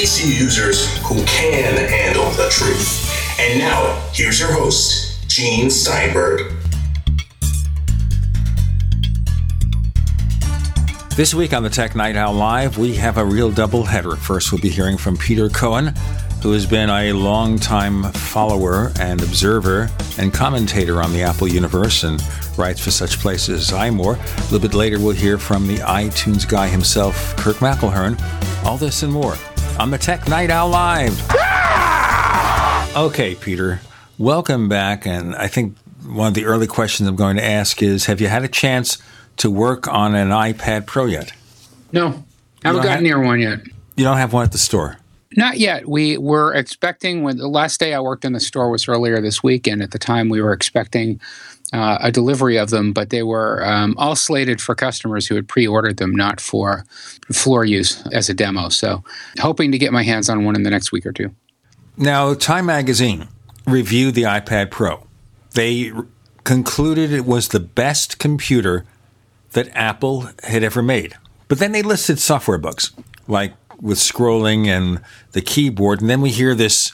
PC users who can handle the truth. And now, here's your host, Gene Steinberg. This week on the Tech Night Owl Live, we have a real double header. First, we'll be hearing from Peter Cohen, who has been a long-time follower and observer and commentator on the Apple universe and writes for such places as iMore. A little bit later, we'll hear from the iTunes guy himself, Kirk McElhearn. All this and more on the Tech Night Owl Live. Ah! Okay, Peter, welcome back. And I think one of the early questions I'm going to ask is Have you had a chance to work on an iPad Pro yet? No, I haven't gotten have, near one yet. You don't have one at the store? Not yet. We were expecting when the last day I worked in the store was earlier this week, and at the time we were expecting uh, a delivery of them, but they were um, all slated for customers who had pre-ordered them, not for floor use as a demo. So, hoping to get my hands on one in the next week or two. Now, Time Magazine reviewed the iPad Pro. They concluded it was the best computer that Apple had ever made. But then they listed software bugs, like with scrolling and the keyboard. And then we hear this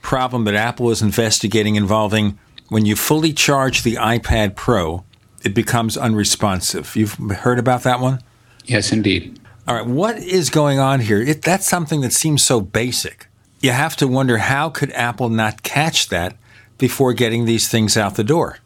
problem that Apple is investigating involving when you fully charge the iPad Pro, it becomes unresponsive. You've heard about that one? Yes, indeed. All right, what is going on here? It, that's something that seems so basic. You have to wonder how could Apple not catch that before getting these things out the door?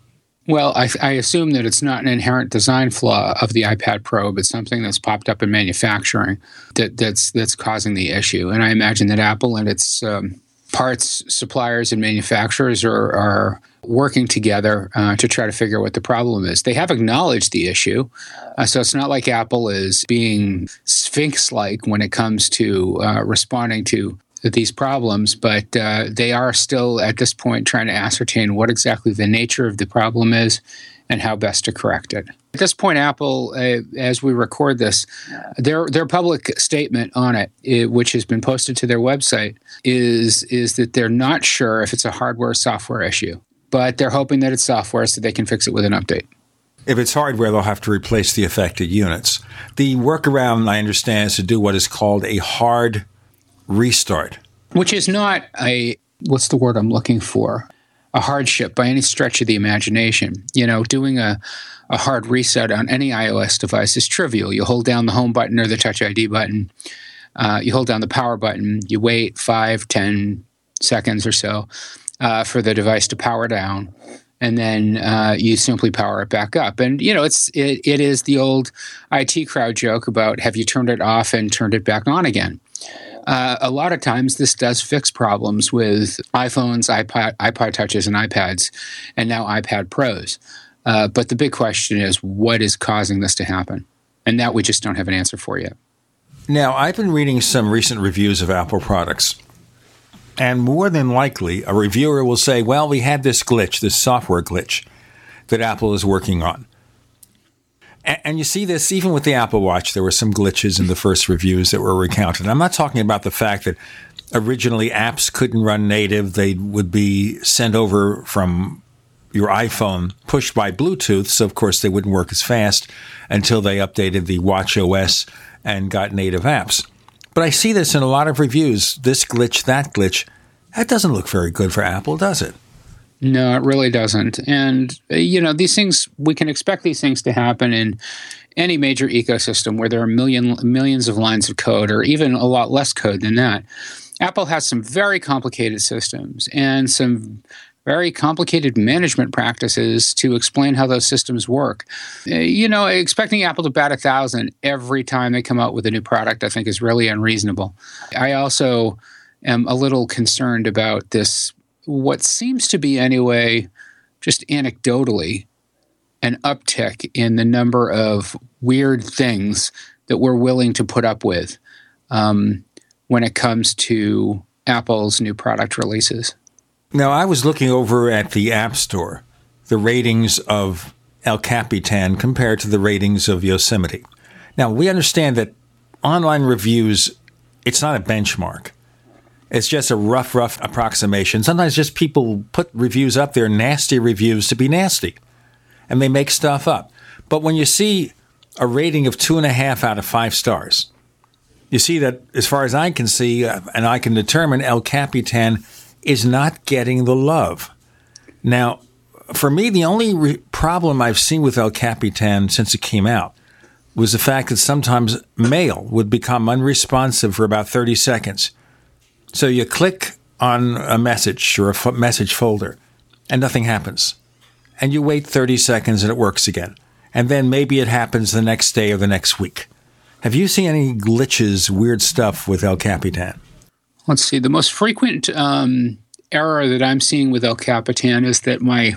Well, I, I, assume that it's not an inherent design flaw of the iPad Pro, but something that's popped up in manufacturing that, that's that's causing the issue. And I imagine that Apple and its um, parts suppliers and manufacturers are, are working together uh, to try to figure out what the problem is. They have acknowledged the issue, uh, so it's not like Apple is being sphinx-like when it comes to uh, responding to these problems, but uh, they are still at this point trying to ascertain what exactly the nature of the problem is and how best to correct it. At this point, Apple, uh, as we record this, their their public statement on it, it, which has been posted to their website, is is that they're not sure if it's a hardware software issue, but they're hoping that it's software so they can fix it with an update. If it's hardware, they'll have to replace the affected units. The workaround, I understand, is to do what is called a hard restart. Which is not a, what's the word I'm looking for? A hardship by any stretch of the imagination. You know, doing a, a hard reset on any iOS device is trivial. You hold down the home button or the Touch ID button, uh, you hold down the power button, you wait five, ten seconds or so uh, for the device to power down and then uh, you simply power it back up. And you know, it's it, it is the old IT crowd joke about have you turned it off and turned it back on again. Uh, a lot of times, this does fix problems with iPhones, iPod, iPod touches, and iPads, and now iPad Pros. Uh, but the big question is, what is causing this to happen? And that we just don't have an answer for yet. Now, I've been reading some recent reviews of Apple products. And more than likely, a reviewer will say, well, we had this glitch, this software glitch that Apple is working on. And you see this even with the Apple Watch. There were some glitches in the first reviews that were recounted. I'm not talking about the fact that originally apps couldn't run native. They would be sent over from your iPhone pushed by Bluetooth. So, of course, they wouldn't work as fast until they updated the Watch OS and got native apps. But I see this in a lot of reviews this glitch, that glitch. That doesn't look very good for Apple, does it? No, it really doesn't. And, uh, you know, these things, we can expect these things to happen in any major ecosystem where there are million, millions of lines of code or even a lot less code than that. Apple has some very complicated systems and some very complicated management practices to explain how those systems work. Uh, you know, expecting Apple to bat a thousand every time they come out with a new product, I think, is really unreasonable. I also am a little concerned about this what seems to be, anyway, just anecdotally, an uptick in the number of weird things that we're willing to put up with um, when it comes to Apple's new product releases. Now, I was looking over at the App Store, the ratings of El Capitan compared to the ratings of Yosemite. Now, we understand that online reviews, it's not a benchmark. It's just a rough, rough approximation. Sometimes just people put reviews up there, nasty reviews to be nasty, and they make stuff up. But when you see a rating of two and a half out of five stars, you see that as far as I can see, uh, and I can determine, El Capitan is not getting the love. Now, for me, the only re- problem I've seen with El Capitan since it came out was the fact that sometimes mail would become unresponsive for about 30 seconds. So you click on a message or a message folder and nothing happens. And you wait 30 seconds and it works again. And then maybe it happens the next day or the next week. Have you seen any glitches, weird stuff with El Capitan? Let's see. The most frequent um, error that I'm seeing with El Capitan is that my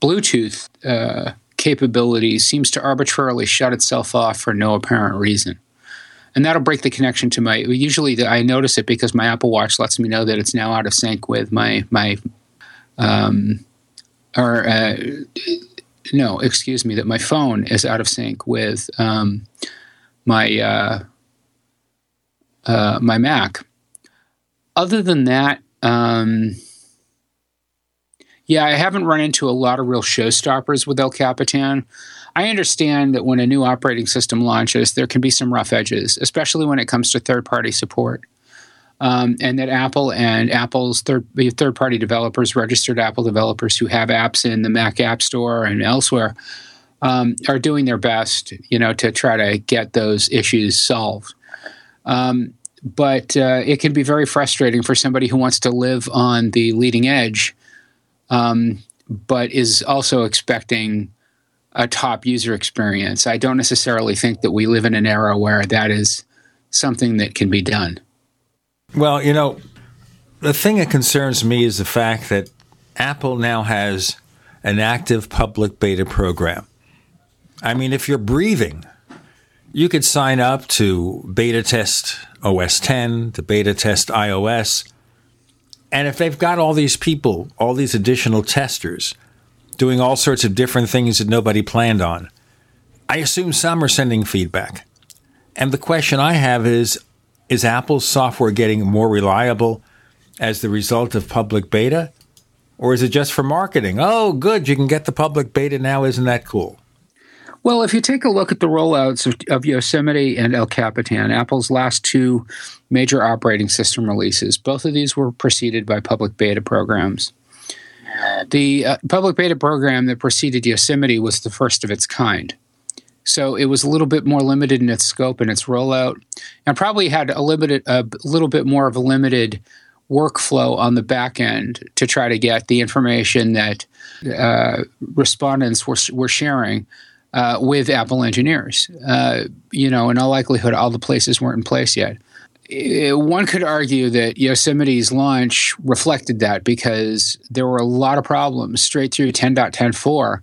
Bluetooth uh, capability seems to arbitrarily shut itself off for no apparent reason. And that'll break the connection to my. Usually, I notice it because my Apple Watch lets me know that it's now out of sync with my my, um, or uh, no, excuse me, that my phone is out of sync with um, my uh, uh, my Mac. Other than that, um, yeah, I haven't run into a lot of real showstoppers with El Capitan. I understand that when a new operating system launches, there can be some rough edges, especially when it comes to third-party support. Um, and that Apple and Apple's third third party developers, registered Apple developers who have apps in the Mac App Store and elsewhere, um, are doing their best, you know, to try to get those issues solved. Um, but uh, it can be very frustrating for somebody who wants to live on the leading edge, um, but is also expecting a top user experience. I don't necessarily think that we live in an era where that is something that can be done. Well, you know, the thing that concerns me is the fact that Apple now has an active public beta program. I mean, if you're breathing, you could sign up to beta test OS 10, to beta test iOS. And if they've got all these people, all these additional testers doing all sorts of different things that nobody planned on, I assume some are sending feedback. And the question I have is is Apple's software getting more reliable as the result of public beta? Or is it just for marketing? Oh, good, you can get the public beta now. Isn't that cool? Well, if you take a look at the rollouts of, of, Yosemite and El Capitan, Apple's last two major operating system releases, both of these were preceded by public beta programs. The uh, public beta program that preceded Yosemite was the first of its kind. So it was a little bit more limited in its scope and its rollout, and probably had a limited, a little bit more of a limited workflow on the back end to try to get the information that uh, respondents were, were sharing uh, with Apple engineers. Uh, you know, in all likelihood, all the places weren't in place yet. It, one could argue that Yosemite's launch reflected that because there were a lot of problems straight through 10.10.4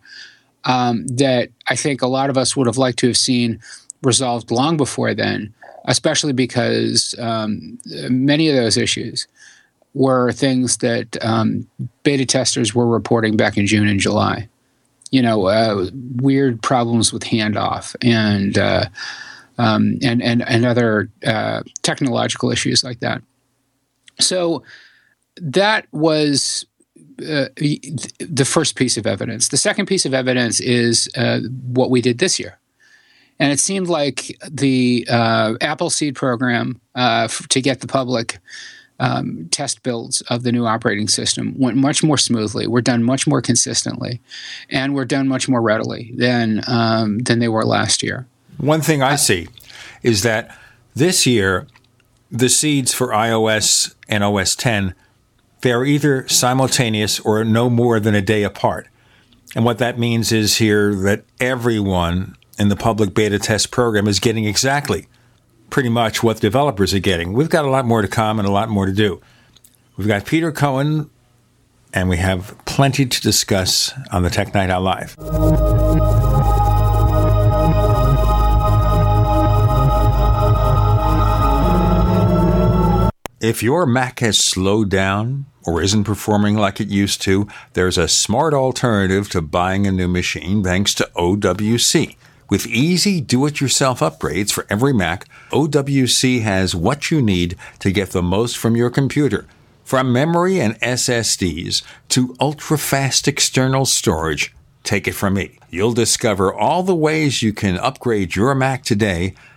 um, that I think a lot of us would have liked to have seen resolved long before then, especially because um, many of those issues were things that um, beta testers were reporting back in June and July. You know, uh, weird problems with handoff and uh, um, and and and other uh, technological issues like that. So that was uh, the first piece of evidence. The second piece of evidence is uh, what we did this year. And it seemed like the uh, AppleSeed program to get the public um, test builds of the new operating system went much more smoothly. We're done much more consistently, and we're done much more readily than um, than they were last year. One thing I see is that this year, the seeds for iOS and OS 10 they are either simultaneous or no more than a day apart. And what that means is here that everyone in the public beta test program is getting exactly pretty much what developers are getting. We've got a lot more to come and a lot more to do. We've got Peter Cohen, and we have plenty to discuss on the Tech Night Owl Live. If your Mac has slowed down or isn't performing like it used to, there's a smart alternative to buying a new machine thanks to OWC. With easy do it yourself upgrades for every Mac, OWC has what you need to get the most from your computer. From memory and SSDs to ultra fast external storage, take it from me. You'll discover all the ways you can upgrade your Mac today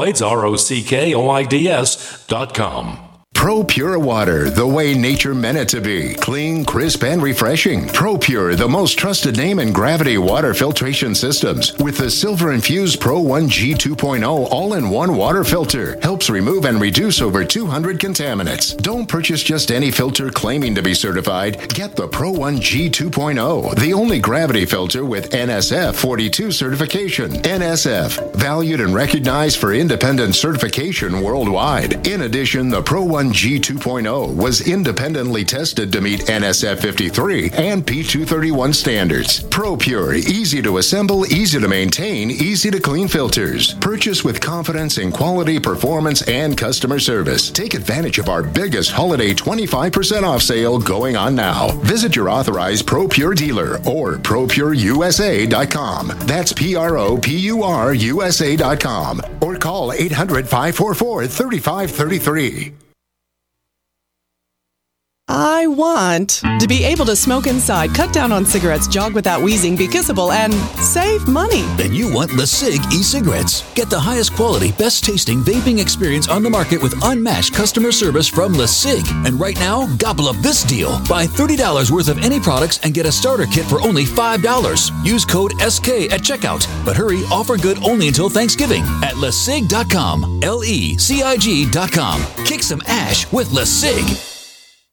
Rockoids, R O C K O I D S dot com. Pro Pure Water, the way nature meant it to be. Clean, crisp, and refreshing. Pro Pure, the most trusted name in gravity water filtration systems. With the silver infused Pro 1G 2.0 all in one oh water filter. Helps remove and reduce over 200 contaminants. Don't purchase just any filter claiming to be certified. Get the Pro 1G 2.0, the only gravity filter with NSF 42 certification. NSF, valued and recognized for independent certification worldwide. In addition, the Pro 1 G 2.0 was independently tested to meet NSF 53 and P231 standards. ProPure, easy to assemble, easy to maintain, easy to clean filters. Purchase with confidence in quality, performance, and customer service. Take advantage of our biggest holiday 25% off sale going on now. Visit your authorized ProPure dealer or ProPureUSA.com. That's P R O P U R USA.com or call 800 544 3533. I want to be able to smoke inside, cut down on cigarettes, jog without wheezing, be kissable, and save money. Then you want LeCig e-cigarettes. Get the highest quality, best tasting vaping experience on the market with unmatched customer service from LeCig. And right now, gobble up this deal. Buy $30 worth of any products and get a starter kit for only $5. Use code SK at checkout. But hurry, offer good only until Thanksgiving at lecig.com. L-E-C-I-G.com. Kick some ash with LeCig.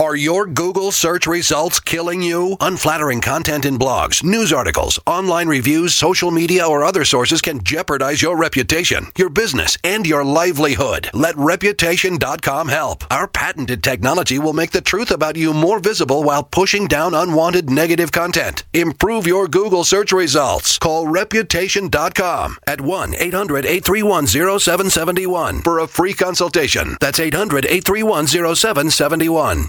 Are your Google search results killing you? Unflattering content in blogs, news articles, online reviews, social media, or other sources can jeopardize your reputation, your business, and your livelihood. Let Reputation.com help. Our patented technology will make the truth about you more visible while pushing down unwanted negative content. Improve your Google search results. Call Reputation.com at 1 800 831 0771 for a free consultation. That's 800 831 0771.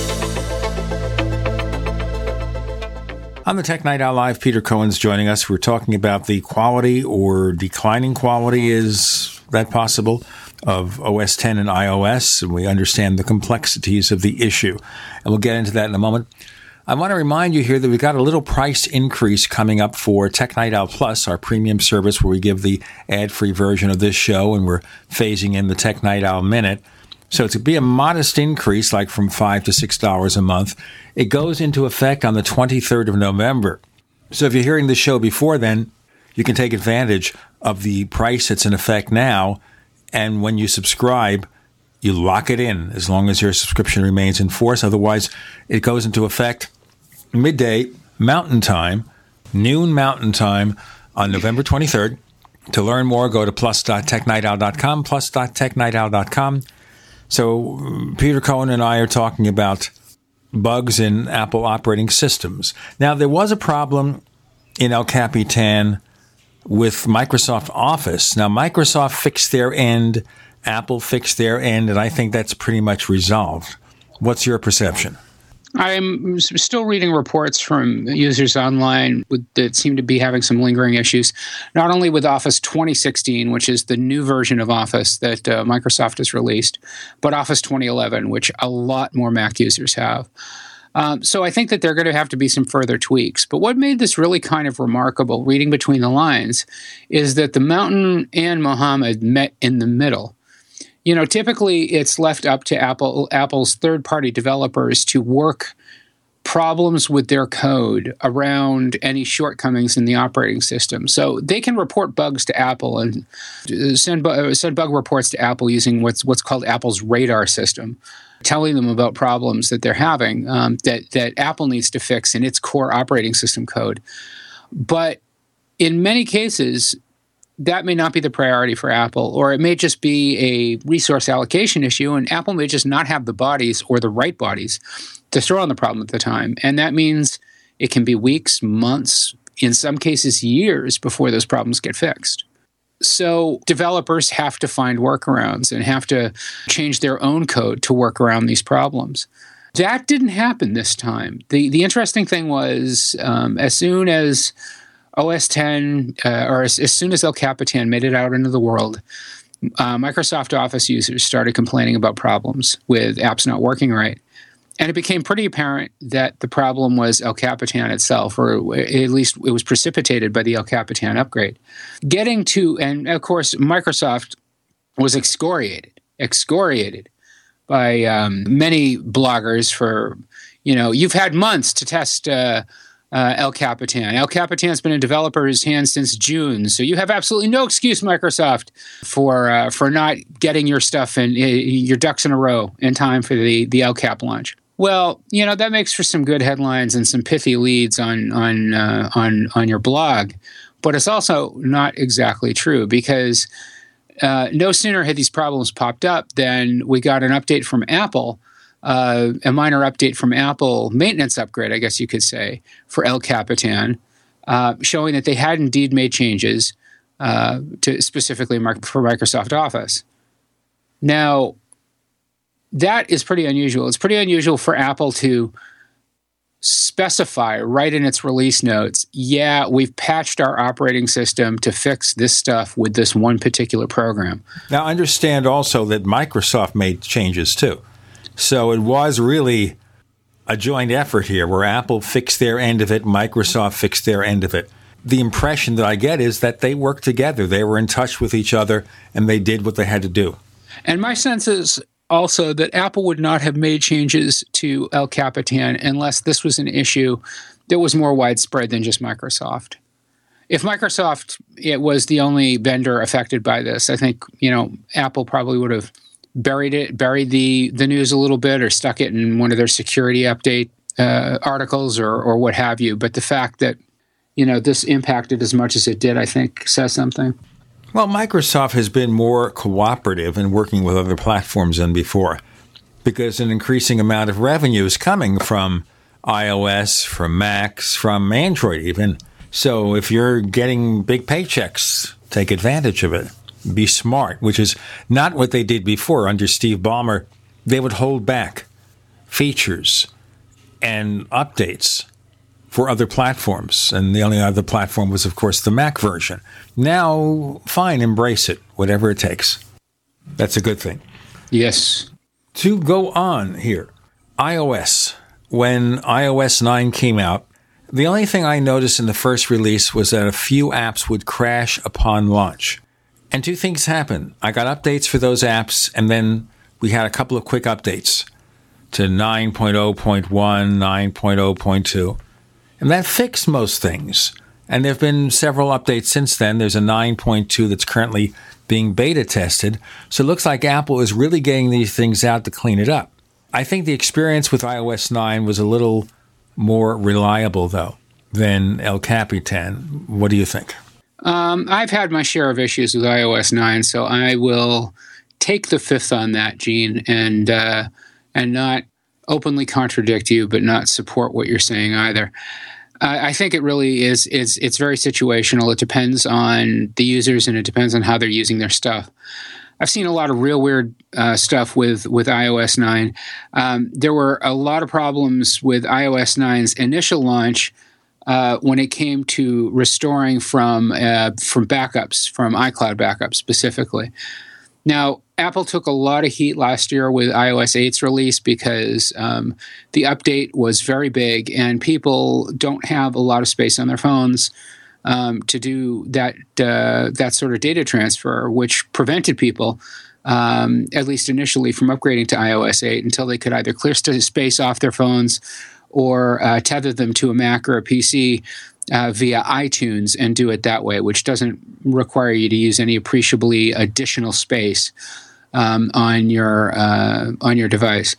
On the Tech Night Owl Live, Peter Cohen's joining us. We're talking about the quality or declining quality, is that possible, of OS 10 and iOS. And we understand the complexities of the issue. And we'll get into that in a moment. I want to remind you here that we've got a little price increase coming up for Tech Night Owl Plus, our premium service where we give the ad free version of this show and we're phasing in the Tech Night Owl Minute. So to be a modest increase, like from five to six dollars a month, it goes into effect on the 23rd of November. So if you're hearing the show before then, you can take advantage of the price that's in effect now. And when you subscribe, you lock it in as long as your subscription remains in force. Otherwise, it goes into effect midday Mountain Time, noon Mountain Time on November 23rd. To learn more, go to plus.technightowl.com, plus.technightowl.com So uh, Peter Cohen and I are talking about bugs in Apple operating systems. Now, there was a problem in El Capitan with Microsoft Office. Now, Microsoft fixed their end, Apple fixed their end, and I think that's pretty much resolved. What's your perception? I'm still reading reports from users online that seem to be having some lingering issues, not only with Office 2016, which is the new version of Office that uh, Microsoft has released, but Office 2011, which a lot more Mac users have. Um, so I think that there are going to have to be some further tweaks. But what made this really kind of remarkable, reading between the lines, is that the Mountain and Muhammad met in the middle you know, typically it's left up to Apple Apple's third-party developers to work problems with their code around any shortcomings in the operating system. So they can report bugs to Apple and send, send bug reports to Apple using what's what's called Apple's radar system, telling them about problems that they're having um, that that Apple needs to fix in its core operating system code. But in many cases, that may not be the priority for Apple, or it may just be a resource allocation issue, and Apple may just not have the bodies or the right bodies to throw on the problem at the time. And that means it can be weeks, months, in some cases, years before those problems get fixed. So developers have to find workarounds and have to change their own code to work around these problems. That didn't happen this time. The the interesting thing was um, as soon as OS 10, uh, or as, as, soon as El Capitan made it out into the world, uh, Microsoft Office users started complaining about problems with apps not working right. And it became pretty apparent that the problem was El Capitan itself, or at least it was precipitated by the El Capitan upgrade. Getting to, and of course, Microsoft was excoriated, excoriated by um, many bloggers for, you know, you've had months to test. Uh, uh, El Capitan. El Capitan's been in developers' hands since June, so you have absolutely no excuse, Microsoft, for uh, for not getting your stuff and uh, your ducks in a row in time for the the El Cap launch. Well, you know that makes for some good headlines and some pithy leads on on uh, on on your blog, but it's also not exactly true because uh, no sooner had these problems popped up than we got an update from Apple uh, a minor update from Apple, maintenance upgrade, I guess you could say, for El Capitan, uh, showing that they had indeed made changes uh, to specifically for Microsoft Office. Now, that is pretty unusual. It's pretty unusual for Apple to specify right in its release notes, yeah, we've patched our operating system to fix this stuff with this one particular program. Now, understand also that Microsoft made changes too. So it was really a joint effort here where Apple fixed their end of it, Microsoft fixed their end of it. The impression that I get is that they worked together. They were in touch with each other and they did what they had to do. And my sense is also that Apple would not have made changes to El Capitan unless this was an issue that was more widespread than just Microsoft. If Microsoft it was the only vendor affected by this, I think, you know, Apple probably would have buried it, buried the the news a little bit, or stuck it in one of their security update uh, articles, or or what have you. But the fact that you know this impacted as much as it did, I think, says something. Well, Microsoft has been more cooperative in working with other platforms than before, because an increasing amount of revenue is coming from iOS, from Macs, from Android, even. So if you're getting big paychecks, take advantage of it be smart, which is not what they did before under Steve Ballmer. They would hold back features and updates for other platforms. And the only other platform was, of course, the Mac version. Now, fine, embrace it, whatever it takes. That's a good thing. Yes. To go on here, iOS. When iOS 9 came out, the only thing I noticed in the first release was that a few apps would crash upon launch. And two things happened. I got updates for those apps, and then we had a couple of quick updates to 9.0.1, 9.0.2. And that fixed most things. And there have been several updates since then. There's a 9.2 that's currently being beta tested. So it looks like Apple is really getting these things out to clean it up. I think the experience with iOS 9 was a little more reliable, though, than El Capitan. What do you think? Um, I've had my share of issues with iOS 9, so I will take the fifth on that, Gene, and uh, and not openly contradict you, but not support what you're saying either. I think it really is. It's it's very situational. It depends on the users and it depends on how they're using their stuff. I've seen a lot of real weird uh, stuff with with iOS 9. Um, there were a lot of problems with iOS 9's initial launch uh, when it came to restoring from uh, from backups, from iCloud backups specifically. Now, Apple took a lot of heat last year with iOS 8's release because um, the update was very big and people don't have a lot of space on their phones um, to do that uh, that sort of data transfer, which prevented people, um, at least initially, from upgrading to iOS 8 until they could either clear space off their phones or uh, tether them to a Mac or a PC uh, via iTunes and do it that way, which doesn't require you to use any appreciably additional space um, on your uh, on your device.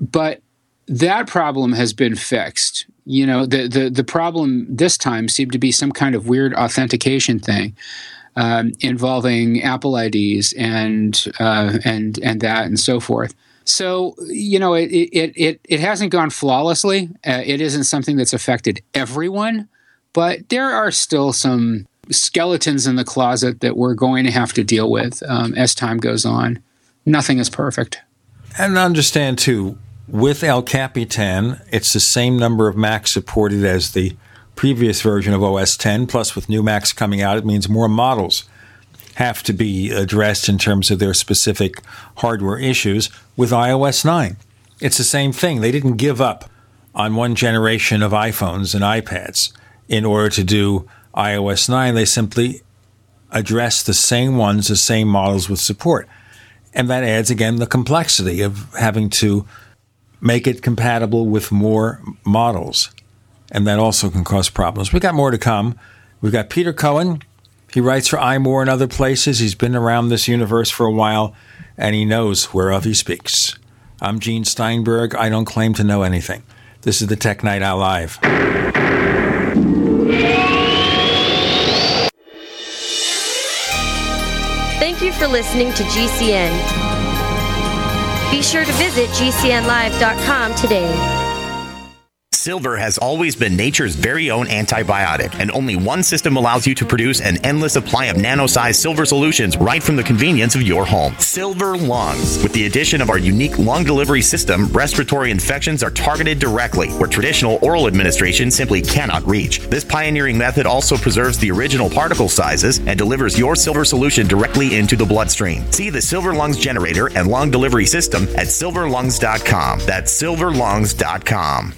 But that problem has been fixed you know the, the the problem this time seemed to be some kind of weird authentication thing um, involving Apple IDs and uh, and and that and so forth. So you know it it it, it hasn't gone flawlessly. Uh, it isn't something that's affected everyone, but there are still some skeletons in the closet that we're going to have to deal with um, as time goes on. Nothing is perfect. And understand too with El Capitan, it's the same number of Macs supported as the previous version of OS 10. Plus, with new Macs coming out, it means more models have to be addressed in terms of their specific hardware issues with iOS 9. It's the same thing. They didn't give up on one generation of iPhones and iPads in order to do iOS 9. They simply address the same ones, the same models with support. And that adds again the complexity of having to make it compatible with more models. And that also can cause problems. We've got more to come. We've got Peter Cohen. He writes for iMore and other places. He's been around this universe for a while, and he knows whereof he speaks. I'm Gene Steinberg. I don't claim to know anything. This is the Tech Night Owl Live. Thank you for listening to GCN. Be sure to visit GCNlive.com today. Silver has always been nature's very own antibiotic, and only one system allows you to produce an endless supply of nano-sized silver solutions right from the convenience of your home. Silver Lungs. With the addition of our unique lung delivery system, respiratory infections are targeted directly, where traditional oral administration simply cannot reach. This pioneering method also preserves the original particle sizes and delivers your silver solution directly into the bloodstream. See the Silver Lungs generator and lung delivery system at silverlungs.com. That's silverlungs.com.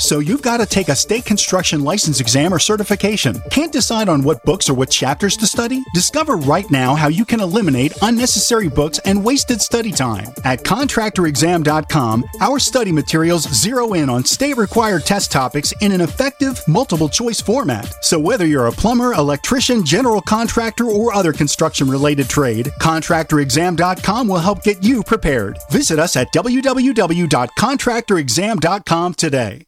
So you've got to take a state construction license exam or certification. Can't decide on what books or what chapters to study? Discover right now how you can eliminate unnecessary books and wasted study time. At contractorexam.com, our study materials zero in on state required test topics in an effective multiple choice format. So whether you're a plumber, electrician, general contractor, or other construction related trade, contractorexam.com will help get you prepared. Visit us at www.contractorexam.com today.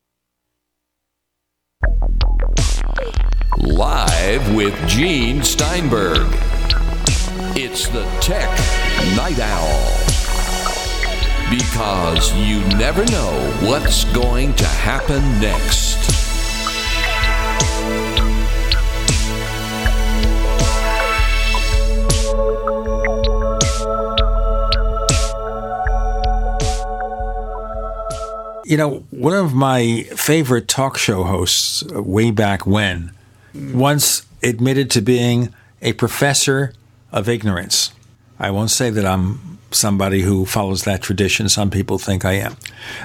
Live with Gene Steinberg. It's the Tech Night Owl. Because you never know what's going to happen next. You know, one of my favorite talk show hosts way back when once admitted to being a professor of ignorance. I won't say that I'm somebody who follows that tradition. Some people think I am.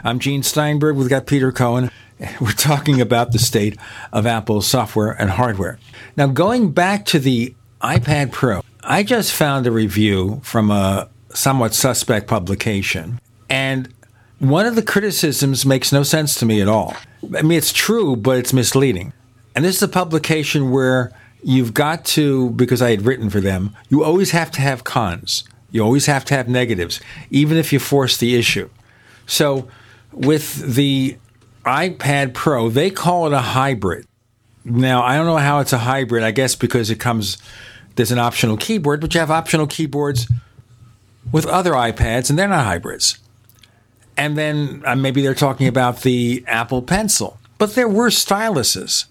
I'm Gene Steinberg. We've got Peter Cohen. We're talking about the state of Apple's software and hardware. Now, going back to the iPad Pro, I just found a review from a somewhat suspect publication, and one of the criticisms makes no sense to me at all. I mean, it's true, but it's misleading. And this is a publication where you've got to, because I had written for them, you always have to have cons. You always have to have negatives, even if you force the issue. So with the iPad Pro, they call it a hybrid. Now, I don't know how it's a hybrid. I guess because it comes, there's an optional keyboard, but you have optional keyboards with other iPads, and they're not hybrids. And then uh, maybe they're talking about the Apple Pencil, but there were styluses.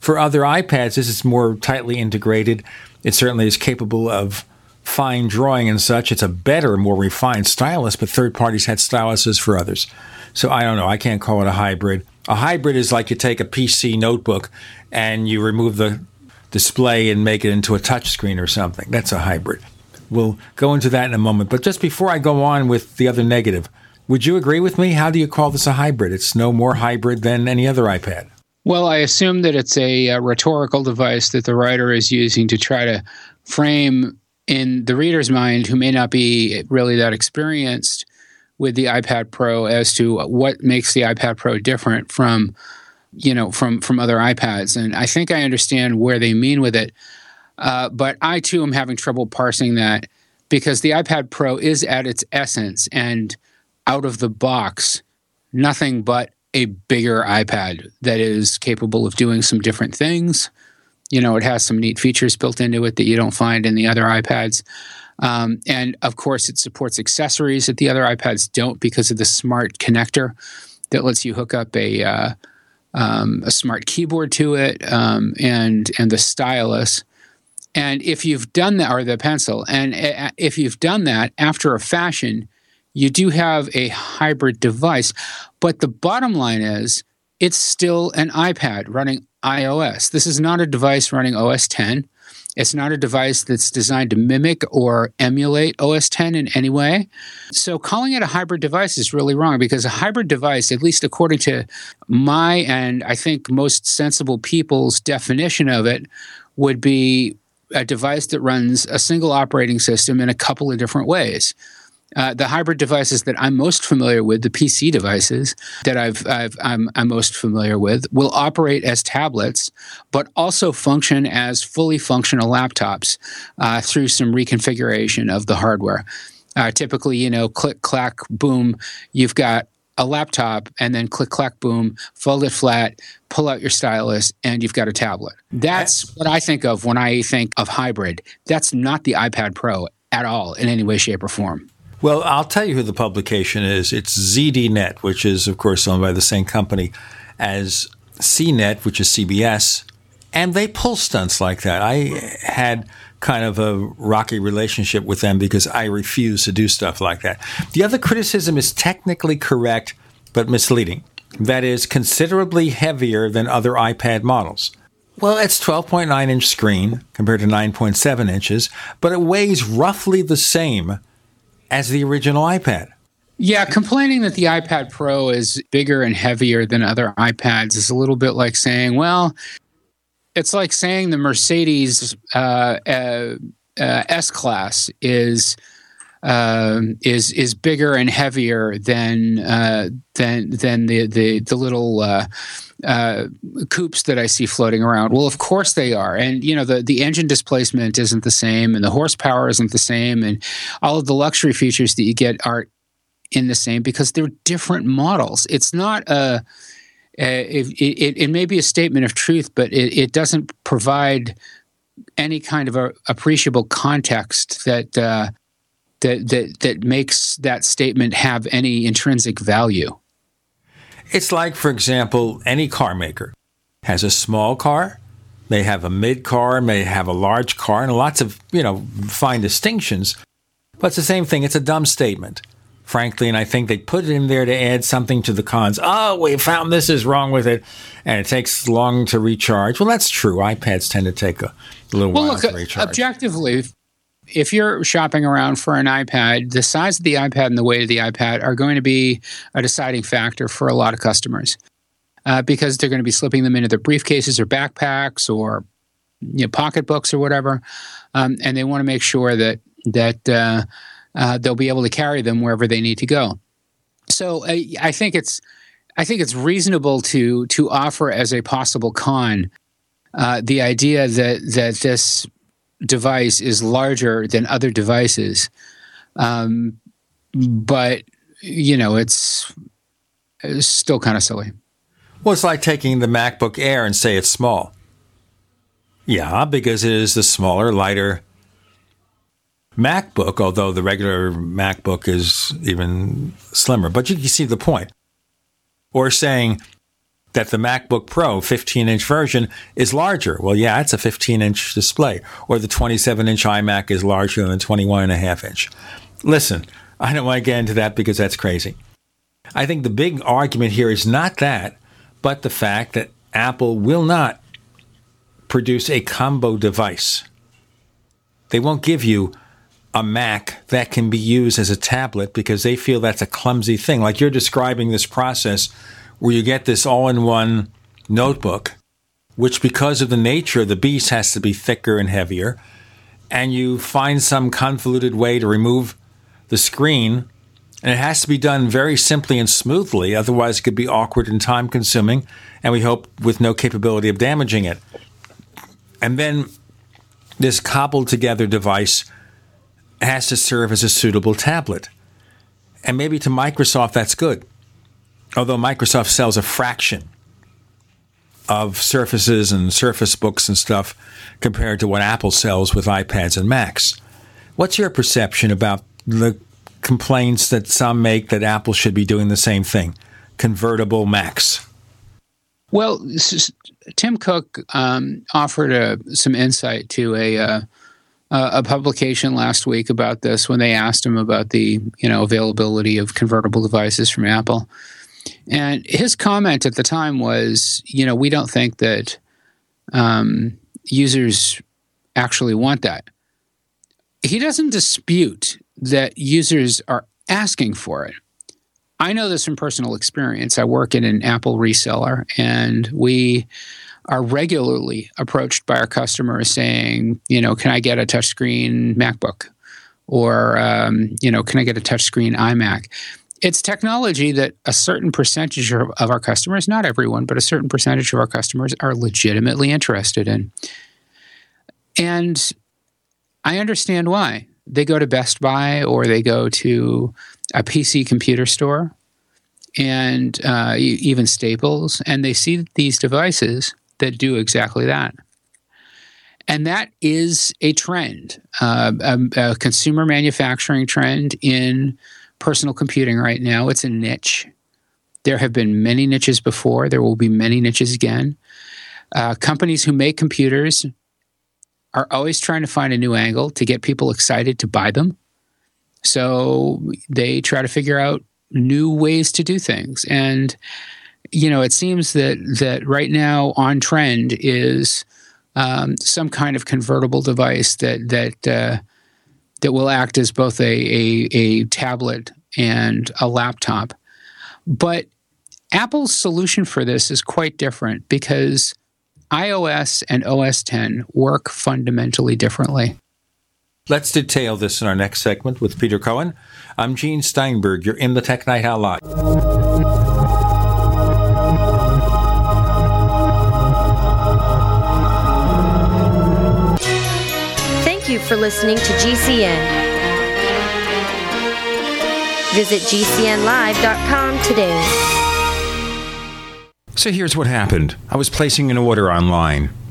For other iPads, this is more tightly integrated. It certainly is capable of fine drawing and such. It's a better, more refined stylus, but third parties had styluses for others. So I don't know. I can't call it a hybrid. A hybrid is like you take a PC notebook and you remove the display and make it into a touchscreen or something. That's a hybrid. We'll go into that in a moment. But just before I go on with the other negative, would you agree with me? How do you call this a hybrid? It's no more hybrid than any other iPad. Well, I assume that it's a, a, rhetorical device that the writer is using to try to frame in the reader's mind, who may not be really that experienced with the iPad Pro, as to what makes the iPad Pro different from, you know, from from other iPads. And I think I understand where they mean with it, uh, but I too am having trouble parsing that because the iPad Pro is at its essence and out of the box nothing but a bigger iPad that is capable of doing some different things. You know, it has some neat features built into it that you don't find in the other iPads. Um, and of course, it supports accessories that the other iPads don't because of the smart connector that lets you hook up a uh, um, a smart keyboard to it um, and and the stylus. And if you've done that, or the pencil, and uh, if you've done that after a fashion, you do have a hybrid device. But the bottom line is it's still an iPad running iOS. This is not a device running OS 10. It's not a device that's designed to mimic or emulate OS 10 in any way. So calling it a hybrid device is really wrong because a hybrid device, at least according to my and I think most sensible people's definition of it, would be a device that runs a single operating system in a couple of different ways. Uh, the hybrid devices that I'm most familiar with, the PC devices that I've, I've I'm, I'm, most familiar with, will operate as tablets, but also function as fully functional laptops uh, through some reconfiguration of the hardware. Uh, typically, you know, click, clack, boom, you've got a laptop, and then click, clack, boom, fold it flat, pull out your stylus, and you've got a tablet. That's what I think of when I think of hybrid. That's not the iPad Pro at all in any way, shape, or form. Well, I'll tell you who the publication is. It's ZDNet, which is, of course, owned by the same company as CNET, which is CBS. And they pull stunts like that. I had kind of a rocky relationship with them because I refuse to do stuff like that. The other criticism is technically correct, but misleading. That is considerably heavier than other iPad models. Well, it's 12.9 inch screen compared to 9.7 inches, but it weighs roughly the same as the original iPad. Yeah, complaining that the iPad Pro is bigger and heavier than other iPads is a little bit like saying, well, it's like saying the Mercedes uh, uh, uh, S Class is um, is is bigger and heavier than uh, than than the the the little uh, uh, coupes that I see floating around. Well, of course they are, and you know the the engine displacement isn't the same, and the horsepower isn't the same, and all of the luxury features that you get aren't in the same because they're different models. It's not a it, it, it may be a statement of truth, but it, it doesn't provide any kind of a appreciable context that uh, that that that makes that statement have any intrinsic value. It's like, for example, any car maker has a small car, may have a mid car, may have a large car, and lots of you know fine distinctions. But it's the same thing. It's a dumb statement, frankly, and I think they put it in there to add something to the cons. Oh, we found this is wrong with it, and it takes long to recharge. Well, that's true. iPads tend to take a little well, while look, to recharge. Objectively, if you're shopping around for an iPad, the size of the iPad and the weight of the iPad are going to be a deciding factor for a lot of customers uh, because they're going to be slipping them into their briefcases or backpacks or you know, pocketbooks or whatever, um, and they want to make sure that that uh, uh, they'll be able to carry them wherever they need to go. So uh, I think it's I think it's reasonable to to offer as a possible con uh, the idea that that this device is larger than other devices. Um, but, you know, it's, it's still kind of silly. Well, it's like taking the MacBook Air and say it's small. Yeah, because it is the smaller, lighter MacBook, although the regular MacBook is even slimmer. But you can see the point. Or saying that the MacBook Pro 15 inch version is larger. Well, yeah, it's a 15 inch display. Or the 27 inch iMac is larger than the 21 and a half inch. Listen, I don't want to get into that because that's crazy. I think the big argument here is not that, but the fact that Apple will not produce a combo device. They won't give you a Mac that can be used as a tablet because they feel that's a clumsy thing. Like you're describing this process where you get this all in one notebook, which, because of the nature of the beast, has to be thicker and heavier. And you find some convoluted way to remove the screen. And it has to be done very simply and smoothly, otherwise, it could be awkward and time consuming. And we hope with no capability of damaging it. And then this cobbled together device has to serve as a suitable tablet. And maybe to Microsoft, that's good although Microsoft sells a fraction of Surfaces and Surface Books and stuff compared to what Apple sells with iPads and Macs. What's your perception about the complaints that some make that Apple should be doing the same thing? Convertible Macs. Well, Tim Cook um, offered a, some insight to a uh, a publication last week about this when they asked him about the you know availability of convertible devices from Apple, And his comment at the time was, you know, we don't think that um, users actually want that. He doesn't dispute that users are asking for it. I know this from personal experience. I work in an Apple reseller, and we are regularly approached by our customers saying, you know, can I get a touchscreen MacBook? Or, um, you know, can I get a touchscreen iMac? It's technology that a certain percentage of our customers, not everyone, but a certain percentage of our customers are legitimately interested in. And I understand why. They go to Best Buy or they go to a PC computer store and uh, even Staples, and they see these devices that do exactly that. And that is a trend, uh, a, a, consumer manufacturing trend in personal computing right now. It's a niche. There have been many niches before, there will be many niches again. Uh, companies who make computers are always trying to find a new angle to get people excited to buy them. So they try to figure out new ways to do things. And you know, it seems that that right now on trend is um, some kind of convertible device that that uh, that will act as both a, a, a tablet and a laptop. But Apple's solution for this is quite different because iOS and OS 10 work fundamentally differently. Let's detail this in our next segment with Peter Cohen. I'm Gene Steinberg. You're in the Tech Night Owl Live. You for listening to GCN. Visit GCNlive.com today. So here's what happened I was placing an order online.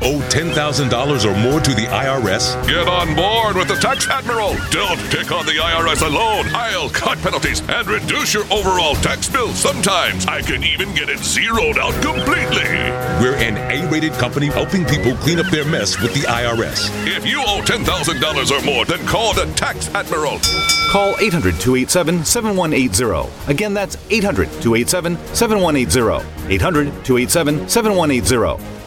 Owe $10,000 or more to the IRS? Get on board with the Tax Admiral. Don't take on the IRS alone. I'll cut penalties and reduce your overall tax bill. Sometimes I can even get it zeroed out completely. We're an A rated company helping people clean up their mess with the IRS. If you owe $10,000 or more, then call the Tax Admiral. Call 800 287 7180. Again, that's 800 287 7180. 800 287 7180.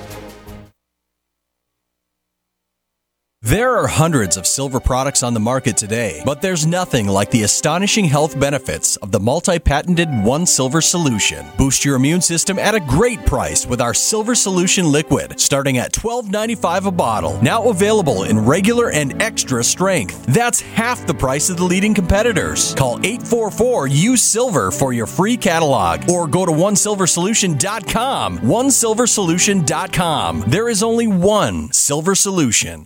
There are hundreds of silver products on the market today, but there's nothing like the astonishing health benefits of the multi patented One Silver solution. Boost your immune system at a great price with our Silver Solution liquid, starting at $12.95 a bottle. Now available in regular and extra strength. That's half the price of the leading competitors. Call 844 Use Silver for your free catalog or go to onesilversolution.com. Onesilversolution.com. There is only one Silver Solution.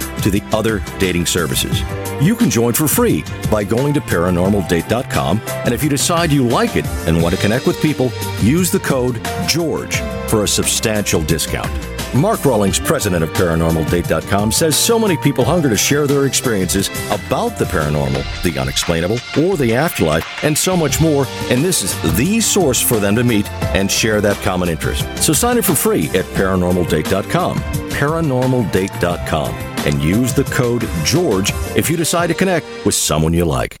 to the other dating services. You can join for free by going to paranormaldate.com. And if you decide you like it and want to connect with people, use the code GEORGE for a substantial discount. Mark Rawlings, president of ParanormalDate.com, says so many people hunger to share their experiences about the paranormal, the unexplainable, or the afterlife, and so much more, and this is the source for them to meet and share that common interest. So sign up for free at ParanormalDate.com, ParanormalDate.com, and use the code GEORGE if you decide to connect with someone you like.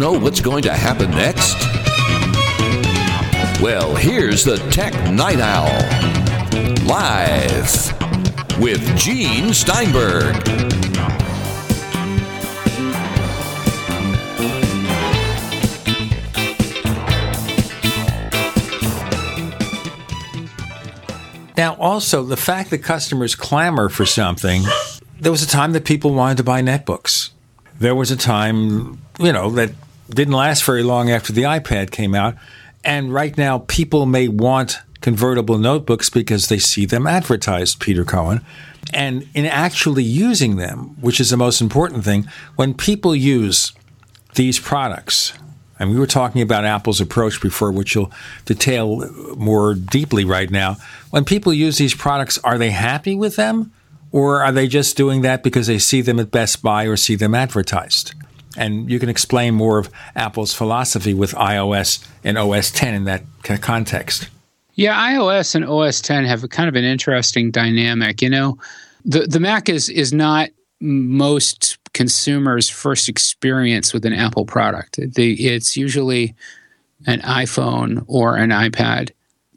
Know what's going to happen next? Well, here's the Tech Night Owl. Live with Gene Steinberg. Now, also, the fact that customers clamor for something, there was a time that people wanted to buy netbooks. There was a time, you know, that didn't last very long after the iPad came out. And right now, people may want convertible notebooks because they see them advertised, Peter Cohen. And in actually using them, which is the most important thing, when people use these products, and we were talking about Apple's approach before, which you'll detail more deeply right now. When people use these products, are they happy with them? Or are they just doing that because they see them at Best Buy or see them advertised? And you can explain more of Apple's philosophy with iOS and OS 10 in that context. Yeah, iOS and OS 10 have a kind of an interesting dynamic. You know, the the Mac is is not most consumers' first experience with an Apple product. The, it's usually an iPhone or an iPad,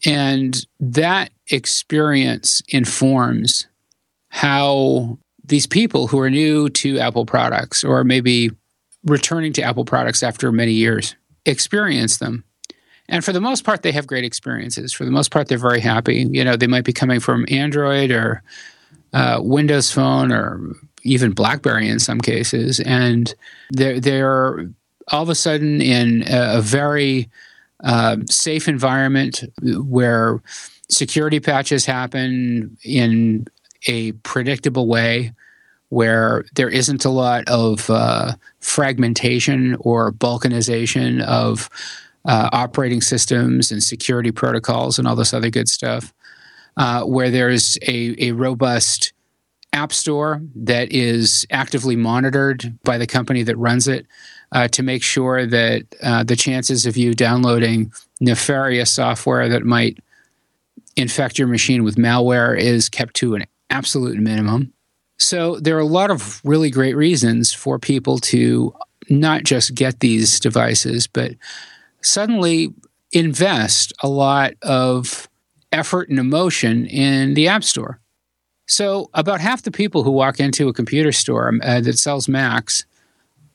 and that experience informs how these people who are new to Apple products or maybe returning to Apple products after many years experience them. And for the most part, they have great experiences. For the most part, they're very happy. You know, they might be coming from Android or uh, Windows Phone or even BlackBerry in some cases, and they're they're all of a sudden in a, a very uh, safe environment where security patches happen in a predictable way, where there isn't a lot of uh, fragmentation or balkanization of uh, operating systems and security protocols and all this other good stuff, uh, where there's a, a robust app store that is actively monitored by the company that runs it uh, to make sure that uh, the chances of you downloading nefarious software that might infect your machine with malware is kept to an absolute minimum. So there are a lot of really great reasons for people to not just get these devices, but suddenly invest a lot of effort and emotion in the App Store. So, about half the people who walk into a computer store uh, that sells Macs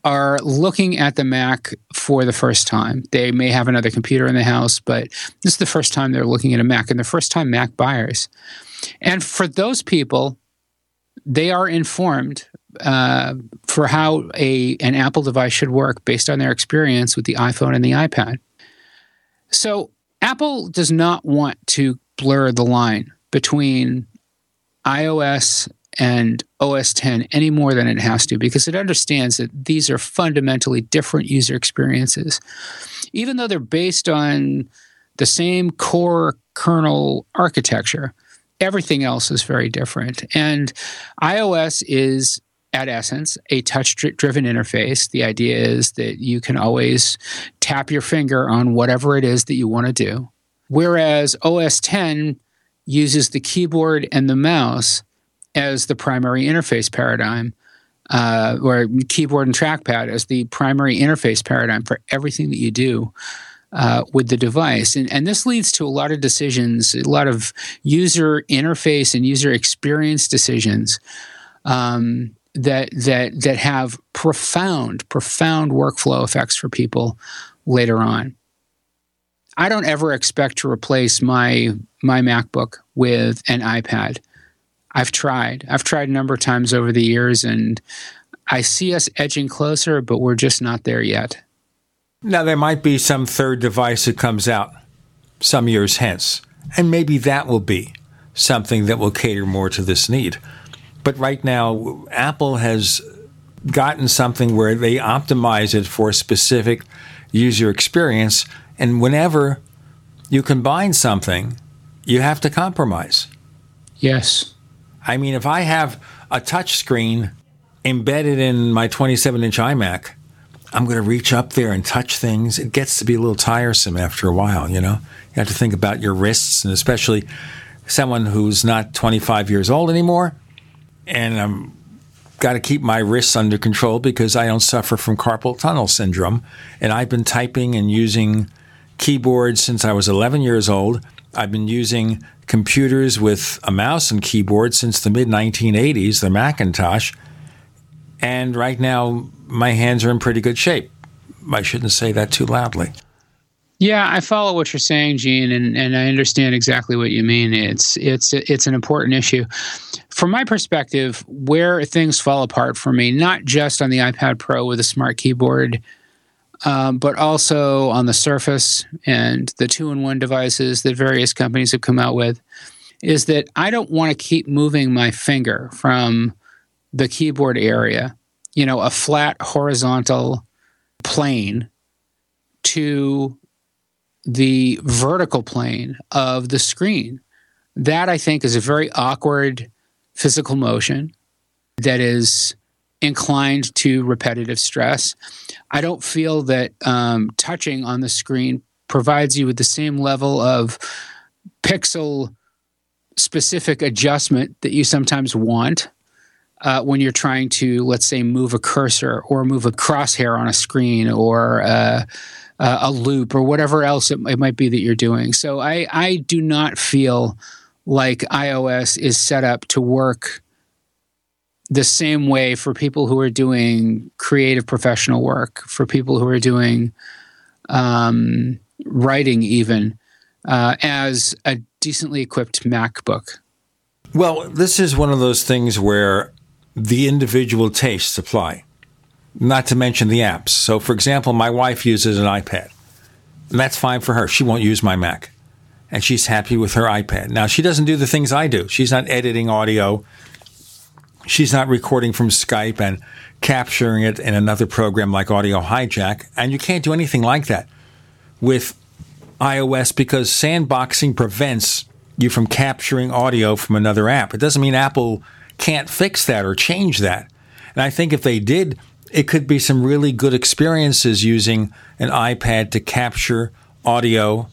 are looking at the Mac for the first time. They may have another computer in the house, but this is the first time they're looking at a Mac and they're first time Mac buyers. And for those people, they are informed uh, for how a an Apple device should work based on their experience with the iPhone and the iPad. So Apple does not want to blur the line between iOS and OS 10 any more than it has to because it understands that these are fundamentally different user experiences. Even though they're based on the same core kernel architecture, everything else is very different. And iOS is at essence a touch driven interface. The idea is that you can always tap your finger on whatever it is that you want to do. Whereas OS 10 uses the keyboard and the mouse as the primary interface paradigm, uh, or keyboard and trackpad as the primary interface paradigm for everything that you do uh, with the device. And, and this leads to a lot of decisions, a lot of user interface and user experience decisions um, that, that, that have profound, profound workflow effects for people later on. I don't ever expect to replace my my MacBook with an iPad. I've tried. I've tried a number of times over the years, and I see us edging closer, but we're just not there yet. Now, there might be some third device that comes out some years hence, and maybe that will be something that will cater more to this need. But right now, Apple has gotten something where they optimize it for a specific user experience, and whenever you combine something, you have to compromise. Yes. I mean, if I have a touch screen embedded in my 27 inch iMac, I'm going to reach up there and touch things. It gets to be a little tiresome after a while, you know? You have to think about your wrists, and especially someone who's not 25 years old anymore. And I'm got to keep my wrists under control because I don't suffer from carpal tunnel syndrome. And I've been typing and using keyboards since I was 11 years old. I've been using computers with a mouse and keyboard since the mid 1980s, the Macintosh. And right now, my hands are in pretty good shape. I shouldn't say that too loudly. Yeah, I follow what you're saying, Gene, and, and I understand exactly what you mean. It's it's it's an important issue. From my perspective, where things fall apart for me, not just on the iPad Pro with a smart keyboard, um, but also on the Surface and the two in one devices that various companies have come out with, is that I don't want to keep moving my finger from the keyboard area, you know, a flat horizontal plane to the vertical plane of the screen. That I think is a very awkward physical motion that is inclined to repetitive stress. I don't feel that um, touching on the screen provides you with the same level of pixel specific adjustment that you sometimes want uh, when you're trying to, let's say, move a cursor or move a crosshair on a screen or uh, uh, a loupe or whatever else it, it might be that you're doing. So I, I do not feel like iOS is set up to work the same way for people who are doing creative professional work, for people who are doing um, writing, even uh, as a decently equipped MacBook. Well, this is one of those things where the individual tastes apply, not to mention the apps. So, for example, my wife uses an iPad, and that's fine for her. She won't use my Mac, and she's happy with her iPad. Now, she doesn't do the things I do. She's not editing audio she's not recording from Skype and capturing it in another program like Audio Hijack. And you can't do anything like that with iOS because sandboxing prevents you from capturing audio from another app. It doesn't mean Apple can't fix that or change that. And I think if they did, it could be some really good experiences using an iPad to capture audio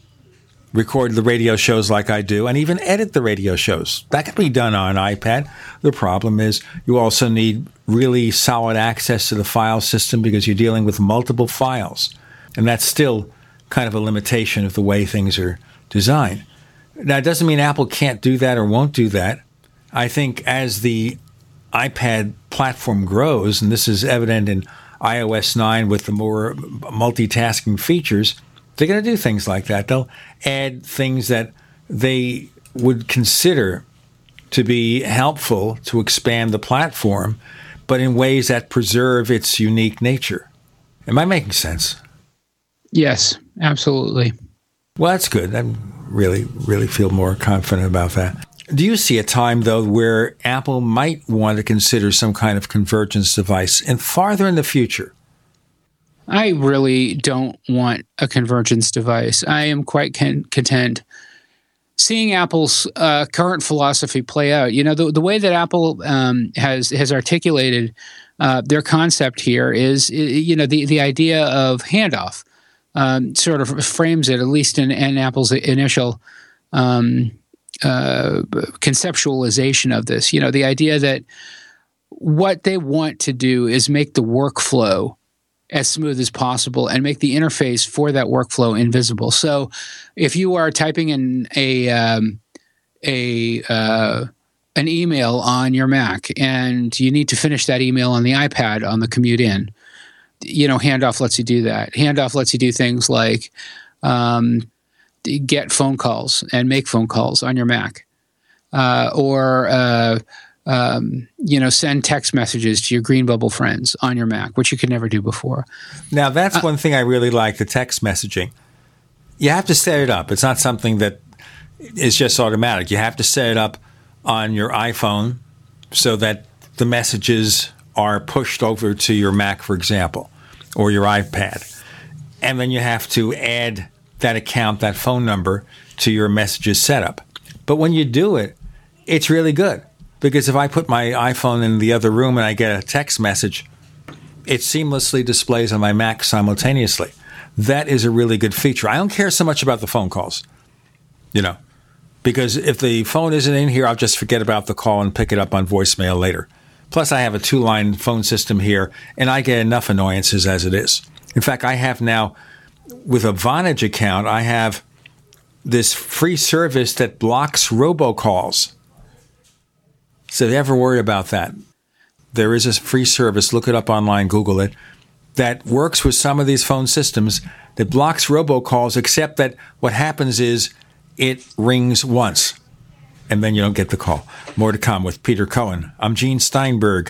record the radio shows like I do, and even edit the radio shows. That can be done on an iPad. The problem is you also need really solid access to the file system because you're dealing with multiple files. And that's still kind of a limitation of the way things are designed. Now, it doesn't mean Apple can't do that or won't do that. I think as the iPad platform grows, and this is evident in iOS 9 with the more multitasking features, they're going to do things like that. They'll add things that they would consider to be helpful to expand the platform, but in ways that preserve its unique nature. Am I making sense? Yes, absolutely. Well, that's good. I really, really feel more confident about that. Do you see a time, though, where Apple might want to consider some kind of convergence device and farther in the future? I really don't want a convergence device. I am quite con- content seeing Apple's uh, current philosophy play out. You know, the, the way that Apple um, has has articulated uh, their concept here is, you know, the the idea of handoff um, sort of frames it, at least in, in Apple's initial. Um, uh, conceptualization of this, you know, the idea that what they want to do is make the workflow as smooth as possible and make the interface for that workflow invisible. So, if you are typing in a um, a uh, an email on your Mac and you need to finish that email on the iPad on the commute in, you know, Handoff lets you do that. Handoff lets you do things like um, get phone calls and make phone calls on your Mac, uh, or uh, um, you know, send text messages to your Green Bubble friends on your Mac, which you could never do before. Now, that's uh, one thing I really like the text messaging. You have to set it up. It's not something that is just automatic. You have to set it up on your iPhone so that the messages are pushed over to your Mac, for example, or your iPad. And then you have to add that account, that phone number to your messages setup. But when you do it, it's really good because if I put my iPhone in the other room and I get a text message, it seamlessly displays on my Mac simultaneously. That is a really good feature. I don't care so much about the phone calls, you know, because if the phone isn't in here, I'll just forget about the call and pick it up on voicemail later. Plus, I have a two line phone system here, and I get enough annoyances as it is. In fact, I have now, with a Vonage account, I have this free service that blocks robocalls. So if you ever worry about that, there is a free service, look it up online, Google it, that works with some of these phone systems that blocks robocalls, except that what happens is it rings once and then you don't get the call. More to come with Peter Cohen. I'm Gene Steinberg.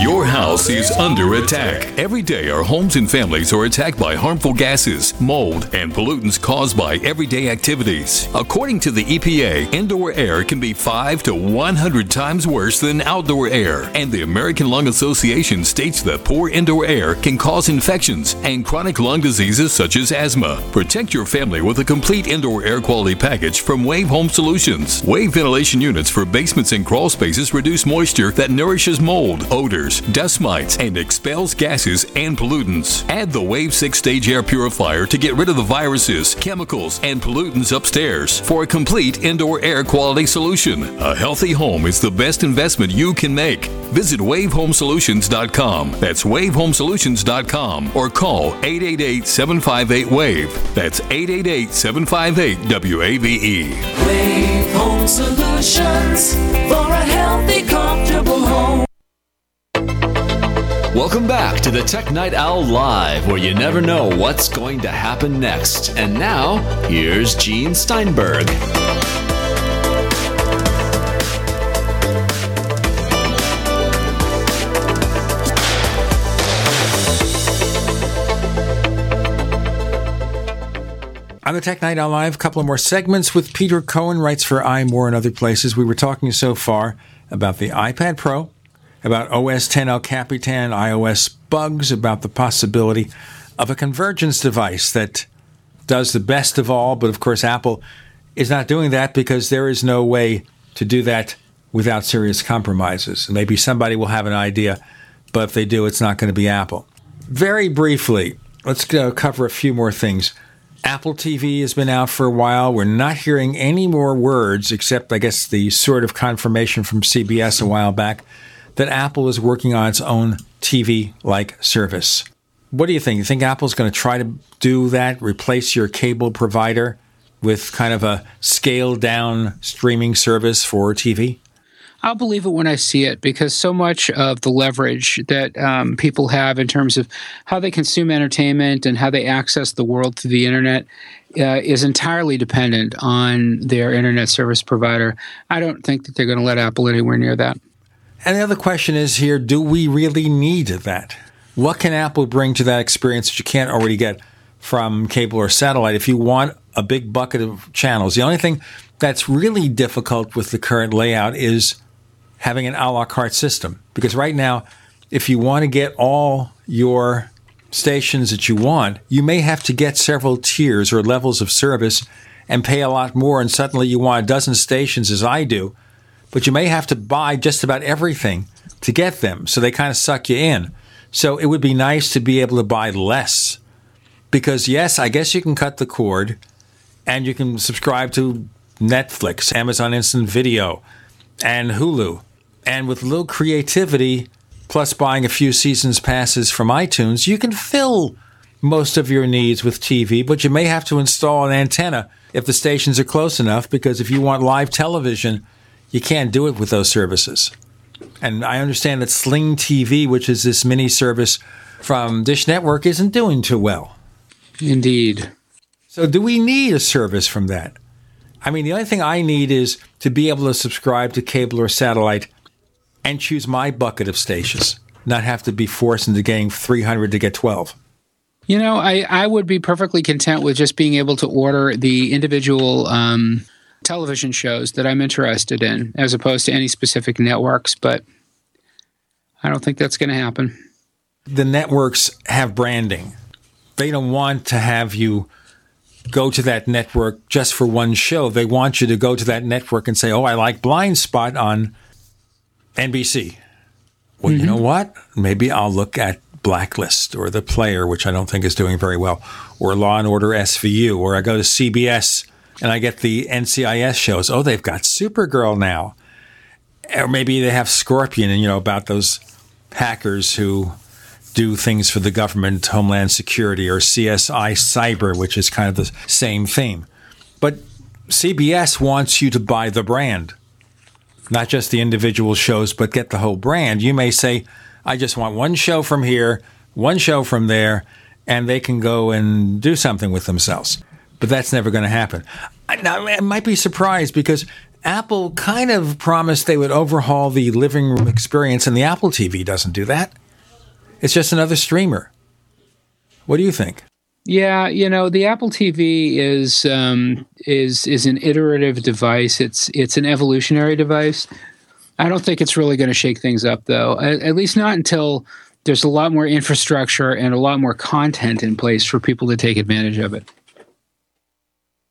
Your house is under attack. Every day, our homes and families are attacked by harmful gases, mold, and pollutants caused by everyday activities. According to the EPA, indoor air can be 5 to 100 times worse than outdoor air. And the American Lung Association states that poor indoor air can cause infections and chronic lung diseases such as asthma. Protect your family with a complete indoor air quality package from Wave Home Solutions. Wave ventilation units for basements and crawl spaces reduce moisture that nourishes mold, odors, dust mites, and expels gases and pollutants. Add the Wave 6 stage air purifier to get rid of the viruses, chemicals, and pollutants upstairs for a complete indoor air quality solution. A healthy home is the best investment you can make. Visit wavehomesolutions.com. That's wavehomesolutions.com or call 888 758 WAVE. That's 888 758 WAVE. Wave Home Solutions for a healthy, comfortable home. Welcome back to the Tech Night Owl Live, where you never know what's going to happen next. And now, here's Gene Steinberg. On the Tech Night Owl Live, a couple of more segments with Peter Cohen, writes for iMore and other places. We were talking so far about the iPad Pro, about OS 10 El Capitan iOS bugs, about the possibility of a convergence device that does the best of all. But of course, Apple is not doing that because there is no way to do that without serious compromises. Maybe somebody will have an idea, but if they do, it's not going to be Apple. Very briefly, let's go cover a few more things. Apple TV has been out for a while. We're not hearing any more words, except, I guess, the sort of confirmation from CBS a while back that Apple is working on its own TV like service. What do you think? You think Apple's going to try to do that, replace your cable provider with kind of a scaled down streaming service for TV? I'll believe it when I see it because so much of the leverage that um, people have in terms of how they consume entertainment and how they access the world through the internet uh, is entirely dependent on their internet service provider. I don't think that they're going to let Apple anywhere near that. And the other question is here do we really need that? What can Apple bring to that experience that you can't already get from cable or satellite if you want a big bucket of channels? The only thing that's really difficult with the current layout is having an a la carte system. Because right now, if you want to get all your stations that you want, you may have to get several tiers or levels of service and pay a lot more. And suddenly you want a dozen stations, as I do, but you may have to buy just about everything to get them. So they kind of suck you in. So it would be nice to be able to buy less. Because, yes, I guess you can cut the cord and you can subscribe to Netflix, Amazon Instant Video, and Hulu. And with a little creativity, plus buying a few seasons passes from iTunes, you can fill most of your needs with TV, but you may have to install an antenna if the stations are close enough, because if you want live television, you can't do it with those services. And I understand that Sling TV, which is this mini service from Dish Network, isn't doing too well. Indeed. So, do we need a service from that? I mean, the only thing I need is to be able to subscribe to cable or satellite and choose my bucket of stations, not have to be forced into getting 300 to get 12. You know, I, I would be perfectly content with just being able to order the individual um, television shows that I'm interested in, as opposed to any specific networks. But I don't think that's going to happen. The networks have branding. They don't want to have you go to that network just for one show. They want you to go to that network and say, "Oh, I like Blind Spot on NBC." Well, mm-hmm. you know what? Maybe I'll look at Blacklist or The Player, which I don't think is doing very well, or Law and Order SVU, or I go to CBS and I get the NCIS shows. Oh, they've got Supergirl now. Or maybe they have Scorpion and, you know, about those hackers who do things for the government, Homeland Security, or CSI Cyber, which is kind of the same theme. But CBS wants you to buy the brand, not just the individual shows, but get the whole brand. You may say, I just want one show from here, one show from there, and they can go and do something with themselves but that's never going to happen. Now, I might be surprised because Apple kind of promised they would overhaul the living room experience, and the Apple TV doesn't do that. It's just another streamer. What do you think? Yeah, you know, the Apple TV is um, is is an iterative device. It's it's an evolutionary device. I don't think it's really going to shake things up, though. At, at least not until there's a lot more infrastructure and a lot more content in place for people to take advantage of it.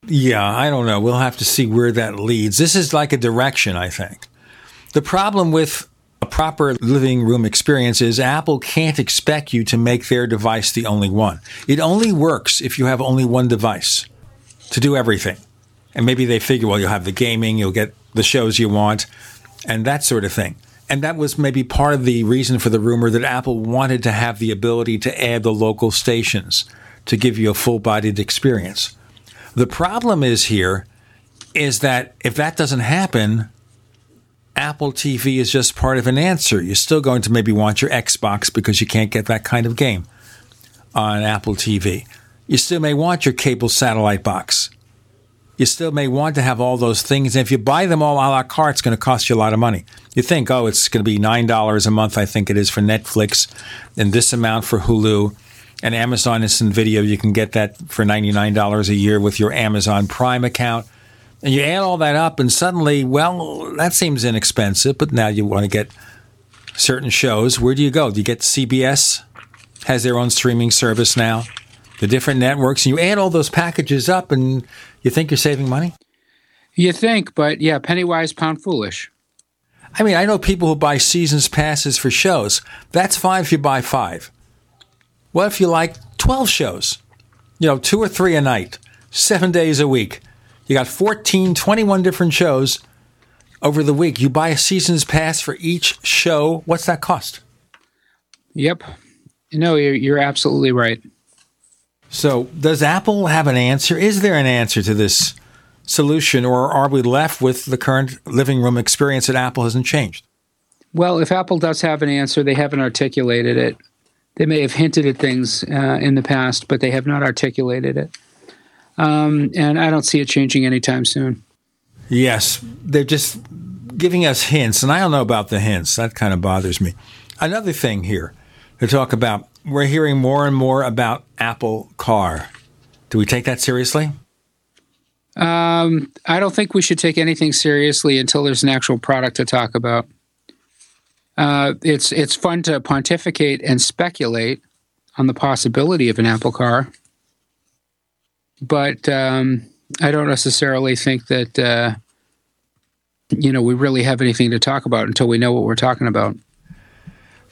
Yeah, I don't know. We'll have to see where that leads. This is like a direction, I think. The problem with a proper living room experience is Apple can't expect you to make their device the only one. It only works if you have only one device to do everything. And maybe they figure, well, you'll have the gaming, you'll get the shows you want, and that sort of thing. And that was maybe part of the reason for the rumor that Apple wanted to have the ability to add the local stations to give you a full bodied experience. The problem is here is that if that doesn't happen, Apple TV is just part of an answer. You're still going to maybe want your Xbox because you can't get that kind of game on Apple TV. You still may want your cable satellite box. You still may want to have all those things. And if you buy them all a la carte, it's going to cost you a lot of money. You think, oh, it's going to be $9 a month, I think it is for Netflix, and this amount for Hulu and Amazon Instant Video. You can get that for $99 a year with your Amazon Prime account. And you add all that up, and suddenly, well, that seems inexpensive, but now you want to get certain shows. Where do you go? Do you get CBS? Has their own streaming service now. The different networks, and you add all those packages up, and you think you're saving money? You think, but yeah, penny wise, pound foolish. I mean, I know people who buy seasons passes for shows. That's fine if you buy five. What if you like 12 shows? you know, two or three a night, seven days a week. You got 14, 21 different shows over the week. You buy a season's pass for each show. What's that cost? Yep. No, you're, you're absolutely right. So, does Apple have an answer? Is there an answer to this solution, or are we left with the current living room experience that Apple hasn't changed? Well, if Apple does have an answer, they haven't articulated it. They may have hinted at things uh, in the past, but they have not articulated it. Um, and I don't see it changing anytime soon. Yes, they're just giving us hints, and I don't know about the hints. That kind of bothers me. Another thing here to talk about we're hearing more and more about Apple Car. Do we take that seriously? Um, I don't think we should take anything seriously until there's an actual product to talk about. Uh, it's it's fun to pontificate and speculate on the possibility of an Apple Car, but um, I don't necessarily think that uh, you know we really have anything to talk about until we know what we're talking about.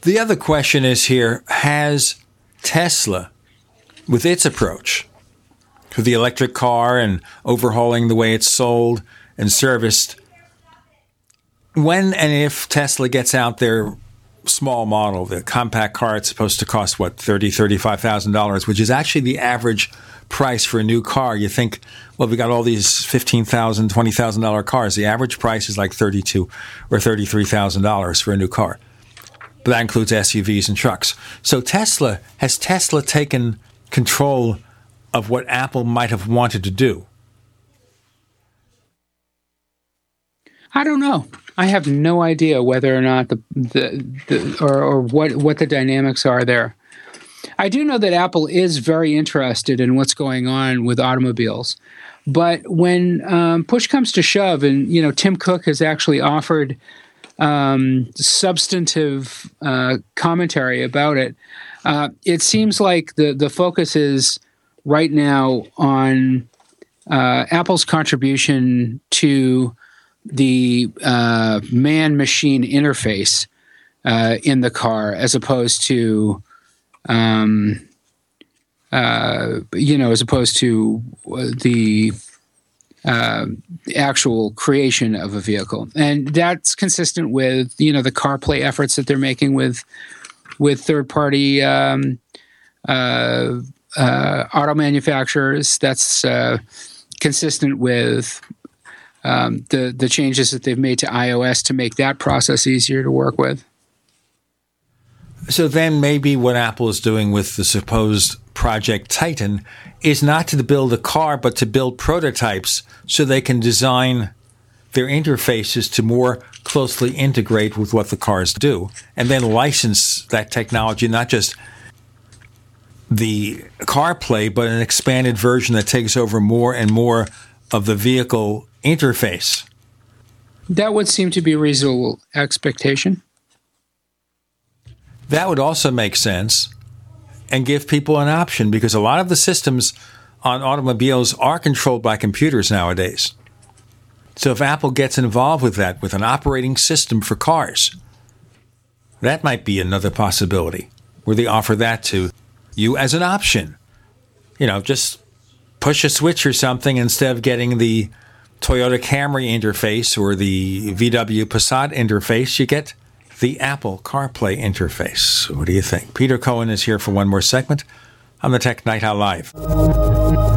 The other question is here has Tesla, with its approach to the electric car and overhauling the way it's sold and serviced, when and if Tesla gets out their small model, the compact car, it's supposed to cost what thirty, thirty-five thousand dollars, which is actually the average price for a new car. You think, well, we got all these fifteen thousand, twenty thousand dollar cars. The average price is like thirty-two or thirty-three thousand dollars for a new car but that includes SUVs and trucks. So Tesla has Tesla taken control of what Apple might have wanted to do? I don't know. I have no idea whether or not the, the, the or, or what what the dynamics are there. I do know that Apple is very interested in what's going on with automobiles, but when um, push comes to shove, and you know Tim Cook has actually offered um, substantive uh, commentary about it, uh, it seems like the the focus is right now on uh, Apple's contribution to the uh, man machine interface uh, in the car, as opposed to. Um, uh, you know, as opposed to the uh, actual creation of a vehicle, and that's consistent with you know the CarPlay efforts that they're making with with third party um, uh, uh, auto manufacturers. That's uh, consistent with um, the the changes that they've made to iOS to make that process easier to work with. So then maybe what Apple is doing with the supposed Project Titan is not to build a car, but to build prototypes so they can design their interfaces to more closely integrate with what the cars do, and then license that technology, not just the CarPlay, but an expanded version that takes over more and more of the vehicle interface. That would seem to be a reasonable expectation. That would also make sense and give people an option because a lot of the systems on automobiles are controlled by computers nowadays. So if Apple gets involved with that, with an operating system for cars, that might be another possibility where they offer that to you as an option. You know, just push a switch or something instead of getting the Toyota Camry interface or the VW Passat interface, you get the Apple CarPlay interface. What do you think? Peter Cohen is here for one more segment on the Tech Night Owl Live.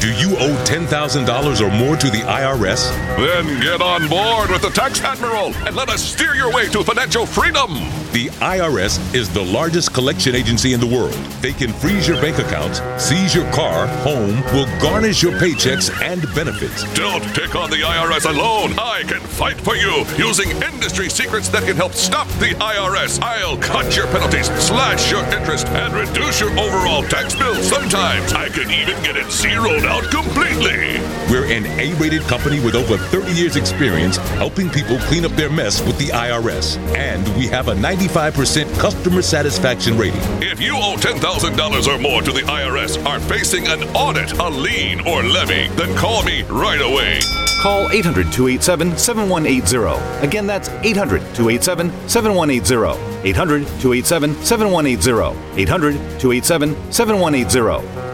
Do you owe $10,000 or more to the IRS? Then get on board with the Tax Admiral and let us steer your way to financial freedom. The IRS is the largest collection agency in the world. They can freeze your bank accounts, seize your car, home, will garnish your paychecks and benefits. Don't take on the IRS alone. I can fight for you using industry secrets that can help stop the IRS. I'll cut your penalties, slash your interest, and reduce your overall tax bill. Sometimes I can even get it zeroed out completely. We're an A rated company with over 30 years' experience helping people clean up their mess with the IRS. And we have a 95% customer satisfaction rating. If you owe $10,000 or more to the IRS, are facing an audit, a lien, or levy, then call me right away. Call 800 287 7180. Again, that's 800 287 7180. 800 287 7180. 800 287 7180.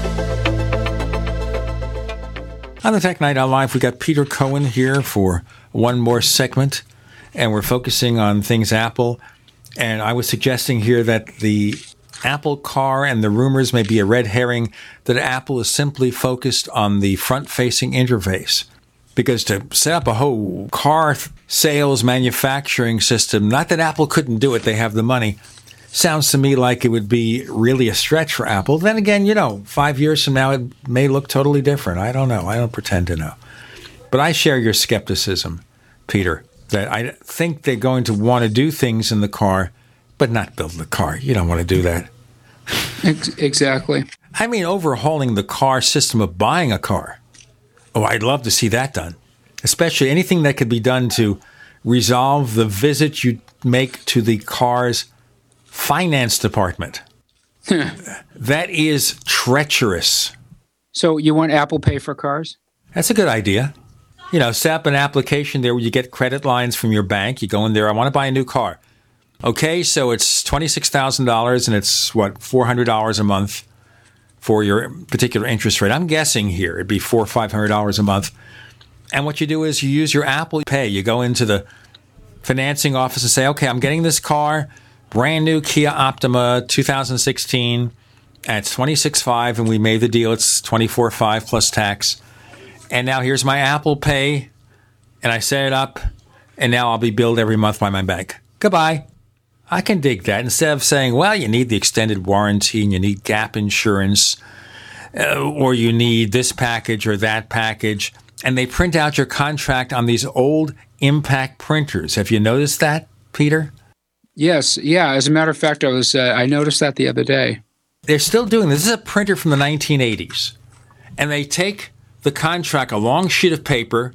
On the Tech Night Live, we got Peter Cohen here for one more segment, and we're focusing on things Apple. And I was suggesting here that the Apple car and the rumors may be a red herring, that Apple is simply focused on the front facing interface. Because to set up a whole car sales manufacturing system, not that Apple couldn't do it, they have the money, sounds to me like it would be really a stretch for Apple. Then again, you know, five years from now, it may look totally different. I don't know. I don't pretend to know. But I share your skepticism, Peter, that I think they're going to want to do things in the car, but not build the car. You don't want to do that. Exactly. I mean, overhauling the car system of buying a car. Oh, I'd love to see that done, especially anything that could be done to resolve the visit you make to the car's finance department. that is treacherous. So you want Apple Pay for cars? That's a good idea. You know, set up an application there where you get credit lines from your bank. You go in there, I want to buy a new car. Okay, so it's $26,000 and it's what, $400 a month for your particular interest rate. I'm guessing here it'd be four or $500 a month. And what you do is you use your Apple Pay. You go into the financing office and say, okay, I'm getting this car, brand new Kia Optima 2016 at 26.5 and we made the deal. It's 24.5 plus tax. And now here's my Apple Pay and I set it up and now I'll be billed every month by my bank. Goodbye. I can dig that instead of saying, well, you need the extended warranty and you need gap insurance uh, or you need this package or that package. And they print out your contract on these old impact printers. Have you noticed that, Peter? Yes. Yeah. As a matter of fact, I was uh, I noticed that the other day. They're still doing this. This is a printer from the 1980s. And they take the contract, a long sheet of paper,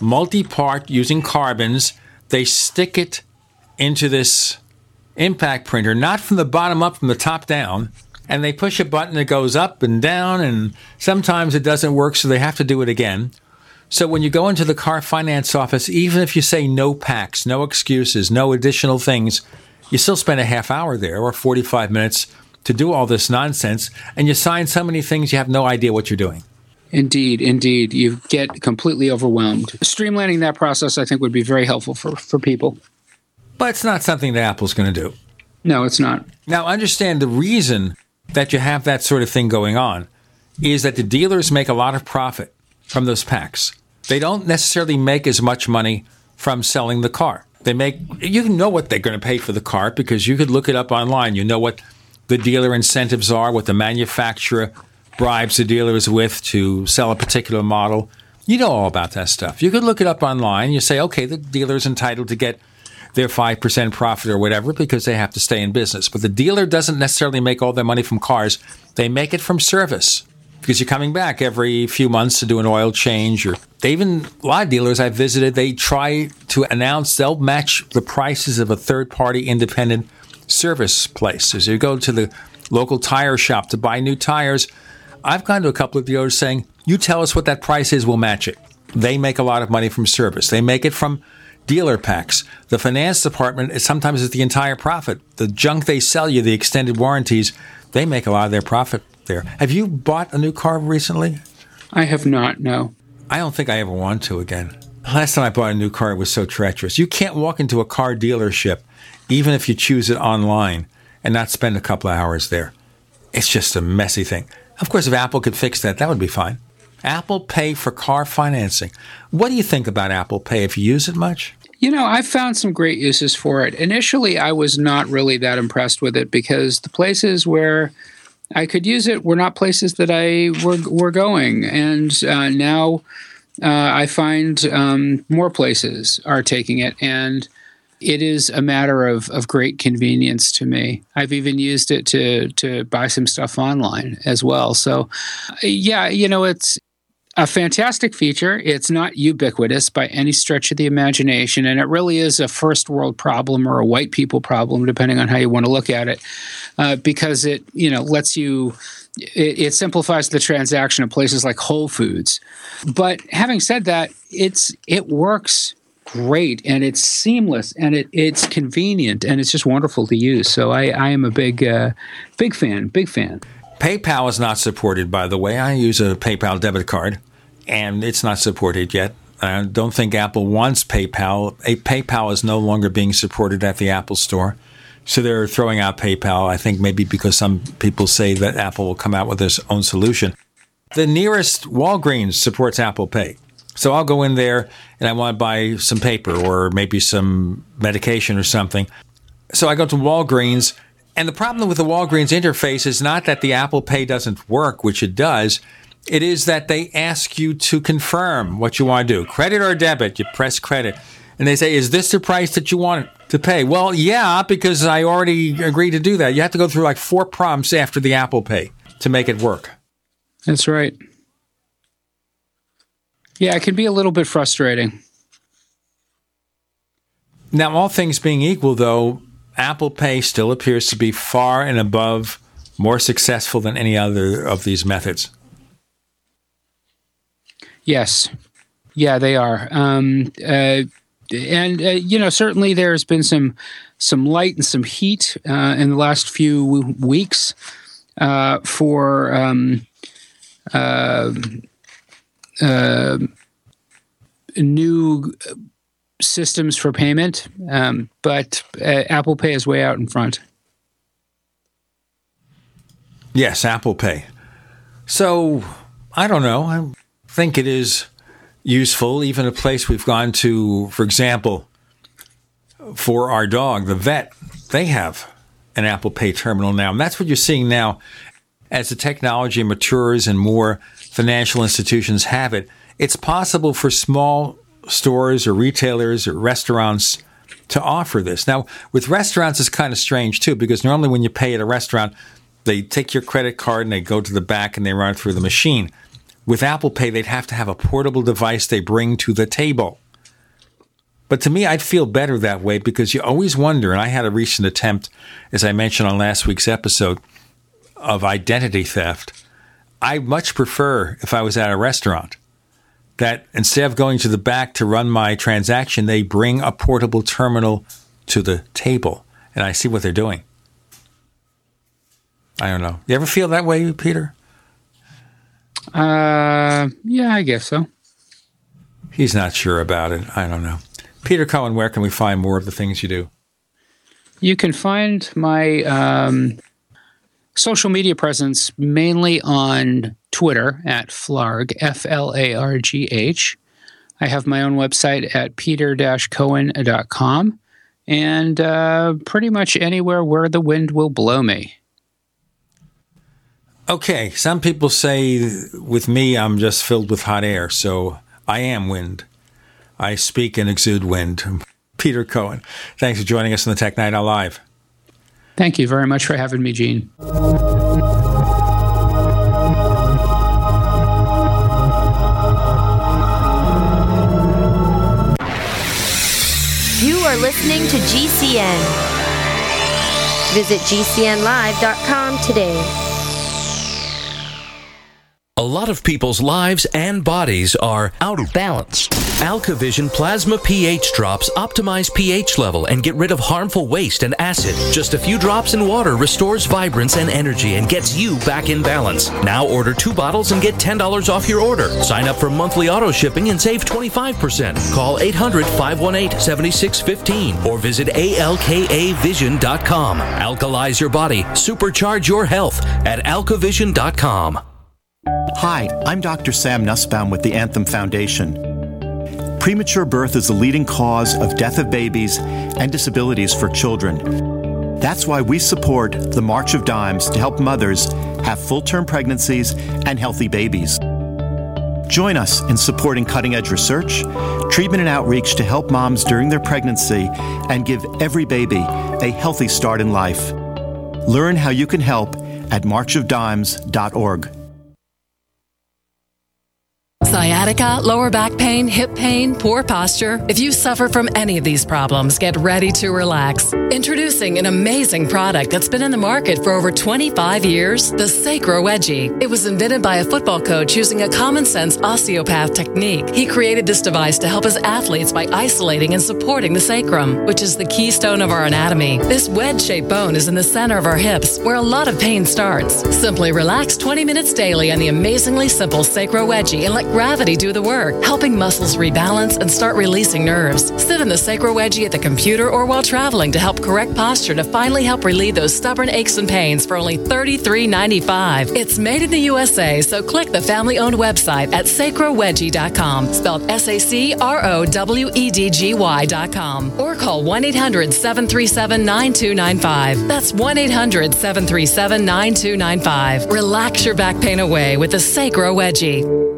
multi part using carbons, they stick it into this impact printer, not from the bottom up, from the top down. And they push a button that goes up and down, and sometimes it doesn't work, so they have to do it again. So when you go into the car finance office, even if you say no packs, no excuses, no additional things, you still spend a half hour there or 45 minutes to do all this nonsense, and you sign so many things you have no idea what you're doing. Indeed, indeed. You get completely overwhelmed. Streamlining that process, I think, would be very helpful for, for people. But it's not something that Apple's going to do. No, it's not. Now, understand the reason that you have that sort of thing going on is that the dealers make a lot of profit from those packs. They don't necessarily make as much money from selling the car. They make you know what they're going to pay for the car because you could look it up online. You know what the dealer incentives are, what the manufacturer bribes the dealers with to sell a particular model. You know all about that stuff. You could look it up online. You say, okay, the dealer is entitled to get their 5% profit or whatever because they have to stay in business. But the dealer doesn't necessarily make all their money from cars, they make it from service because you're coming back every few months to do an oil change or they even a lot of dealers I've visited they try to announce they'll match the prices of a third party independent service place. As you go to the local tire shop to buy new tires I've gone to a couple of dealers saying you tell us what that price is we'll match it. They make a lot of money from service. They make it from dealer packs. The finance department is sometimes is the entire profit. The junk they sell you the extended warranties they make a lot of their profit there. Have you bought a new car recently? I have not, no. I don't think I ever want to again. Last time I bought a new car, it was so treacherous. You can't walk into a car dealership, even if you choose it online, and not spend a couple of hours there. It's just a messy thing. Of course, if Apple could fix that, that would be fine. Apple Pay for car financing. What do you think about Apple Pay if you use it much? You know, I've found some great uses for it. Initially, I was not really that impressed with it because the places where I could use it were not places that I were were going, and uh, now uh, I find um, more places are taking it, and it is a matter of, of great convenience to me. I've even used it to to buy some stuff online as well. So, yeah, you know, it's a fantastic feature. It's not ubiquitous by any stretch of the imagination, and it really is a first world problem or a white people problem, depending on how you want to look at it, uh, because it you know lets you. It, it simplifies the transaction at places like Whole Foods, but having said that, it's it works great and it's seamless and it, it's convenient and it's just wonderful to use. So I, I am a big uh, big fan, big fan. PayPal is not supported, by the way. I use a PayPal debit card and it's not supported yet. I don't think Apple wants PayPal. A PayPal is no longer being supported at the Apple Store. So they're throwing out PayPal, I think maybe because some people say that Apple will come out with its own solution. The nearest Walgreens supports Apple Pay. So I'll go in there and I want to buy some paper or maybe some medication or something. So I go to Walgreens, and the problem with the Walgreens interface is not that the Apple Pay doesn't work, which it does it is that they ask you to confirm what you want to do credit or debit. You press credit. And they say, Is this the price that you want to pay? Well, yeah, because I already agreed to do that. You have to go through like four prompts after the Apple Pay to make it work. That's right. Yeah, it can be a little bit frustrating. Now, all things being equal, though, Apple Pay still appears to be far and above more successful than any other of these methods? Yes. Yeah, they are. Um, uh, and uh, you know, certainly there's been some some light and some heat uh, in the last few weeks uh, for um, uh, uh, new systems for payment, um, but Apple Pay is way out in front. Yes, Apple Pay. So I don't know. I think it is useful. Even a place we've gone to, for example, for our dog, the vet, they have an Apple Pay terminal now. And that's what you're seeing now as the technology matures and more financial institutions have it. It's possible for small stores or retailers or restaurants to offer this. Now, with restaurants, it's kind of strange too, because normally when you pay at a restaurant, they take your credit card and they go to the back and they run it through the machine. With Apple Pay, they'd have to have a portable device they bring to the table. But to me, I'd feel better that way because you always wonder, and I had a recent attempt, as I mentioned on last week's episode, of identity theft. I much prefer if I was at a restaurant that instead of going to the back to run my transaction, they bring a portable terminal to the table and I see what they're doing. I don't know. You ever feel that way, Peter? Uh, yeah, I guess so. He's not sure about it. I don't know. Peter Cohen, where can we find more of the things you do? You can find my um, social media presence mainly on Twitter at Flargh, F L A R G H. I have my own website at peter cohen.com and uh, pretty much anywhere where the wind will blow me. Okay, some people say with me, I'm just filled with hot air, so I am wind. I speak and exude wind. Peter Cohen, thanks for joining us on the Tech Night Owl Live. Thank you very much for having me, Gene. You are listening to GCN. Visit GCNlive.com today. A lot of people's lives and bodies are out of balance. AlkaVision Plasma pH drops optimize pH level and get rid of harmful waste and acid. Just a few drops in water restores vibrance and energy and gets you back in balance. Now order two bottles and get $10 off your order. Sign up for monthly auto shipping and save 25%. Call 800 518 7615 or visit alkavision.com. Alkalize your body, supercharge your health at alkavision.com. Hi, I'm Dr. Sam Nussbaum with the Anthem Foundation. Premature birth is the leading cause of death of babies and disabilities for children. That's why we support the March of Dimes to help mothers have full term pregnancies and healthy babies. Join us in supporting cutting edge research, treatment, and outreach to help moms during their pregnancy and give every baby a healthy start in life. Learn how you can help at marchofdimes.org. Sciatica, lower back pain, hip pain, poor posture. If you suffer from any of these problems, get ready to relax. Introducing an amazing product that's been in the market for over 25 years the Sacro Wedgy. It was invented by a football coach using a common sense osteopath technique. He created this device to help his athletes by isolating and supporting the sacrum, which is the keystone of our anatomy. This wedge shaped bone is in the center of our hips, where a lot of pain starts. Simply relax 20 minutes daily on the amazingly simple Sacro Wedgy and let gravity do the work, helping muscles rebalance and start releasing nerves. Sit in the sacro wedgy at the computer or while traveling to help correct posture to finally help relieve those stubborn aches and pains for only $33.95. It's made in the USA, so click the family owned website at sacrowedgy.com, spelled S A C R O W E D G Y.com, or call 1 800 737 9295. That's 1 800 737 9295. Relax your back pain away with the Sacro Wedgy.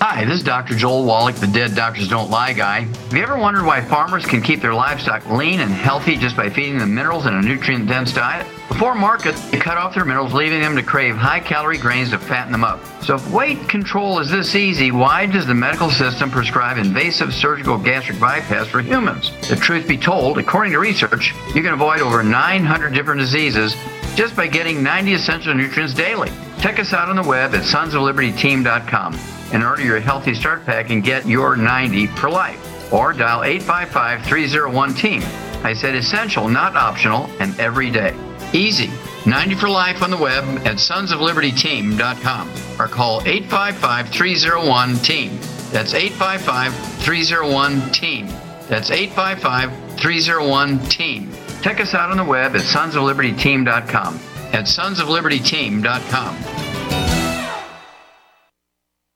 Hi, this is Dr. Joel Wallach, the Dead Doctors Don't Lie guy. Have you ever wondered why farmers can keep their livestock lean and healthy just by feeding them minerals in a nutrient dense diet? Before market, they cut off their minerals, leaving them to crave high calorie grains to fatten them up. So, if weight control is this easy, why does the medical system prescribe invasive surgical gastric bypass for humans? The truth be told, according to research, you can avoid over 900 different diseases just by getting 90 essential nutrients daily. Check us out on the web at sonsoflibertyteam.com and order your Healthy Start Pack and get your 90 for life. Or dial 855 301 Team. I said essential, not optional, and every day. Easy. 90 for life on the web at sonsoflibertyteam.com or call 855 301 Team. That's 855 301 Team. That's 855 301 Team. Check us out on the web at sonsoflibertyteam.com. At sonsoflibertyteam.com.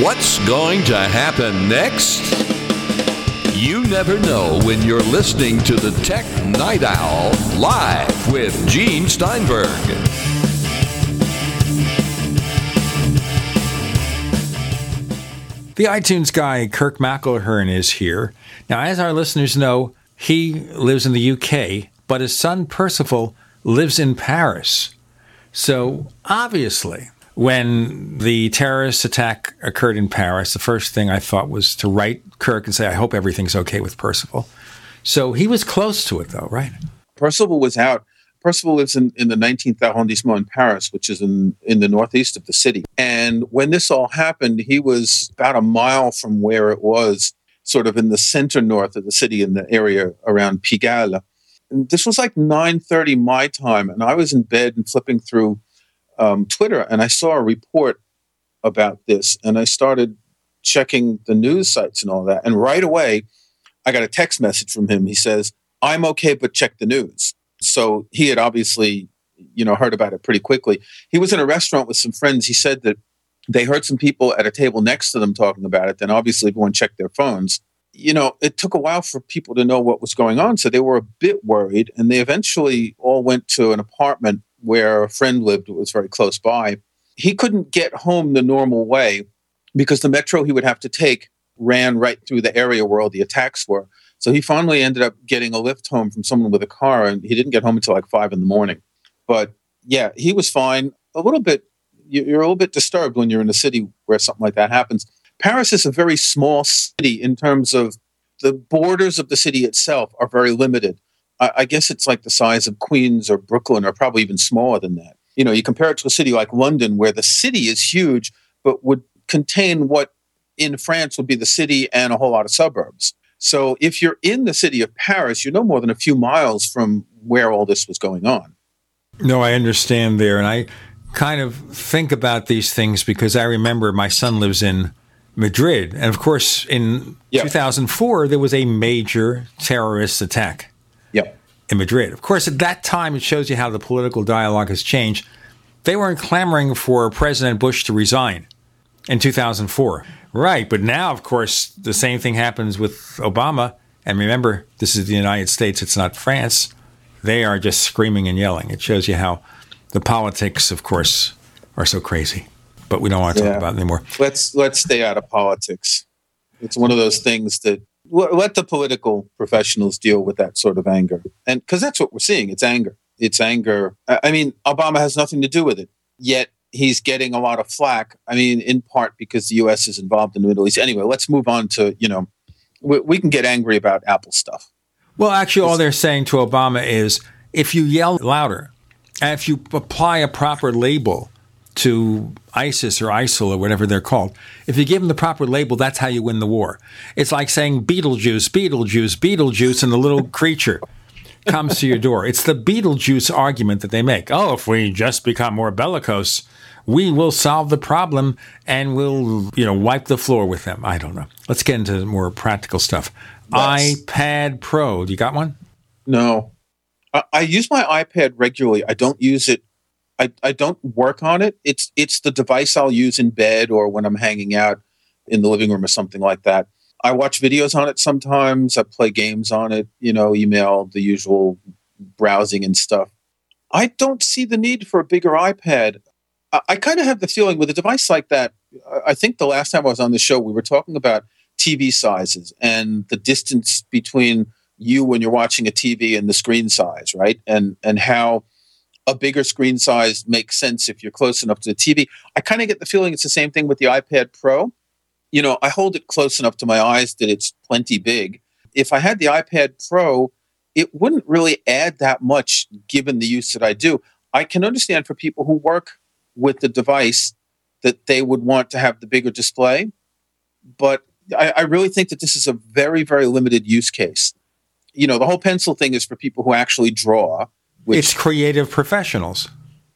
What's going to happen next? You never know when you're listening to the Tech Night Owl live with Gene Steinberg. The iTunes guy, Kirk McElhearn, is here. Now, as our listeners know, he lives in the UK, but his son Percival lives in Paris. So, obviously, when the terrorist attack occurred in Paris, the first thing I thought was to write Kirk and say, I hope everything's okay with Percival. So he was close to it, though, right? Percival was out. Percival lives in, in the 19th arrondissement in Paris, which is in, in the northeast of the city. And when this all happened, he was about a mile from where it was, sort of in the center north of the city, in the area around Pigalle. And this was like 9.30 my time, and I was in bed and flipping through um, Twitter, and I saw a report about this, and I started checking the news sites and all that. And right away, I got a text message from him. He says, "I'm okay, but check the news." So he had obviously, you know, heard about it pretty quickly. He was in a restaurant with some friends. He said that they heard some people at a table next to them talking about it. Then obviously everyone checked their phones. You know, it took a while for people to know what was going on, so they were a bit worried, and they eventually all went to an apartment where a friend lived was very close by. He couldn't get home the normal way because the metro he would have to take ran right through the area where all the attacks were. So he finally ended up getting a lift home from someone with a car, and he didn't get home until like five in the morning. But yeah, he was fine. A little bit, you're a little bit disturbed when you're in a city where something like that happens. Paris is a very small city in terms of the borders of the city itself are very limited. I, I guess it's like the size of Queens or Brooklyn, or probably even smaller than that. You know, you compare it to a city like London, where the city is huge, but would contain what in France would be the city and a whole lot of suburbs. So if you're in the city of Paris, you're no more than a few miles from where all this was going on. No, I understand there. And I kind of think about these things because I remember my son lives in Madrid. And of course, in 2004, there was a major terrorist attack. In Madrid. Of course, at that time, it shows you how the political dialogue has changed. They weren't clamoring for President Bush to resign in 2004. Right. But now, of course, the same thing happens with Obama. And remember, this is the United States, it's not France. They are just screaming and yelling. It shows you how the politics, of course, are so crazy. But we don't want to Yeah. talk about it anymore. Let's let's stay out of politics. It's one of those things that let the political professionals deal with that sort of anger, and because that's what we're seeing. It's anger. It's anger. I mean, Obama has nothing to do with it. Yet he's getting a lot of flack. I mean, in part because the U.S. is involved in the Middle East. Anyway, let's move on to you know, we, we can get angry about Apple stuff. Well, actually, all they're saying to Obama is if you yell louder, and if you apply a proper label to ISIS or ISIL or whatever they're called, if you give them the proper label, that's how you win the war. It's like saying Beetlejuice, Beetlejuice, Beetlejuice, and the little creature comes to your door. It's the Beetlejuice argument that they make. Oh, if we just become more bellicose, we will solve the problem and we'll, you know, wipe the floor with them. I don't know. Let's get into more practical stuff. IPad Pro. Do you got one? No, I, I use my iPad regularly. I don't use it. I, I don't work on it. It's it's the device I'll use in bed or when I'm hanging out in the living room or something like that. I watch videos on it sometimes. I play games on it. You know, email the usual browsing and stuff. I don't see the need for a bigger iPad. I, I kind of have the feeling with a device like that. I- think the last time I was on the show, we were talking about TV sizes and the distance between you when you're watching a TV and the screen size, right? And and how a bigger screen size makes sense if you're close enough to the TV. I kind of get the feeling it's the same thing with the iPad Pro. You know, I hold it close enough to my eyes that it's plenty big. If I had the iPad Pro, it wouldn't really add that much given the use that I do. I can understand for people who work with the device that they would want to have the bigger display, but I, I really think that this is a very, very limited use case. You know, the whole pencil thing is for people who actually draw. Which, it's creative professionals.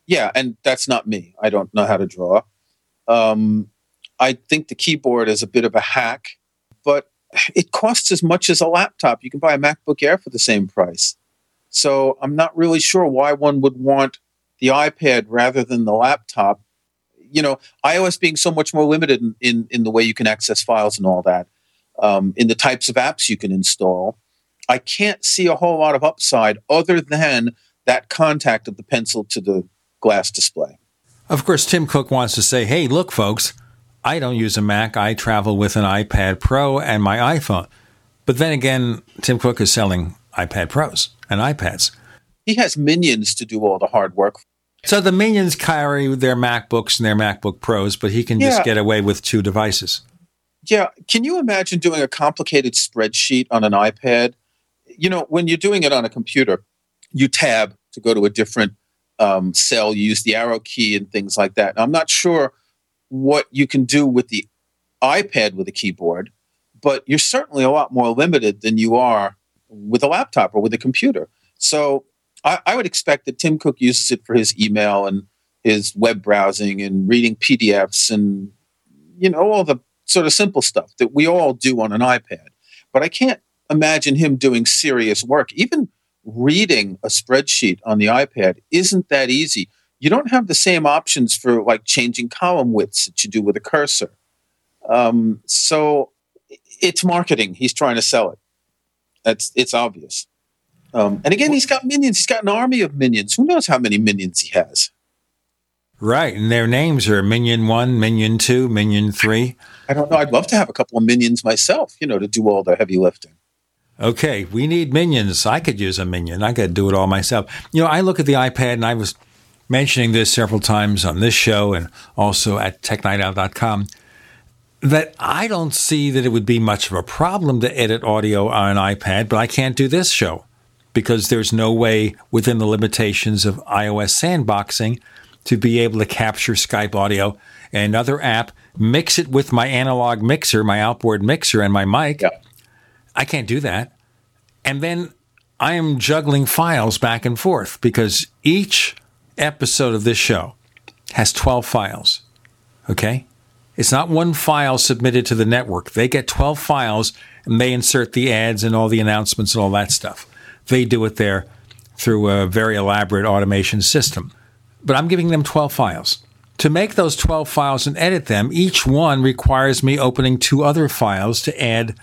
yeah, and that's not me. I don't know how to draw. Um, I think the keyboard is a bit of a hack, but it costs as much as a laptop. You can buy a MacBook Air for the same price. So I'm not really sure why one would want the iPad rather than the laptop. You know, iOS being so much more limited in, in, in the way you can access files and all that, um, in the types of apps you can install, I can't see a whole lot of upside other than that contact of the pencil to the glass display. Of course, Tim Cook wants to say, hey, look, folks, I don't use a Mac. I travel with an iPad Pro and my iPhone. But then again, Tim Cook is selling iPad Pros and iPads. He has minions to do all the hard work. So the minions carry their MacBooks and their MacBook Pros, but he can just get away with two devices. Yeah, can you imagine doing a complicated spreadsheet on an iPad? You know, when you're doing it on a computer, you tab to go to a different um, cell, you use the arrow key and things like that. Now, I'm not sure what you can do with the iPad with a keyboard, but you're certainly a lot more limited than you are with a laptop or with a computer. So I, I would expect that Tim Cook uses it for his email and his web browsing and reading PDFs and you know all the sort of simple stuff that we all do on an iPad. But I can't imagine him doing serious work. Even reading a spreadsheet on the iPad isn't that easy. You don't have the same options for like changing column widths that you do with a cursor. Um, so it's marketing. He's trying to sell it. That's it's obvious. Um, and again, he's got minions. He's got an army of minions. Who knows how many minions he has? Right. And their names are Minion 1, Minion 2, Minion 3. I don't know. I'd love to have a couple of minions myself, you know, to do all the heavy lifting. Okay, we need minions. I could use a minion. I could do it all myself. You know, I look at the iPad and I was mentioning this several times on this show and also at technightowl.com that I don't see that it would be much of a problem to edit audio on an iPad, but I can't do this show because there's no way within the limitations of iOS sandboxing to be able to capture Skype audio and another app, mix it with my analog mixer, my outboard mixer, and my mic. I can't do that. And then I am juggling files back and forth because each episode of this show has 12 files. Okay? It's not one file submitted to the network. They get 12 files and they insert the ads and all the announcements and all that stuff. They do it there through a very elaborate automation system. But I'm giving them 12 files. To make those 12 files and edit them, each one requires me opening two other files to add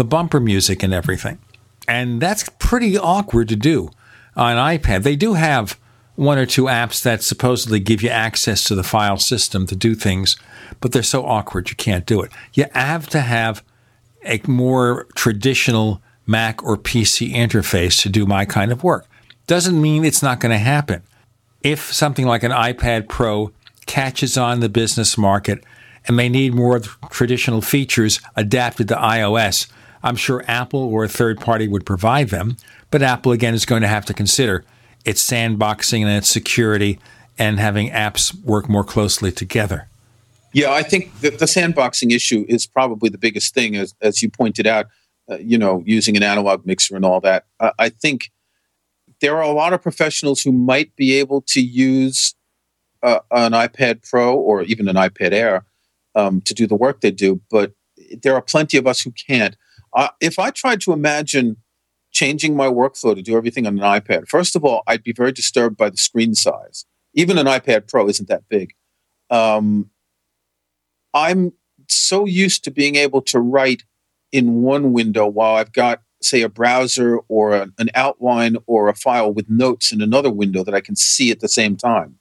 the bumper music and everything. And that's pretty awkward to do on iPad. They do have one or two apps that supposedly give you access to the file system to do things, but they're so awkward you can't do it. You have to have a more traditional Mac or PC interface to do my kind of work. Doesn't mean it's not going to happen. If something like an iPad Pro catches on the business market and may need more traditional features adapted to iOS. I'm sure Apple or a third party would provide them, but Apple again is going to have to consider its sandboxing and its security and having apps work more closely together. Yeah, I think the sandboxing issue is probably the biggest thing, as, as you pointed out, uh, you know, using an analog mixer and all that. Uh, I think there are a lot of professionals who might be able to use uh, an iPad Pro or even an iPad Air um, to do the work they do, but there are plenty of us who can't. If I tried to imagine changing my workflow to do everything on an iPad, first of all, I'd be very disturbed by the screen size. Even an iPad Pro isn't that big. Um, I'm so used to being able to write in one window while I've got, say, a browser or a, an outline or a file with notes in another window that I can see at the same time.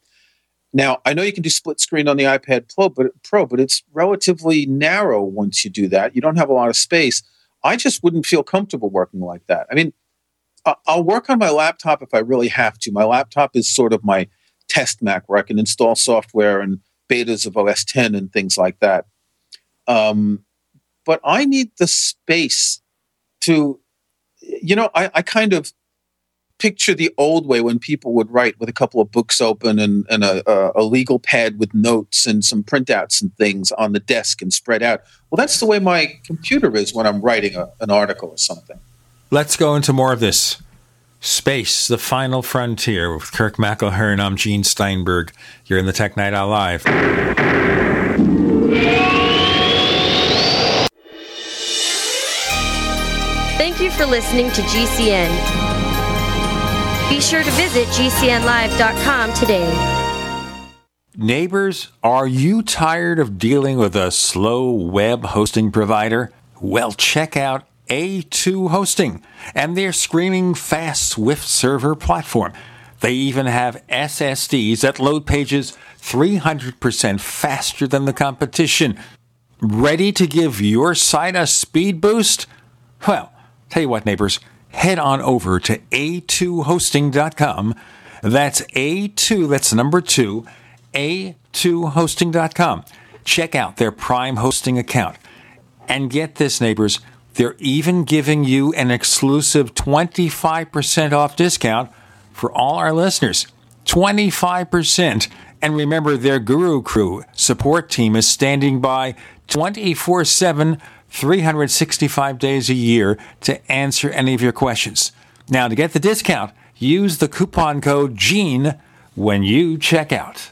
Now, I know you can do split screen on the iPad Pro, but Pro, but it's relatively narrow once you do that. You don't have a lot of space. I just wouldn't feel comfortable working like that. I mean, I'll work on my laptop if I really have to. My laptop is sort of my test Mac where I can install software and betas of OS 10 and things like that. Um, but I need the space to, you know, I, I kind of picture the old way when people would write with a couple of books open and, and a, a, legal pad with notes and some printouts and things on the desk and spread out. Well, that's the way my computer is when I'm writing a, an article or something. Let's go into more of this. Space, the final frontier with Kirk McElhearn. I'm Gene Steinberg. You're in the Tech Night Owl Live. Thank you for listening to GCN. Be sure to visit GCNlive.com today. Neighbors, are you tired of dealing with a slow web hosting provider? Well, check out A2 Hosting and their screaming fast Swift server platform. They even have SSDs that load pages 300% faster than the competition. Ready to give your site a speed boost? Well, tell you what, neighbors, head on over to a2hosting.com. That's A2, that's number two, a2hosting.com. Check out their Prime hosting account. And get this, neighbors, they're even giving you an exclusive 25% off discount for all our listeners. 25%. And remember, their Guru Crew support team is standing by 24 7, 365 days a year to answer any of your questions. Now, to get the discount, use the coupon code GENE when you check out.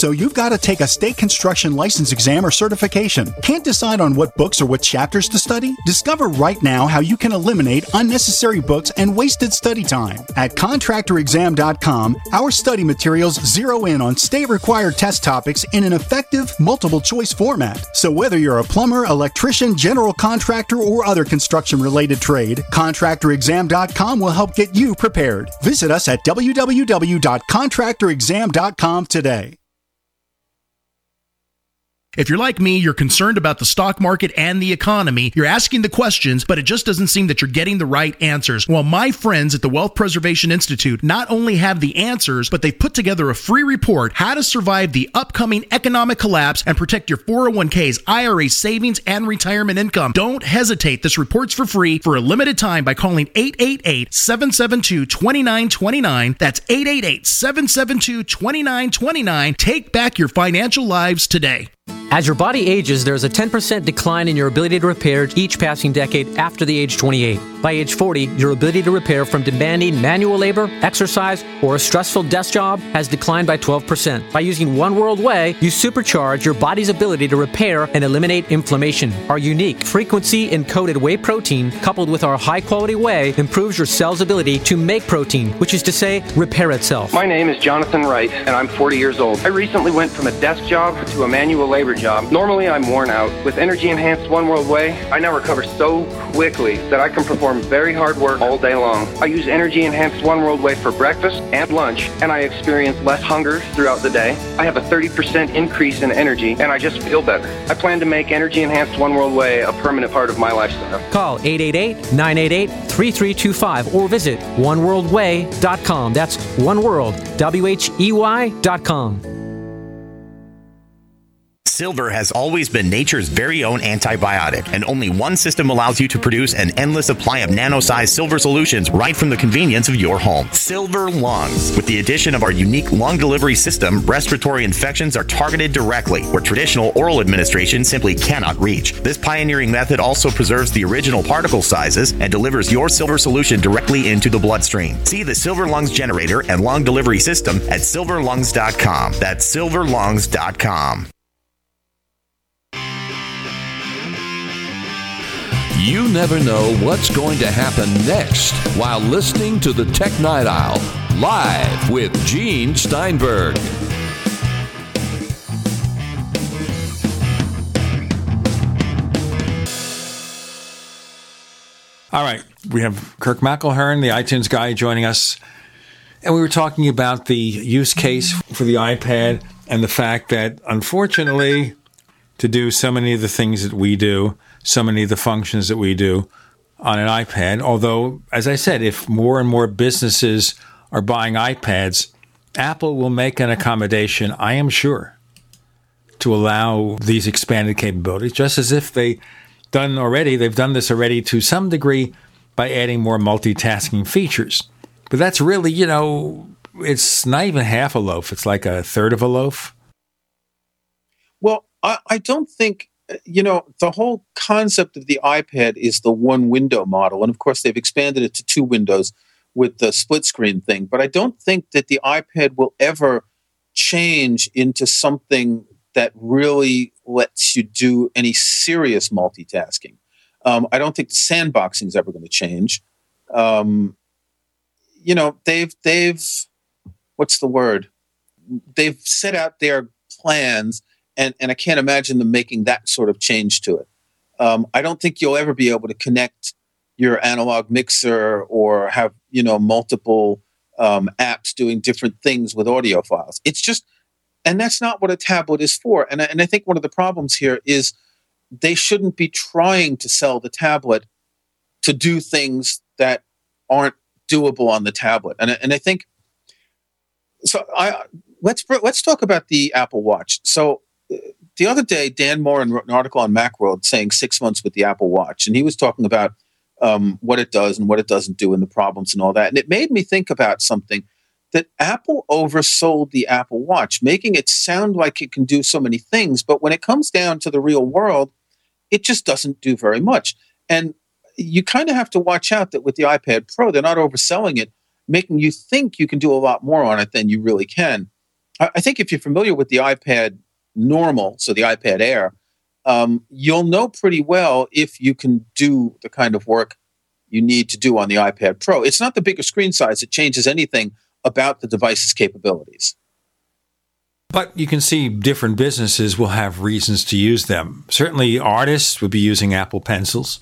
So you've got to take a state construction license exam or certification. Can't decide on what books or what chapters to study? Discover right now how you can eliminate unnecessary books and wasted study time. At contractorexam.com, our study materials zero in on state required test topics in an effective multiple choice format. So whether you're a plumber, electrician, general contractor, or other construction related trade, contractorexam.com will help get you prepared. Visit us at www.contractorexam.com today. If you're like me, you're concerned about the stock market and the economy. You're asking the questions, but it just doesn't seem that you're getting the right answers. Well, my friends at the Wealth Preservation Institute not only have the answers, but they've put together a free report how to survive the upcoming economic collapse and protect your 401ks, IRA savings, and retirement income. Don't hesitate. This report's for free for a limited time by calling 888 772 2929. That's 888 772 2929. Take back your financial lives today. As your body ages, there's a 10% decline in your ability to repair each passing decade after the age 28. By age 40, your ability to repair from demanding manual labor, exercise, or a stressful desk job has declined by 12%. By using One World Whey, you supercharge your body's ability to repair and eliminate inflammation. Our unique frequency encoded whey protein, coupled with our high quality whey, improves your cell's ability to make protein, which is to say, repair itself. My name is Jonathan Wright, and I'm 40 years old. I recently went from a desk job to a manual labor job. Normally, I'm worn out. With energy enhanced One World Whey, I now recover so quickly that I can perform very hard work all day long. I use energy enhanced One World Whey for breakfast and lunch, and I experience less hunger throughout the day. I have a 30% increase in energy, and I just feel better. I plan to make energy enhanced One World Whey a permanent part of my lifestyle. Call 888 988 3325 or visit oneworldwhey.com. That's oneworld, W H E Y.com. Silver has always been nature's very own antibiotic, and only one system allows you to produce an endless supply of nano-sized silver solutions right from the convenience of your home. Silver Lungs. With the addition of our unique lung delivery system, respiratory infections are targeted directly, where traditional oral administration simply cannot reach. This pioneering method also preserves the original particle sizes and delivers your silver solution directly into the bloodstream. See the Silver Lungs generator and lung delivery system at silverlungs.com. That's silverlungs.com. You never know what's going to happen next while listening to the Tech Night Owl live with Gene Steinberg. All right. We have Kirk McElhearn, the iTunes guy, joining us. And we were talking about the use case for the iPad and the fact that, unfortunately, to do so many of the things that we do, so many of the functions that we do on an iPad. Although, as I said, if more and more businesses are buying iPads, Apple will make an accommodation, I am sure, to allow these expanded capabilities, just as if they done already, they've done this already to some degree by adding more multitasking features. But that's really, you know, it's not even half a loaf, it's like a third of a loaf. Well, I, I don't think, you know, the whole concept of the iPad is the one window model. And of course, they've expanded it to two windows with the split screen thing. But I don't think that the iPad will ever change into something that really lets you do any serious multitasking. Um, I don't think the sandboxing is ever going to change. Um, you know, they've they've what's the word? They've set out their plans, and and I can't imagine them making that sort of change to it. Um, I don't think you'll ever be able to connect your analog mixer or have you know multiple um, apps doing different things with audio files. It's just, and that's not what a tablet is for. And I, and I think one of the problems here is they shouldn't be trying to sell the tablet to do things that aren't doable on the tablet. And and I think so. I let's let's talk about the Apple Watch. So the other day, Dan Moren wrote an article on Macworld saying six months with the Apple Watch, and he was talking about um, what it does and what it doesn't do and the problems and all that. And it made me think about something that Apple oversold the Apple Watch, making it sound like it can do so many things, but when it comes down to the real world, it just doesn't do very much. And you kind of have to watch out that with the iPad Pro, they're not overselling it, making you think you can do a lot more on it than you really can. I, I think if you're familiar with the iPad normal, so the iPad Air, um, you'll know pretty well if you can do the kind of work you need to do on the iPad Pro. It's not the bigger screen size that changes anything about the device's capabilities. But you can see different businesses will have reasons to use them. Certainly, artists would be using Apple Pencils.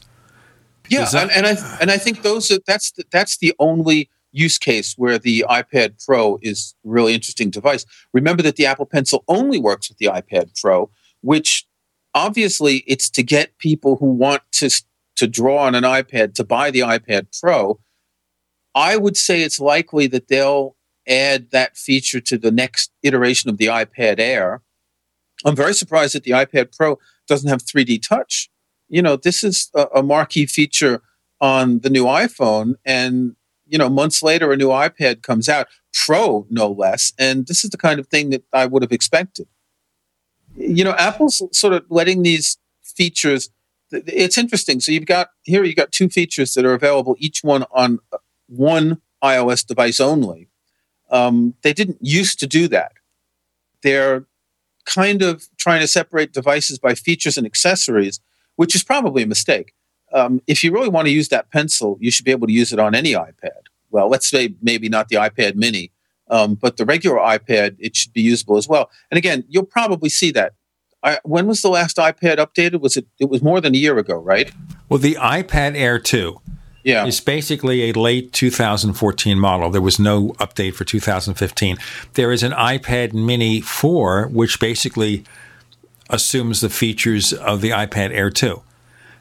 Yeah, that- and, and I and I think those are, that's the, that's the only use case where the iPad Pro is a really interesting device. Remember that the Apple Pencil only works with the iPad Pro, which obviously it's to get people who want to to draw on an iPad to buy the iPad Pro. I would say it's likely that they'll add that feature to the next iteration of the iPad Air. I'm very surprised that the iPad Pro doesn't have 3D touch. You know, this is a, a marquee feature on the new iPhone, and you know, months later, a new iPad comes out, Pro no less, and this is the kind of thing that I would have expected. you know, Apple's sort of letting these features. It's interesting. So you've got here, you've got two features that are available, each one on one iOS device only. Um, they didn't used to do that. They're kind of trying to separate devices by features and accessories, which is probably a mistake. Um, if you really want to use that pencil, you should be able to use it on any iPad. Well, let's say maybe not the iPad mini, um, but the regular iPad, it should be usable as well. And again, you'll probably see that. I, when was the last iPad updated? Was it? It was more than a year ago, right? Well, the iPad Air 2 yeah. is basically a late 2014 model. There was no update for 2015. There is an iPad Mini 4, which basically assumes the features of the iPad Air 2.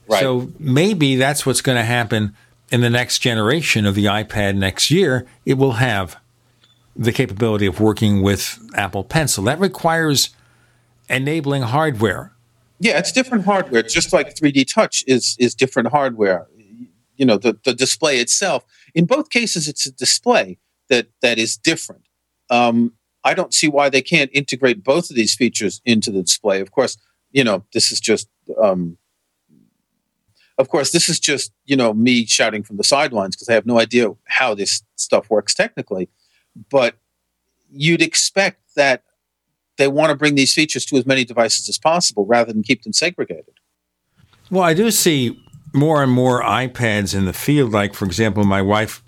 Right. So maybe that's what's going to happen in the next generation of the iPad next year. It will have the capability of working with Apple Pencil. That requires enabling hardware. Yeah, it's different hardware. Just like 3D Touch is is different hardware. You know, the, the display itself. In both cases, it's a display that that is different. Um, I don't see why they can't integrate both of these features into the display. Of course, you know, this is just um, of course, this is just you know me shouting from the sidelines because I have no idea how this stuff works technically. But you'd expect that they want to bring these features to as many devices as possible rather than keep them segregated. Well, I do see more and more iPads in the field. Like, for example, my wife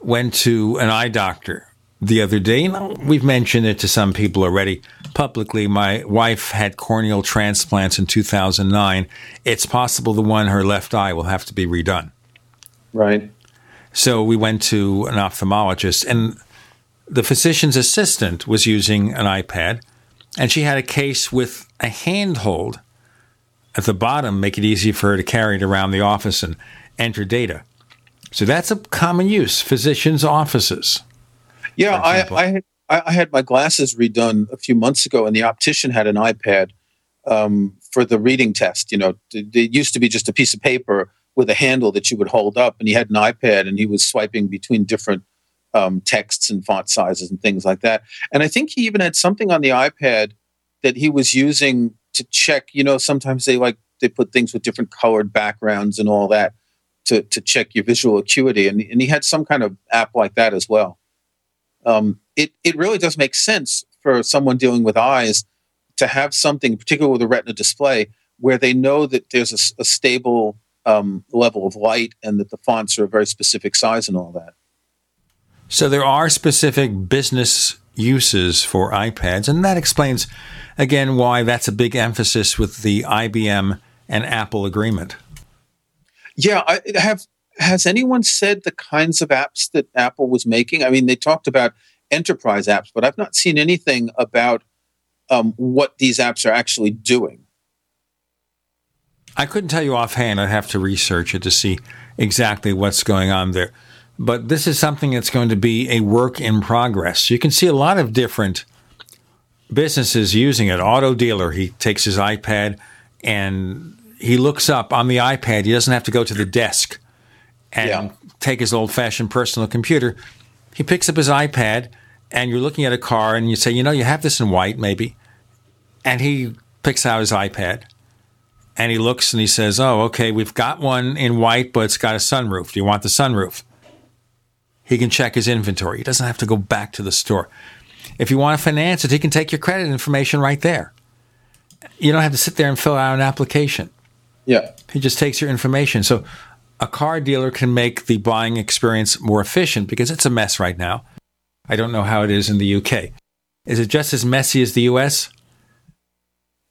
went to an eye doctor the other day. You know, we've mentioned it to some people already publicly. My wife had corneal transplants in 2009. It's possible the one her left eye will have to be redone. Right. So we went to an ophthalmologist, and the physician's assistant was using an iPad, and she had a case with a handhold at the bottom, make it easy for her to carry it around the office and enter data. So that's a common use, physicians' offices. Yeah, I, I, had, I had my glasses redone a few months ago, and the optician had an iPad um, for the reading test. You know, it used to be just a piece of paper with a handle that you would hold up, and he had an iPad, and he was swiping between different um, texts and font sizes and things like that. And I think he even had something on the iPad that he was using to check. You know, sometimes they like they put things with different colored backgrounds and all that to to check your visual acuity, and and he had some kind of app like that as well um, it it really does make sense for someone dealing with eyes to have something, particularly with a retina display, where they know that there's a, a stable um, level of light and that the fonts are a very specific size and all that. So there are specific business uses for iPads, and that explains again why that's a big emphasis with the IBM and Apple agreement. Yeah, I have has anyone said the kinds of apps that Apple was making? I mean, they talked about enterprise apps, but I've not seen anything about um, what these apps are actually doing. I couldn't tell you offhand. I'd have to research it to see exactly what's going on there. But this is something that's going to be a work in progress. You can see a lot of different businesses using it. Auto dealer, he takes his iPad and he looks up on the iPad. He doesn't have to go to the desk and yeah. take his old fashioned personal computer. He picks up his iPad and you're looking at a car and you say, you know, you have this in white, maybe. And he picks out his iPad and he looks and he says, oh, okay, we've got one in white, but it's got a sunroof. Do you want the sunroof? He can check his inventory. He doesn't have to go back to the store. If you want to finance it, he can take your credit information right there. You don't have to sit there and fill out an application. Yeah. He just takes your information. So a car dealer can make the buying experience more efficient because it's a mess right now. I don't know how it is in the UK. Is it just as messy as the US?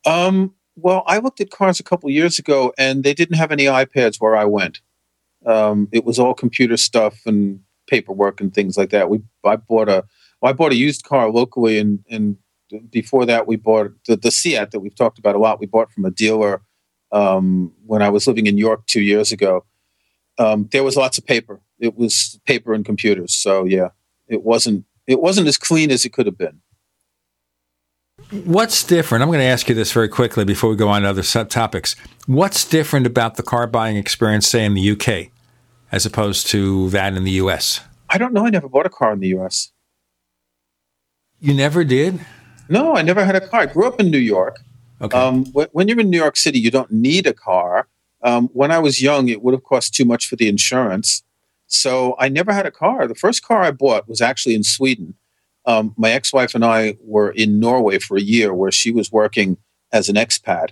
Um, well, I looked at cars a couple years ago and they didn't have any iPads where I went. Um, it was all computer stuff and paperwork and things like that. We I bought a well, I bought a used car locally and and before that we bought the, the Seat that we've talked about a lot. We bought from a dealer um, when I was living in York two years ago um, there was lots of paper. It was paper and computers. So yeah, it wasn't it wasn't as clean as it could have been. What's different? I'm going to ask you this very quickly before we go on to other subtopics. What's different about the car buying experience, say, in the UK, as opposed to that in the US? I don't know. I never bought a car in the US. You never did? No, I never had a car. I grew up in New York. Okay. Um, when you're in New York City, you don't need a car. Um, when I was young, it would have cost too much for the insurance. So I never had a car. The first car I bought was actually in Sweden. Um, my ex wife and I were in Norway for a year where she was working as an expat.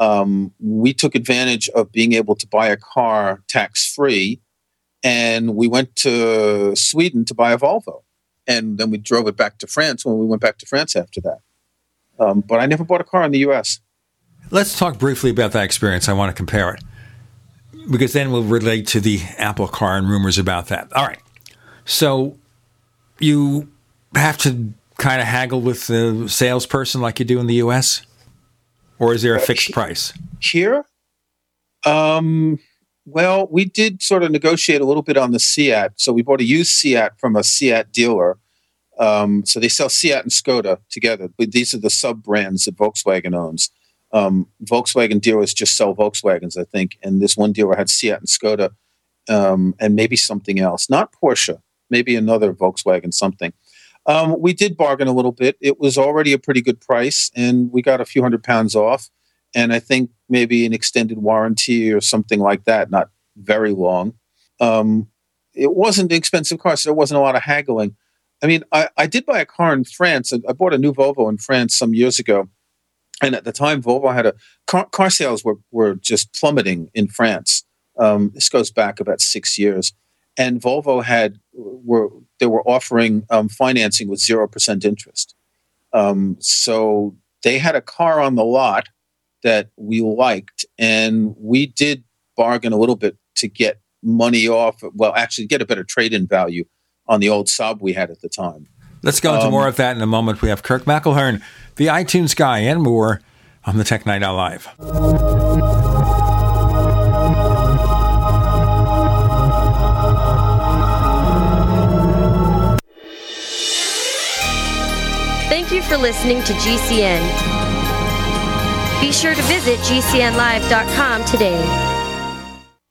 Um, we took advantage of being able to buy a car tax free, and we went to Sweden to buy a Volvo. And then we drove it back to France when we went back to France after that. Um, but I never bought a car in the US. Let's talk briefly about that experience. I want to compare it because then we'll relate to the Apple car and rumors about that. All right. So you have to kind of haggle with the salesperson like you do in the US? Or is there a fixed price? Here? Um, well, we did sort of negotiate a little bit on the Seat. So we bought a used Seat from a Seat dealer. Um, so they sell Seat and Skoda together. But these are the sub brands that Volkswagen owns. Um, Volkswagen dealers just sell Volkswagens, I think. And this one dealer had Seat and Skoda um, and maybe something else. Not Porsche, maybe another Volkswagen something. Um, we did bargain a little bit. It was already a pretty good price, and we got a few hundred pounds off. And I think maybe an extended warranty or something like that, not very long. Um, it wasn't an expensive car, so there wasn't a lot of haggling. I mean, I, I did buy a car in France. I bought a new Volvo in France some years ago. And at the time, Volvo had a car, car sales were, were just plummeting in France. Um, this goes back about six years. And Volvo had were they were offering um, financing with zero percent interest. Um, so they had a car on the lot that we liked, and we did bargain a little bit to get money off. Well, actually, get a better trade-in value on the old Saab we had at the time. Let's go into Um, more of that in a moment. We have Kirk McElhearn, the iTunes guy, and more on the Tech Night Owl Live. Thank you for listening to GCN. Be sure to visit GCNlive.com today.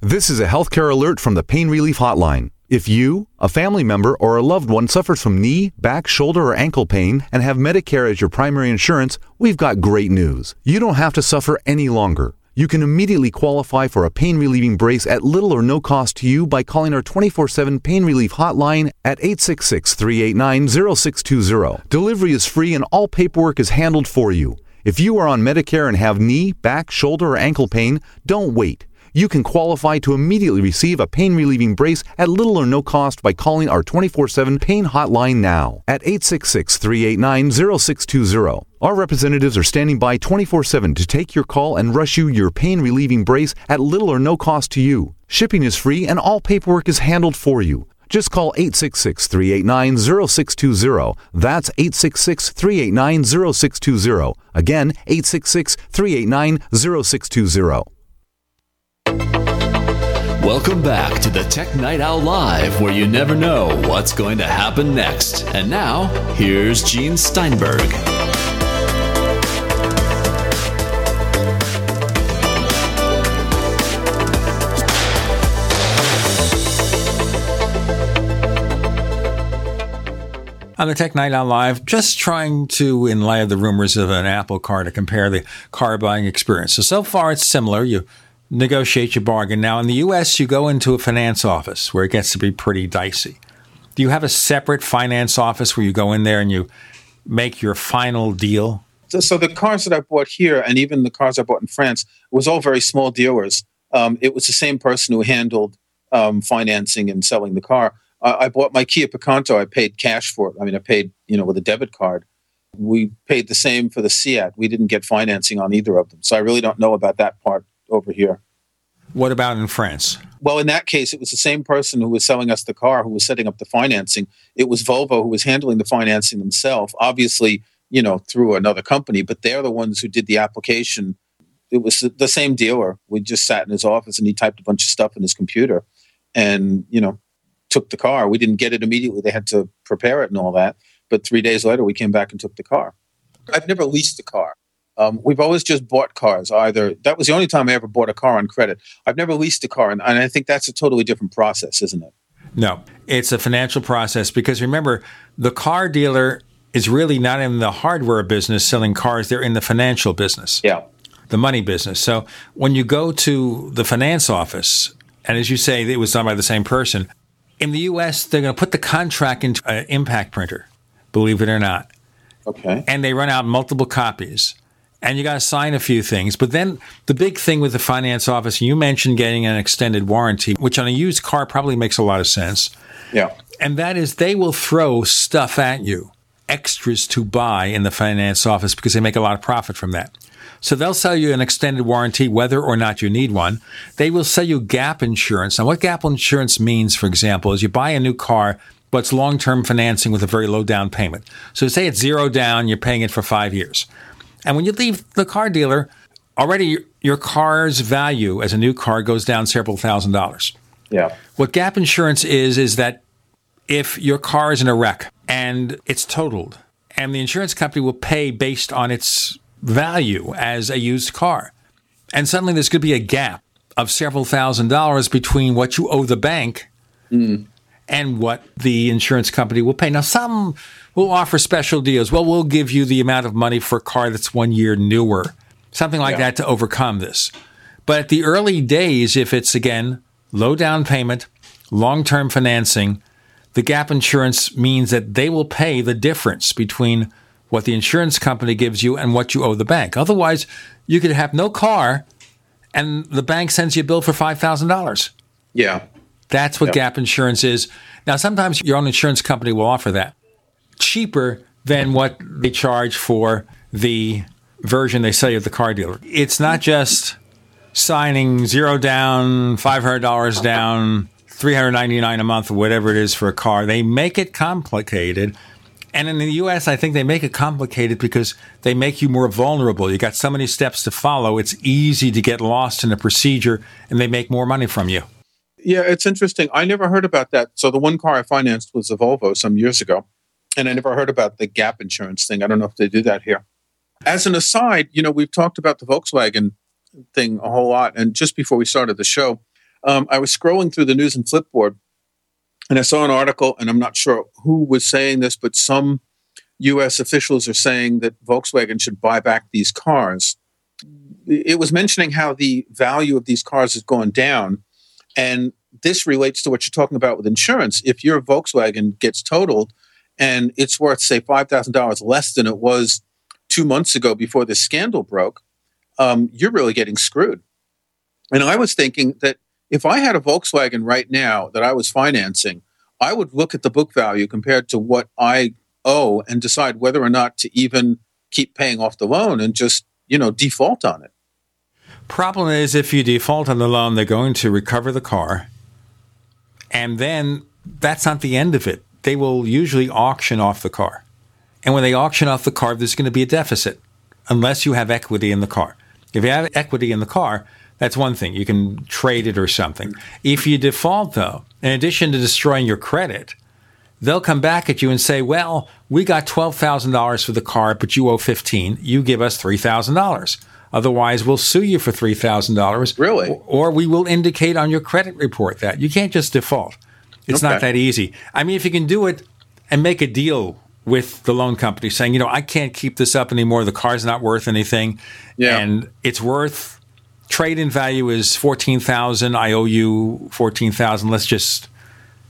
This is a healthcare alert from the Pain Relief Hotline. If you, a family member, or a loved one suffers from knee, back, shoulder, or ankle pain and have Medicare as your primary insurance, we've got great news. You don't have to suffer any longer. You can immediately qualify for a pain relieving brace at little or no cost to you by calling our 24 7 pain relief hotline at 866 389 0620. Delivery is free and all paperwork is handled for you. If you are on Medicare and have knee, back, shoulder, or ankle pain, don't wait. You can qualify to immediately receive a pain relieving brace at little or no cost by calling our 24 7 pain hotline now at 866 389 0620. Our representatives are standing by 24 7 to take your call and rush you your pain relieving brace at little or no cost to you. Shipping is free and all paperwork is handled for you. Just call 866 389 0620. That's 866 389 0620. Again, 866 389 0620. Welcome back to the Tech Night Owl Live, where you never know what's going to happen next. And now, here's Gene Steinberg. on the Tech Night Owl Live, just trying to, in light of the rumors of an Apple car, to compare the car buying experience. So, so far it's similar. You negotiate your bargain. Now, in the U.S., you go into a finance office where it gets to be pretty dicey. Do you have a separate finance office where you go in there and you make your final deal? So, the cars that I bought here, and even the cars I bought in France, was all very small dealers. Um, it was the same person who handled um, financing and selling the car. I bought my Kia Picanto. I paid cash for it. I mean, I paid you know with a debit card. We paid the same for the Seat. We didn't get financing on either of them, so I really don't know about that part over here. What about in France? Well, in that case, it was the same person who was selling us the car who was setting up the financing. It was Volvo who was handling the financing themselves. Obviously, you know, through another company, but they're the ones who did the application. It was the same dealer. We just sat in his office and he typed a bunch of stuff in his computer and, you know, took the car. We didn't get it immediately. They had to prepare it and all that. But three days later, we came back and took the car. I've never leased a car. Um, we've always just bought cars. Either that was the only time I ever bought a car on credit. I've never leased a car, and, and I think that's a totally different process, isn't it? No, it's a financial process because remember, the car dealer is really not in the hardware business selling cars, they're in the financial business. Yeah. The money business. So when you go to the finance office, and as you say, it was done by the same person, in the US, they're going to put the contract into an impact printer, believe it or not. Okay. And they run out multiple copies. And you got to sign a few things. But then the big thing with the finance office, you mentioned getting an extended warranty, which on a used car probably makes a lot of sense. Yeah. And that is they will throw stuff at you extras to buy in the finance office because they make a lot of profit from that. So they'll sell you an extended warranty whether or not you need one. They will sell you gap insurance. Now, what gap insurance means, for example, is you buy a new car, but it's long term financing with a very low down payment. So say it's zero down, you're paying it for five years. And when you leave the car dealer, already your car's value as a new car goes down several thousand dollars. Yeah. What gap insurance is, is that if your car is in a wreck and it's totaled, and the insurance company will pay based on its value as a used car. And suddenly there's going to be a gap of several thousand dollars between what you owe the bank mm. and what the insurance company will pay. Now, some will offer special deals. Well, we'll give you the amount of money for a car that's one year newer, something like yeah. that to overcome this. But at the early days, if it's again low down payment, long term financing, the gap insurance means that they will pay the difference between what the insurance company gives you and what you owe the bank. Otherwise, you could have no car and the bank sends you a bill for $5,000. Yeah. That's what yeah. gap insurance is. Now, sometimes your own insurance company will offer that cheaper than what they charge for the version they sell you at the car dealer. It's not just signing zero down, $500 down, 399 a month whatever it is for a car. They make it complicated and in the US, I think they make it complicated because they make you more vulnerable. You got so many steps to follow. It's easy to get lost in a procedure and they make more money from you. Yeah, it's interesting. I never heard about that. So the one car I financed was a Volvo some years ago. And I never heard about the gap insurance thing. I don't know if they do that here. As an aside, you know, we've talked about the Volkswagen thing a whole lot. And just before we started the show, um, I was scrolling through the news and Flipboard and I saw an article, and I'm not sure who was saying this, but some US officials are saying that Volkswagen should buy back these cars. It was mentioning how the value of these cars has gone down. And this relates to what you're talking about with insurance. If your Volkswagen gets totaled and it's worth, say, $5,000 less than it was two months ago before this scandal broke, um, you're really getting screwed. And I was thinking that if I had a Volkswagen right now that I was financing, I would look at the book value compared to what I owe and decide whether or not to even keep paying off the loan and just, you know, default on it. Problem is if you default on the loan, they're going to recover the car. And then that's not the end of it. They will usually auction off the car. And when they auction off the car, there's going to be a deficit unless you have equity in the car. If you have equity in the car, that's one thing. You can trade it or something. If you default, though, in addition to destroying your credit, they'll come back at you and say, "Well, we got twelve thousand dollars for the car, but you owe fifteen. You give us three thousand dollars. Otherwise, we'll sue you for three thousand dollars. Really? Or we will indicate on your credit report that you can't just default. It's okay. not that easy. I mean, if you can do it and make a deal with the loan company, saying, you know, I can't keep this up anymore. The car's not worth anything, yeah. and it's worth trade in value is 14,000. I owe you 14,000. Let's just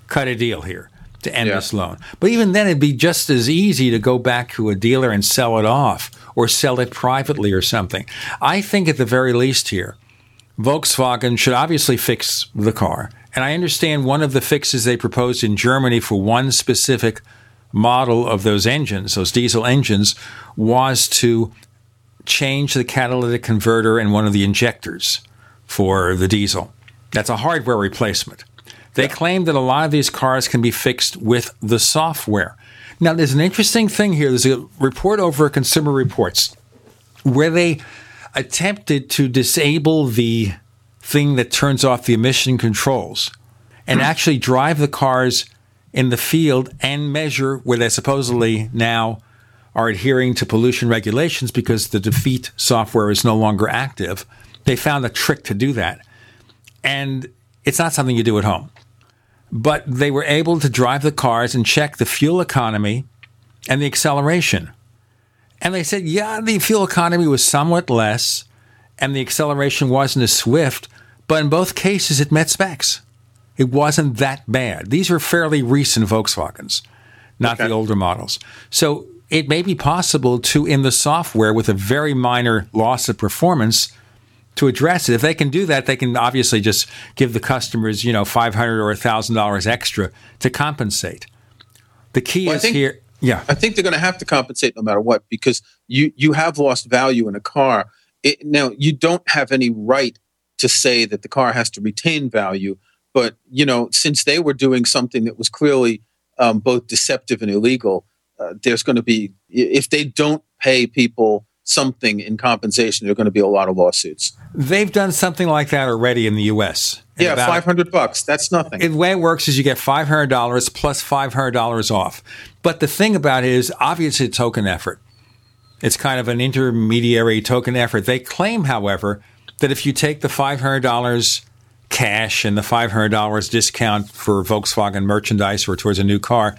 cut a deal here. to end this loan. But even then, it'd be just as easy to go back to a dealer and sell it off or sell it privately or something. I think at the very least here, Volkswagen should obviously fix the car. And I understand one of the fixes they proposed in Germany for one specific model of those engines, those diesel engines, was to change the catalytic converter and one of the injectors for the diesel. That's a hardware replacement. They claim that a lot of these cars can be fixed with the software. Now, there's an interesting thing here. There's a report over Consumer Reports where they attempted to disable the thing that turns off the emission controls and actually drive the cars in the field and measure where they supposedly now are adhering to pollution regulations because the defeat software is no longer active. They found a trick to do that. And it's not something you do at home but they were able to drive the cars and check the fuel economy and the acceleration. And they said, yeah, the fuel economy was somewhat less and the acceleration wasn't as swift, but in both cases it met specs. It wasn't that bad. These are fairly recent Volkswagens, not okay. the older models. So it may be possible to, in the software, with a very minor loss of performance, to address it. If they can do that, they can obviously just give the customers, you know, five hundred or thousand dollars extra to compensate. The key well, is think, here. Yeah, I think they're going to have to compensate no matter what because you you have lost value in a car. It, now you don't have any right to say that the car has to retain value, but you know, since they were doing something that was clearly um, both deceptive and illegal, uh, there's going to be if they don't pay people something in compensation, there are going to be a lot of lawsuits. They've done something like that already in the U.S. Yeah, five hundred bucks. That's nothing. The way it works is you get five hundred dollars plus five hundred dollars off. But the thing about it is, obviously, a token effort. It's kind of an intermediary token effort. They claim, however, that if you take the five hundred dollars cash and the five hundred dollars discount for Volkswagen merchandise or towards a new car,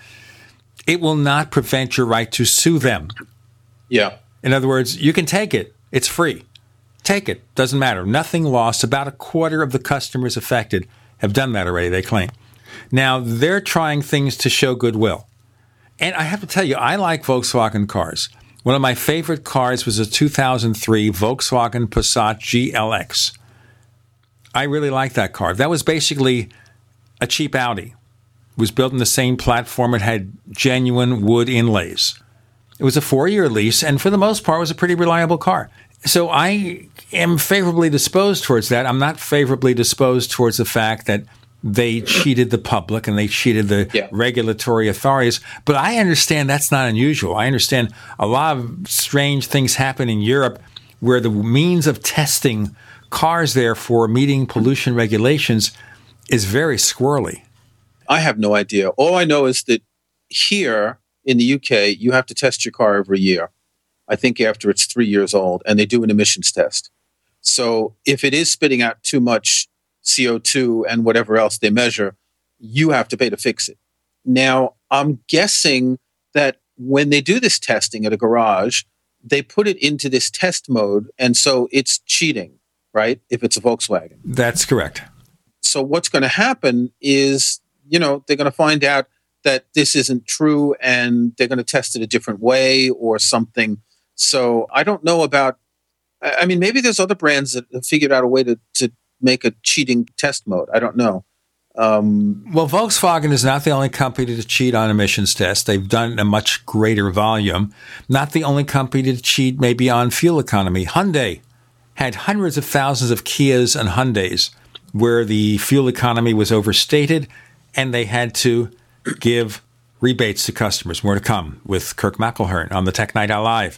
it will not prevent your right to sue them. Yeah. In other words, you can take it. It's free. Take it. Doesn't matter. Nothing lost. About a quarter of the customers affected have done that already, they claim. Now, they're trying things to show goodwill. And I have to tell you, I like Volkswagen cars. One of my favorite cars was a 2003 Volkswagen Passat GLX. I really like that car. That was basically a cheap Audi. It was built on the same platform. It had genuine wood inlays. It was a four year lease, and for the most part, was a pretty reliable car. So I am favorably disposed towards that. I'm not favorably disposed towards the fact that they cheated the public and they cheated the yeah. regulatory authorities. But I understand that's not unusual. I understand a lot of strange things happen in Europe where the means of testing cars there for meeting pollution regulations is very squirrely. I have no idea. All I know is that here in the UK, you have to test your car every year. I think after it's three years old, and they do an emissions test. So if it is spitting out too much CO2 and whatever else they measure, you have to pay to fix it. Now, I'm guessing that when they do this testing at a garage, they put it into this test mode, and so it's cheating, right? If it's a Volkswagen. That's correct. So what's going to happen is, you know, they're going to find out that this isn't true and they're going to test it a different way or something. So I don't know about. I mean, maybe there's other brands that have figured out a way to, to make a cheating test mode. I don't know. Um, well, Volkswagen is not the only company to cheat on emissions tests. They've done a much greater volume. Not the only company to cheat maybe on fuel economy. Hyundai had hundreds of thousands of Kias and Hyundais where the fuel economy was overstated and they had to give rebates to customers. More to come with Kirk McElhearn on the Tech Night Owl Live.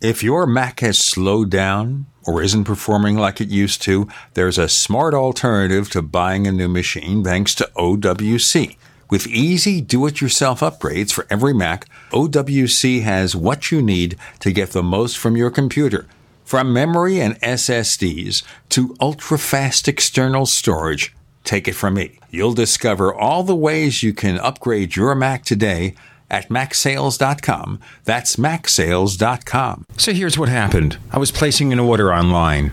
If your Mac has slowed down or isn't performing like it used to, there's a smart alternative to buying a new machine thanks to OWC. With easy do it yourself upgrades for every Mac, OWC has what you need to get the most from your computer from memory and SSDs to ultra fast external storage, take it from me. You'll discover all the ways you can upgrade your Mac today at macsales.com. That's macsales.com. So here's what happened I was placing an order online.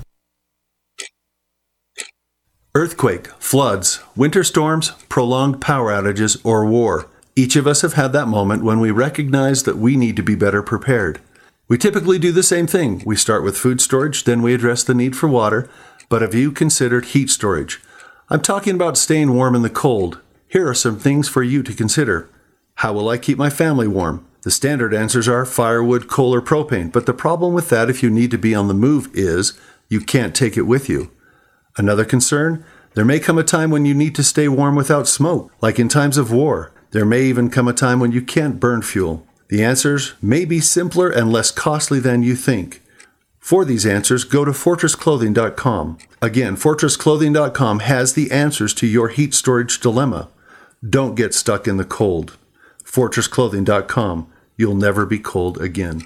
Earthquake, floods, winter storms, prolonged power outages, or war. Each of us have had that moment when we recognize that we need to be better prepared. We typically do the same thing. We start with food storage, then we address the need for water. But have you considered heat storage? I'm talking about staying warm in the cold. Here are some things for you to consider. How will I keep my family warm? The standard answers are firewood, coal, or propane. But the problem with that, if you need to be on the move, is you can't take it with you. Another concern? There may come a time when you need to stay warm without smoke, like in times of war. There may even come a time when you can't burn fuel. The answers may be simpler and less costly than you think. For these answers, go to fortressclothing.com. Again, fortressclothing.com has the answers to your heat storage dilemma. Don't get stuck in the cold. Fortressclothing.com. You'll never be cold again.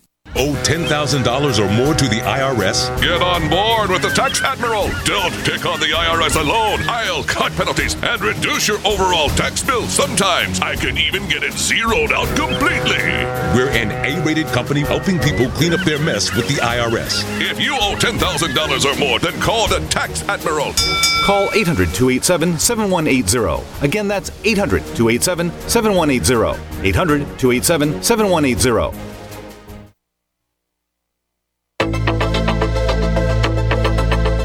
Owe $10,000 or more to the IRS? Get on board with the Tax Admiral. Don't take on the IRS alone. I'll cut penalties and reduce your overall tax bill. Sometimes I can even get it zeroed out completely. We're an A rated company helping people clean up their mess with the IRS. If you owe $10,000 or more, then call the Tax Admiral. Call 800 287 7180. Again, that's 800 287 7180. 800 287 7180.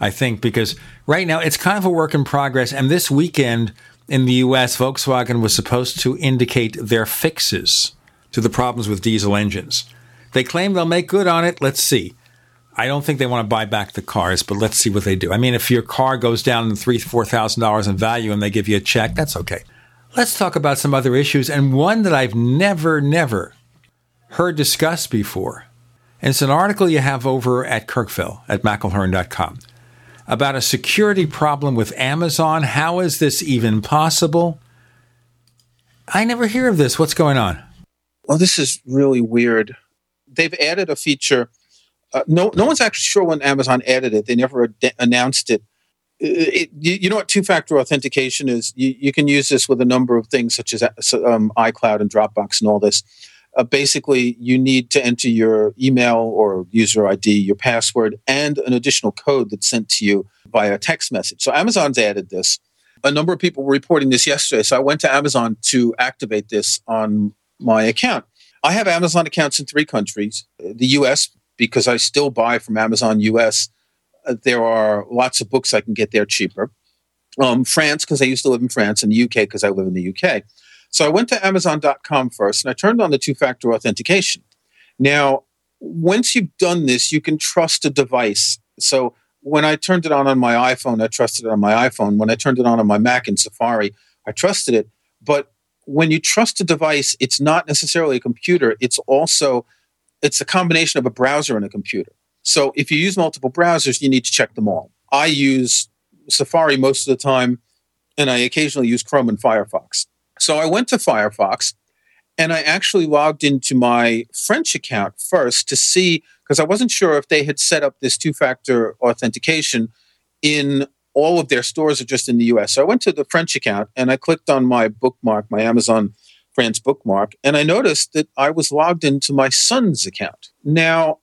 I think, because right now it's kind of a work in progress. And this weekend in the US, Volkswagen was supposed to indicate their fixes to the problems with diesel engines. They claim they'll make good on it. Let's see. I don't think they want to buy back the cars, but let's see what they do. I mean, if your car goes down three, four thousand dollars in value and they give you a check, that's okay. Let's talk about some other issues, and one that I've never, never heard discussed before. And it's an article you have over at Kirkville at McElhearn.com about a security problem with Amazon. How is this even possible? I never hear of this. What's going on? Well, this is really weird. They've added a feature. Uh, no, no one's actually sure when Amazon added it. They never ad- announced it. It, you, you, know what two-factor authentication is? You, you, can use this with a number of things, such as um, iCloud and Dropbox and all this. Uh, basically, you need to enter your email or user ID, your password, and an additional code that's sent to you via text message. So Amazon's added this. A number of people were reporting this yesterday. So I went to Amazon to activate this on my account. I have Amazon accounts in three countries the US, because I still buy from Amazon US. Uh, there are lots of books I can get there cheaper. Um, France, because I used to live in France, and the UK, because I live in the UK. So I went to Amazon.com first and I turned on the two factor authentication. Now, once you've done this, you can trust a device. So when I turned it on on my iPhone, I trusted it on my iPhone. When I turned it on on my Mac in Safari, I trusted it. But when you trust a device, it's not necessarily a computer. It's also it's a combination of a browser and a computer. So if you use multiple browsers, you need to check them all. I use Safari most of the time, and I occasionally use Chrome and Firefox. So I went to Firefox and I actually logged into my French account first to see, because I wasn't sure if they had set up this two factor authentication in all of their stores or just in the US. So I went to the French account and I clicked on my bookmark, my Amazon France bookmark, and I noticed that I was logged into my son's account. Now,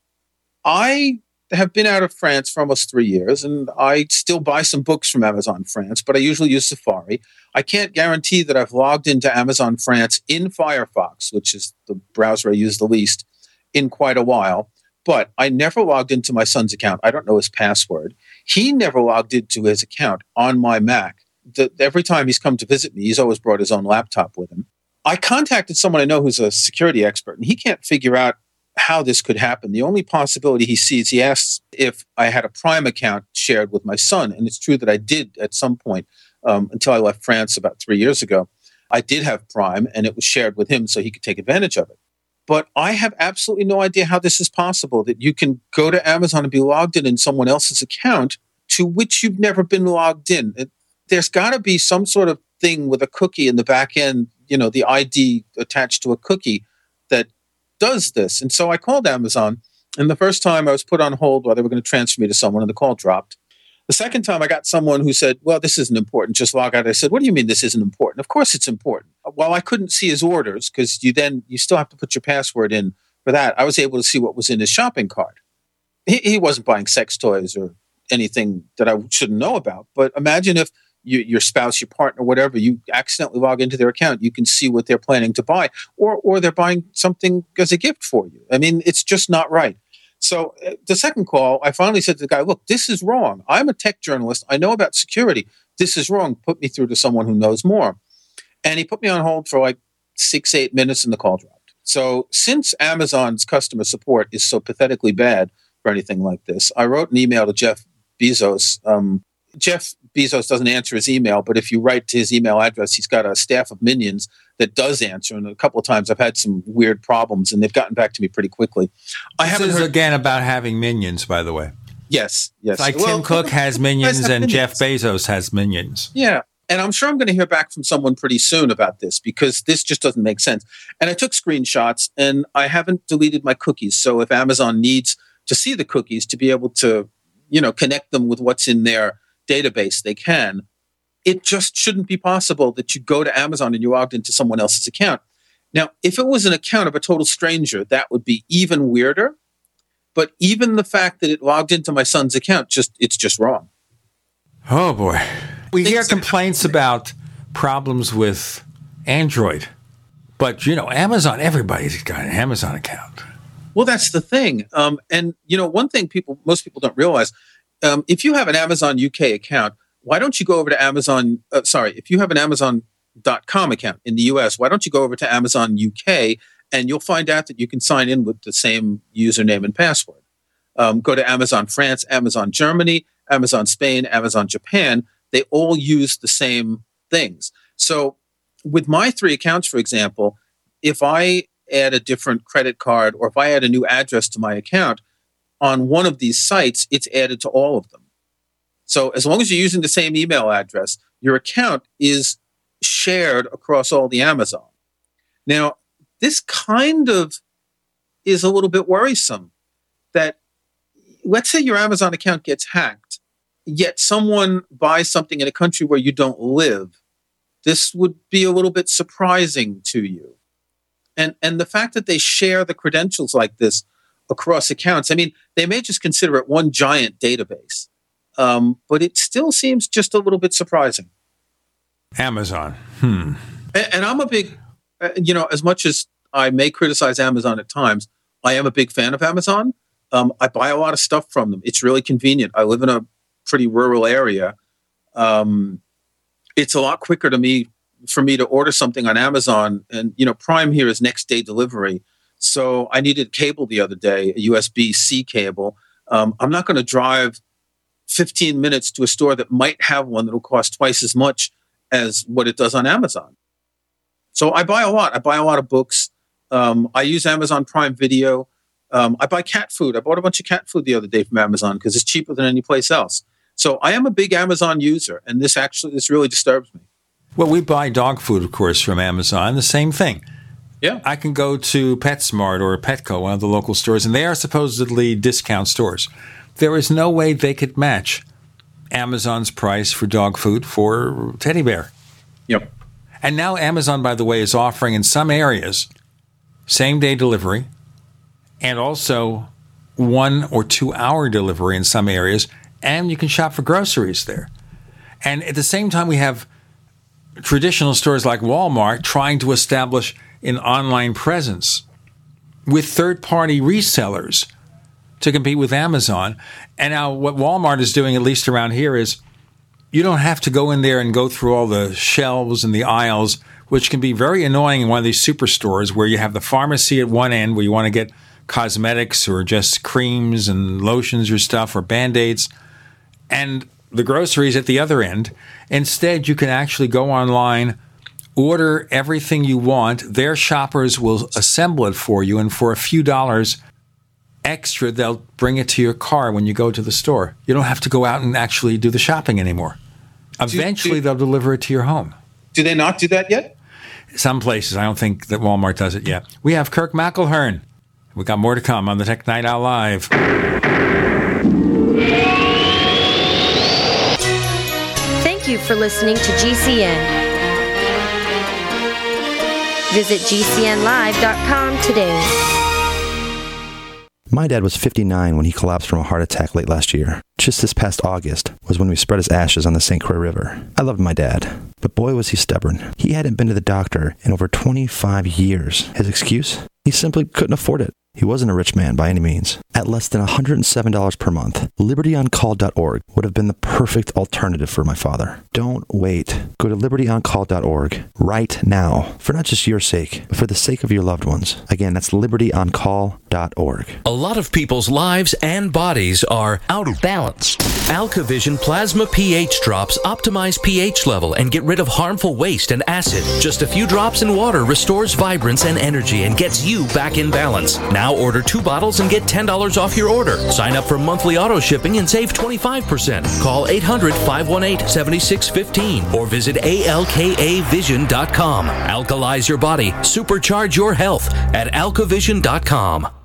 I have been out of France for almost three years, and I still buy some books from Amazon France, but I usually use Safari. I can't guarantee that I've logged into Amazon France in Firefox, which is the browser I use the least, in quite a while. But I never logged into my son's account. I don't know his password. He never logged into his account on my Mac. The, every time he's come to visit me, he's always brought his own laptop with him. I contacted someone I know who's a security expert, and he can't figure out how this could happen. The only possibility he sees, he asks if I had a Prime account shared with my son. And it's true that I did at some point um, until I left France about three years ago. I did have Prime and it was shared with him so he could take advantage of it. But I have absolutely no idea how this is possible that you can go to Amazon and be logged in in someone else's account to which you've never been logged in. It, there's got to be some sort of thing with a cookie in the back end, you know, the ID attached to a cookie does this. And so I called Amazon. And the first time I was put on hold while they were going to transfer me to someone, and the call dropped. The second time I got someone who said, Well, this isn't important, just log out. I said, What do you mean this isn't important? Of course it's important. Uh, while I couldn't see his orders, because you then you still have to put your password in for that, I was able to see what was in his shopping cart. He, he wasn't buying sex toys or anything that I shouldn't know about. But imagine if you, your spouse, your partner, whatever, you accidentally log into their account, you can see what they're planning to buy, or or they're buying something as a gift for you. I mean, it's just not right. So uh, the second call, I finally said to the guy, "Look, this is wrong. I'm a tech journalist. I know about security. This is wrong. Put me through to someone who knows more." And he put me on hold for like six, eight minutes, and the call dropped. So since Amazon's customer support is so pathetically bad for anything like this, I wrote an email to Jeff Bezos. Um, Jeff Bezos doesn't answer his email, but if you write to his email address, he's got a staff of minions that does answer. And a couple of times I've had some weird problems, and they've gotten back to me pretty quickly. I this is heard- again about having minions, by the way. Yes, yes. It's like well, Tim Cook has minions and minions. Jeff Bezos has minions. Yeah. And I'm sure I'm going to hear back from someone pretty soon about this because this just doesn't make sense. And I took screenshots and I haven't deleted my cookies. So if Amazon needs to see the cookies to be able to, you know, connect them with what's in their database, they can. It just shouldn't be possible that you go to Amazon and you logged into someone else's account. Now, if it was an account of a total stranger, that would be even weirder. But even the fact that it logged into my son's account, just it's just wrong. Oh boy. We hear complaints about problems with Android. But you know, Amazon, everybody's got an Amazon account. Well, that's the thing. Um, and you know, one thing people most people don't realize um, if you have an Amazon UK account, why don't you go over to Amazon? Uh, sorry, if you have an Amazon.com account in the US, why don't you go over to Amazon UK and you'll find out that you can sign in with the same username and password. Um, go to Amazon France, Amazon Germany, Amazon Spain, Amazon Japan. They all use the same things. So, with my three accounts, for example, if I add a different credit card or if I add a new address to my account, on one of these sites, it's added to all of them. So as long as you're using the same email address, your account is shared across all the Amazon. Now, this kind of is a little bit worrisome that let's say your Amazon account gets hacked, yet someone buys something in a country where you don't live. This would be a little bit surprising to you. And and the fact that they share the credentials like this across accounts, I mean, they may just consider it one giant database, um, but it still seems just a little bit surprising. Amazon. Hmm. And, and I'm a big, uh, you know, as much as I may criticize Amazon at times, I am a big fan of Amazon. Um, I buy a lot of stuff from them. It's really convenient. I live in a pretty rural area. Um, it's a lot quicker to me for me to order something on Amazon, and you know, Prime here is next day delivery. So I needed cable the other day, a USB C cable. Um, I'm not going to drive 15 minutes to a store that might have one that'll cost twice as much as what it does on Amazon. So I buy a lot. I buy a lot of books. Um, I use Amazon Prime Video. Um, I buy cat food. I bought a bunch of cat food the other day from Amazon because it's cheaper than any place else. So I am a big Amazon user, and this actually this really disturbs me. Well, we buy dog food, of course, from Amazon. The same thing. Yeah. I can go to PetSmart or Petco, one of the local stores, and they are supposedly discount stores. There is no way they could match Amazon's price for dog food for teddy bear. Yep. And now Amazon, by the way, is offering in some areas same day delivery and also one or two hour delivery in some areas. And you can shop for groceries there. And at the same time, we have traditional stores like Walmart trying to establish an online presence with third party resellers to compete with Amazon. And now, what Walmart is doing, at least around here, is you don't have to go in there and go through all the shelves and the aisles, which can be very annoying in one of these superstores where you have the pharmacy at one end where you want to get cosmetics or just creams and lotions or stuff or band aids, and the groceries at the other end. Instead, you can actually go online, order everything you want. Their shoppers will assemble it for you, and for a few dollars extra, they'll bring it to your car when you go to the store. You don't have to go out and actually do the shopping anymore. Eventually, they'll deliver it to your home. Do they not do that yet? Some places. I don't think that Walmart does it yet. We have Kirk McElhearn. We got more to come on the Tech Night Owl Live. Thank you for listening to GCN. Visit GCNlive.com today. My dad was 59 when he collapsed from a heart attack late last year. Just this past August was when we spread his ashes on the St. Croix River. I loved my dad, but boy was he stubborn. He hadn't been to the doctor in over 25 years. His excuse? He simply couldn't afford it. He wasn't a rich man by any means. At less than $107 per month, libertyoncall.org would have been the perfect alternative for my father. Don't wait. Go to libertyoncall.org right now for not just your sake, but for the sake of your loved ones. Again, that's libertyoncall.org. A lot of people's lives and bodies are out of balance. AlkaVision Plasma pH drops optimize pH level and get rid of harmful waste and acid. Just a few drops in water restores vibrance and energy and gets you back in balance. Now order two bottles and get $10 off your order. Sign up for monthly auto shipping and save 25%. Call 800 518 7615 or visit alkavision.com. Alkalize your body, supercharge your health at alkavision.com.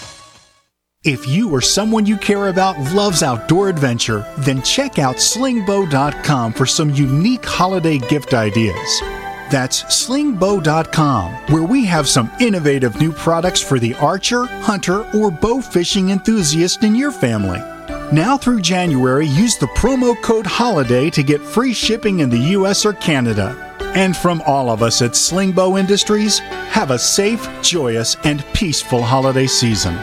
If you or someone you care about loves outdoor adventure, then check out slingbow.com for some unique holiday gift ideas. That's slingbow.com, where we have some innovative new products for the archer, hunter, or bow fishing enthusiast in your family. Now through January, use the promo code HOLIDAY to get free shipping in the US or Canada. And from all of us at Slingbow Industries, have a safe, joyous, and peaceful holiday season.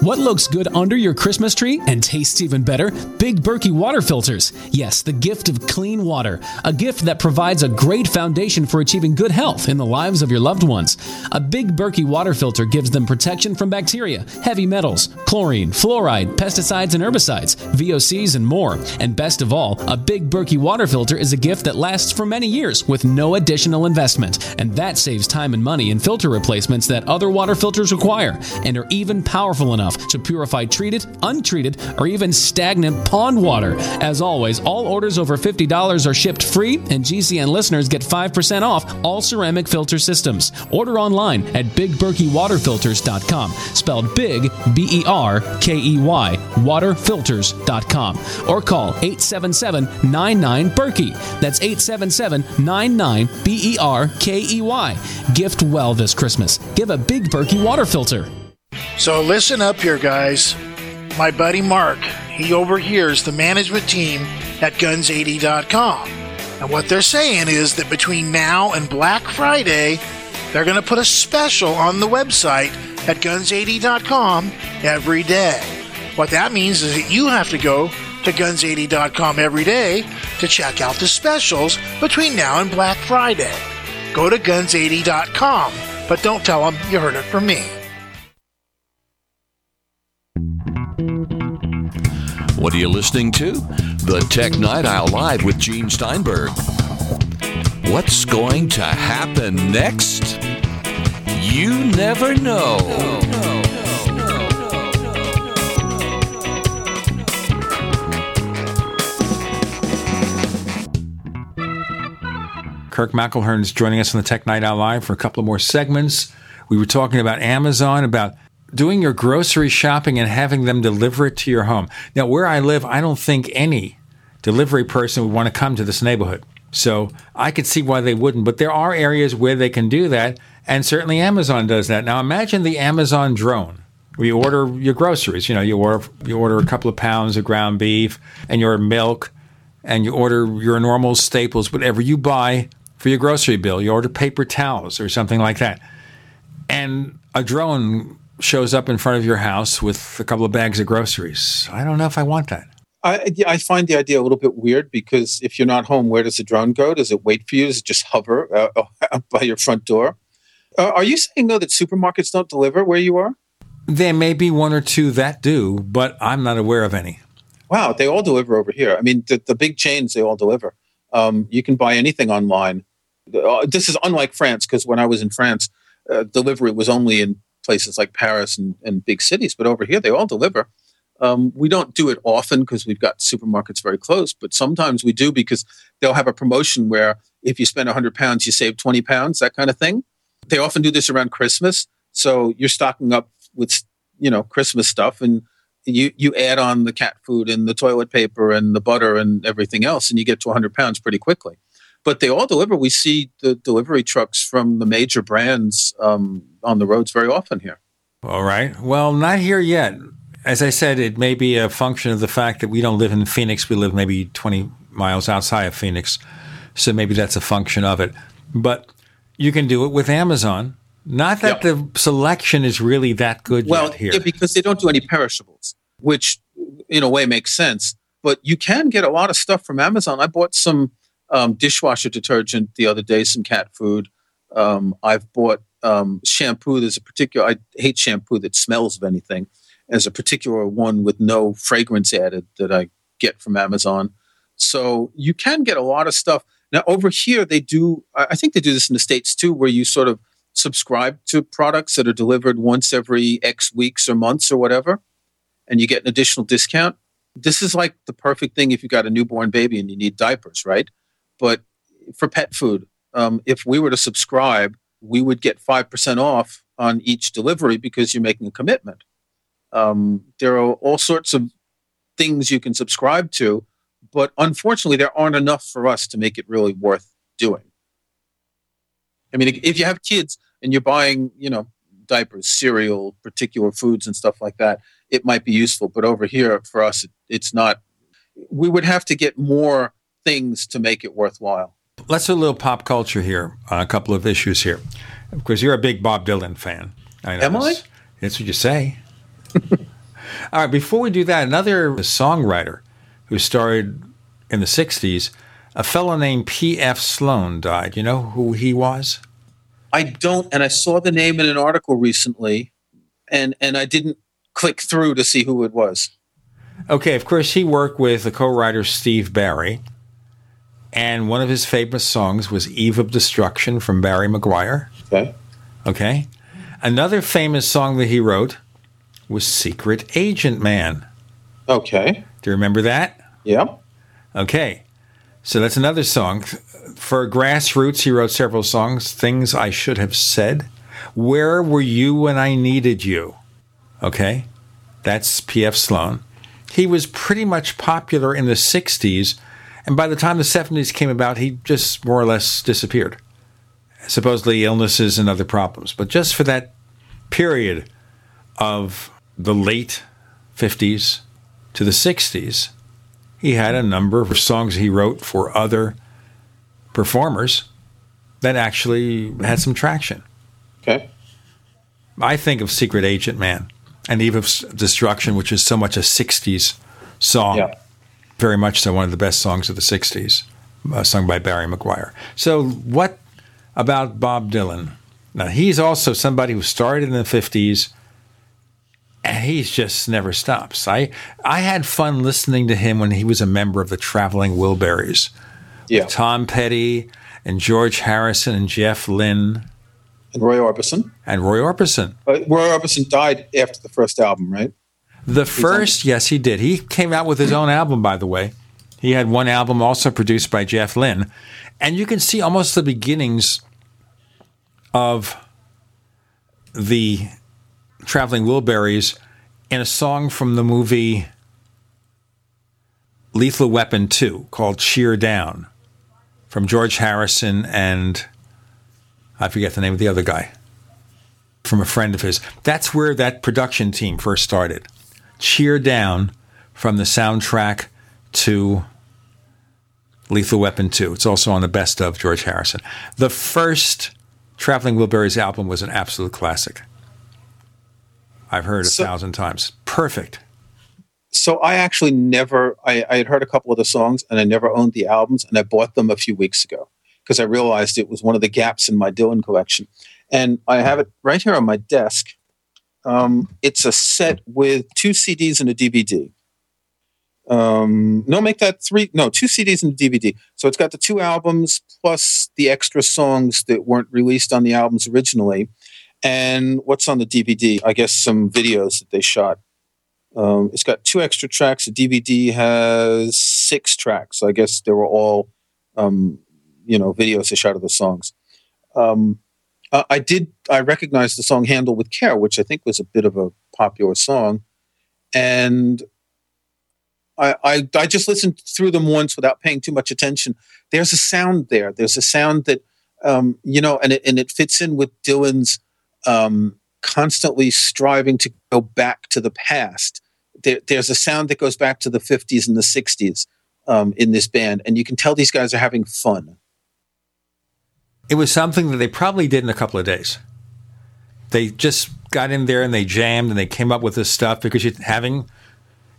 What looks good under your Christmas tree and tastes even better? Big Berkey water filters. Yes, the gift of clean water. A gift that provides a great foundation for achieving good health in the lives of your loved ones. A Big Berkey water filter gives them protection from bacteria, heavy metals, chlorine, fluoride, pesticides and herbicides, VOCs, and more. And best of all, a Big Berkey water filter is a gift that lasts for many years with no additional investment. And that saves time and money in filter replacements that other water filters require and are even powerful enough to purify treated, untreated, or even stagnant pond water. As always, all orders over $50 are shipped free, and GCN listeners get 5% off all ceramic filter systems. Order online at bigberkeywaterfilters.com, spelled big, B E R K E Y, waterfilters.com, or call 877 99 Berkey. That's 877 99 B E R K E Y. Gift well this Christmas. Give a Big Berkey water filter. So listen up here, guys. My buddy Mark, he overhears the management team at guns80.com. And what they're saying is that between now and Black Friday, they're going to put a special on the website at guns80.com every day. What that means is that you have to go to guns80.com every day to check out the specials between now and Black Friday. Go to guns80.com, but don't tell them you heard it from me. What are you listening to? The Tech Night Owl Live with Gene Steinberg. What's going to happen next? You never know. Kirk McElhearn is joining us on the Tech Night Owl Live for a couple of more segments. We were talking about Amazon, about doing your grocery shopping and having them deliver it to your home. Now, where I live, I don't think any delivery person would want to come to this neighborhood. So I could see why they wouldn't, but there are areas where they can do that, and certainly Amazon does that. Now imagine the Amazon drone. Where you order your groceries, you know, you order you order a couple of pounds of ground beef and your milk, and you order your normal staples, whatever you buy for your grocery bill. You order paper towels or something like that, and a drone shows up in front of your house with a couple of bags of groceries. I don't know if I want that. I, I find the idea a little bit weird because if you're not home, where does the drone go? Does it wait for you? Does it just hover uh, by your front door? Uh, are you saying though that supermarkets don't deliver where you are? There may be one or two that do, but I'm not aware of any. Wow, they all deliver over here. I mean, the, the big chains they all deliver. Um, you can buy anything online. Uh, this is unlike France because when I was in France, uh, delivery was only in places like Paris and, and big cities, but over here they all deliver. Um, we don't do it often because we've got supermarkets very close, but sometimes we do because they'll have a promotion where if you spend 100 pounds, you save 20 pounds, that kind of thing. They often do this around Christmas. So you're stocking up with, you know, Christmas stuff and you, you add on the cat food and the toilet paper and the butter and everything else, and you get to 100 pounds pretty quickly. But they all deliver. We see the delivery trucks from the major brands um, on the roads very often here. All right. Well, not here yet as I said, it may be a function of the fact that we don't live in Phoenix. We live maybe 20 miles outside of Phoenix. So maybe that's a function of it. But you can do it with Amazon. Not that the selection is really that good well, yet here. Yeah, because they don't do any perishables, which in a way makes sense. But you can get a lot of stuff from Amazon. I bought some um, dishwasher detergent the other day, some cat food. Um, I've bought um, shampoo. There's a particular, I hate shampoo that smells of anything as a particular one with no fragrance added that I get from Amazon. So you can get a lot of stuff. Now, over here, they do, I think they do this in the States too, where you sort of subscribe to products that are delivered once every X weeks or months or whatever, and you get an additional discount. This is like the perfect thing if you've got a newborn baby and you need diapers, right? But for pet food, um, if we were to subscribe, we would get 5% off on each delivery because you're making a commitment. Um, there are all sorts of things you can subscribe to, but unfortunately, there aren't enough for us to make it really worth doing. I mean, if you have kids and you're buying, you know, diapers, cereal, particular foods, and stuff like that, it might be useful. But over here, for us, it's not. We would have to get more things to make it worthwhile. Let's do a little pop culture here. Uh, a couple of issues here. Of course, you're a big Bob Dylan fan. I know Am I? That's what you say. All right. Before we do that, another songwriter who started in the '60s, a fellow named P.F. Sloan died. You know who he was? I don't, and I saw the name in an article recently, and and I didn't click through to see who it was. Okay, of course, he worked with the co-writer Steve Barri, and one of his famous songs was "Eve of Destruction" from Barry McGuire. Okay. Okay. Another famous song that he wrote was "Secret Agent Man." Okay. Do you remember that? Yeah. Okay. So that's another song. For grassroots, he wrote several songs. Things I Should Have Said. Where Were You When I Needed You? Okay. That's P.F. Sloan. He was pretty much popular in the 60s, and by the time the 70s came about, he just more or less disappeared. Supposedly illnesses and other problems. But just for that period of the late 50s to the 60s, he had a number of songs he wrote for other performers that actually had some traction. Okay. I think of Secret Agent Man and Eve of Destruction, which is so much a 60s song. Yeah. Very much so one of the best songs of the 60s, uh, sung by Barry McGuire. So, what about Bob Dylan? Now, he's also somebody who started in the 50s and he's just never stops. I, I had fun listening to him when he was a member of the Traveling Wilburys. Yeah. Tom Petty and George Harrison and Jeff Lynne And Roy Orbison. and Roy Orbison. Uh, Roy Orbison died after the first album, right? The first, yes, he did. He came out with his own album, by the way. He had one album also produced by Jeff Lynne. And you can see almost the beginnings of the Traveling Wilburys in a song from the movie Lethal Weapon 2 called Cheer Down from George Harrison and I forget the name of the other guy from a friend of his. That's where that production team first started. Cheer Down from the soundtrack to Lethal Weapon 2. It's also on the best of George Harrison. The first Traveling Wilburys album was an absolute classic. I've heard a So- thousand times. Perfect. So I actually never. I, I had heard a couple of the songs, and I never owned the albums, and I bought them a few weeks ago because I realized it was one of the gaps in my Dylan collection, and I have it right here on my desk. Um, it's a set with two CDs and a DVD. Um, no, make that three. No, two CDs and a DVD. So it's got the two albums plus the extra songs that weren't released on the albums originally, and what's on the DVD? I guess some videos that they shot. Um, it's got two extra tracks. The DVD has six tracks. I guess they were all, um, you know, videos they shot of the songs. Um, uh, I did. I recognized the song "Handle with Care," which I think was a bit of a popular song, and I, I I just listened through them once without paying too much attention. There's a sound there. There's a sound that um, you know, and it and it fits in with Dylan's um, constantly striving to go back to the past. There, there's a sound that goes back to the 50s and the 60s um, in this band, and you can tell these guys are having fun. It was something that they probably did in a couple of days. They just got in there and they jammed and they came up with this stuff because you're having,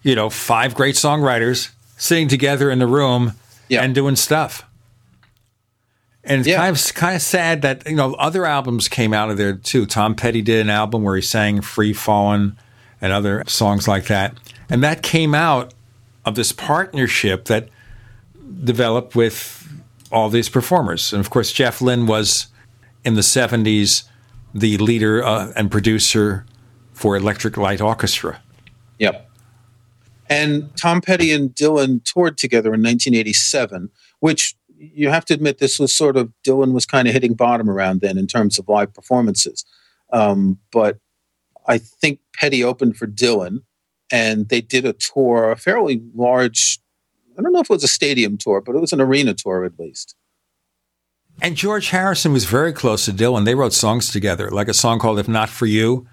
you know, five great songwriters sitting together in the room and doing stuff. And it's kind of kind of sad that you know other albums came out of there too. Tom Petty did an album where he sang "Free Fallin'" and other songs like that, and that came out of this partnership that developed with all these performers. And of course, Jeff Lynne was in the '70s the leader uh, and producer for Electric Light Orchestra. Yep. And Tom Petty and Dylan toured together in 1987, which you have to admit this was sort of Dylan was kind of hitting bottom around then in terms of live performances. Um, but I think Petty opened for Dylan, and they did a tour, a fairly large. I don't know if it was a stadium tour, but it was an arena tour at least. And George Harrison was very close to Dylan. They wrote songs together, like a song called "If Not for You,"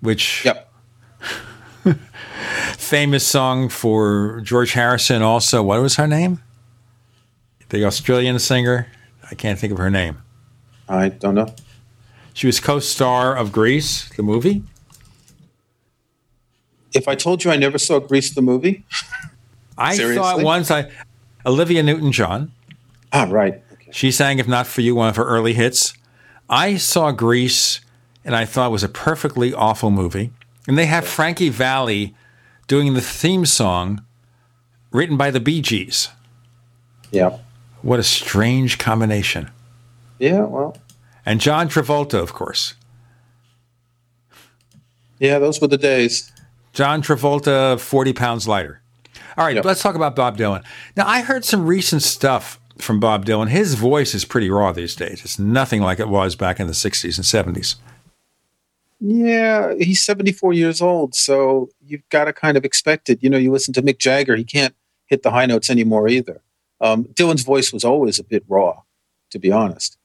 which Yep. famous song for George Harrison. Also, what was her name? The Australian singer. I can't think of her name. I don't know. She was co-star of Grease, the movie. If I told you I never saw Grease the movie, I saw Seriously? it once. I Olivia Newton-John. Ah, right. She sang "If Not for You," one of her early hits. I saw Grease, and I thought it was a perfectly awful movie. And they have Frankie Valli doing the theme song, written by the Bee Gees. Yeah. What a strange combination. Yeah, well, And John Travolta, of course. yeah, those were the days. John Travolta, 40 pounds lighter. All right, let's talk about Bob Dylan. Now, I heard some recent stuff from Bob Dylan. His voice is pretty raw these days. It's nothing like it was back in the 60s and 70s. Yeah, he's 74 years old, so you've got to kind of expect it. You know, you listen to Mick Jagger, he can't hit the high notes anymore either. Um, Dylan's voice was always a bit raw, to be honest.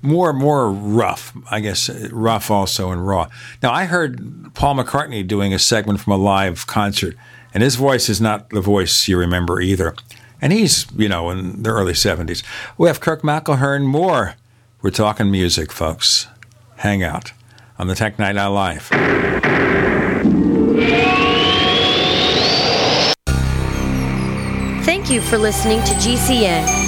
More, more rough, I guess, rough also and raw. Now, I heard Paul McCartney doing a segment from a live concert, and his voice is not the voice you remember either. And he's, you know, in the early 70s. We have Kirk McElhearn more. We're talking music, folks. Hang out on the Tech Night Owl Live. Thank you for listening to GCN.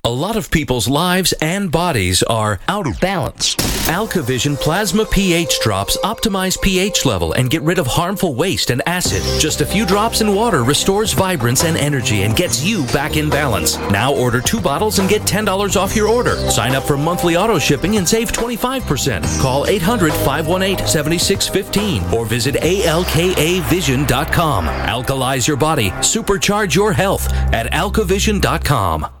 A lot of people's lives and bodies are out of balance. Alkavision Plasma pH drops optimize pH level and get rid of harmful waste and acid. Just a few drops in water restores vibrance and energy and gets you back in balance. Now order two bottles and get $10 off your order. Sign up for monthly auto shipping and save 25%. Call 800 518 7615 or visit alkavision.com. Alkalize your body, supercharge your health at alkavision.com.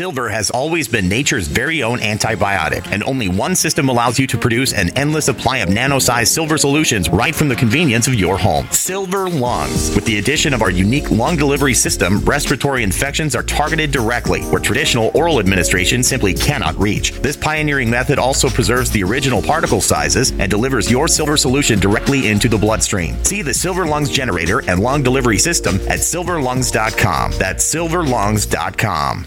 Silver has always been nature's very own antibiotic, and only one system allows you to produce an endless supply of nano-sized silver solutions right from the convenience of your home. Silver Lungs. With the addition of our unique lung delivery system, respiratory infections are targeted directly, where traditional oral administration simply cannot reach. This pioneering method also preserves the original particle sizes and delivers your silver solution directly into the bloodstream. See the Silver Lungs generator and lung delivery system at silverlungs.com. That's silverlungs.com.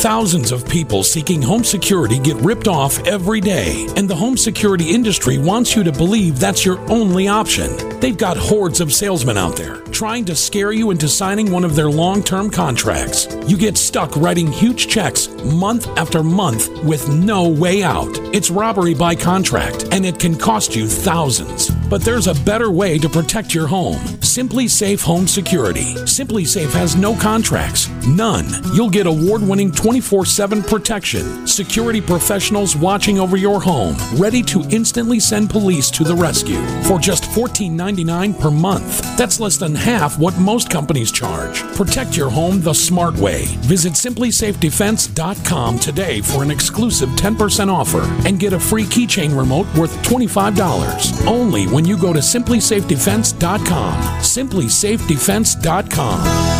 Thousands of people seeking home security get ripped off every day, and the home security industry wants you to believe that's your only option. They've got hordes of salesmen out there trying to scare you into signing one of their long term contracts. You get stuck writing huge checks month after month with no way out. It's robbery by contract, and it can cost you thousands. But there's a better way to protect your home. Simply Safe Home Security. Simply Safe has no contracts, none. You'll get award winning 24 7 protection, security professionals watching over your home, ready to instantly send police to the rescue for just $14.99 per month. That's less than half what most companies charge. Protect your home the smart way. Visit simplysafedefense.com today for an exclusive 10% offer and get a free keychain remote worth $25. only when you go to simplysafedefense.com. Simplysafedefense.com.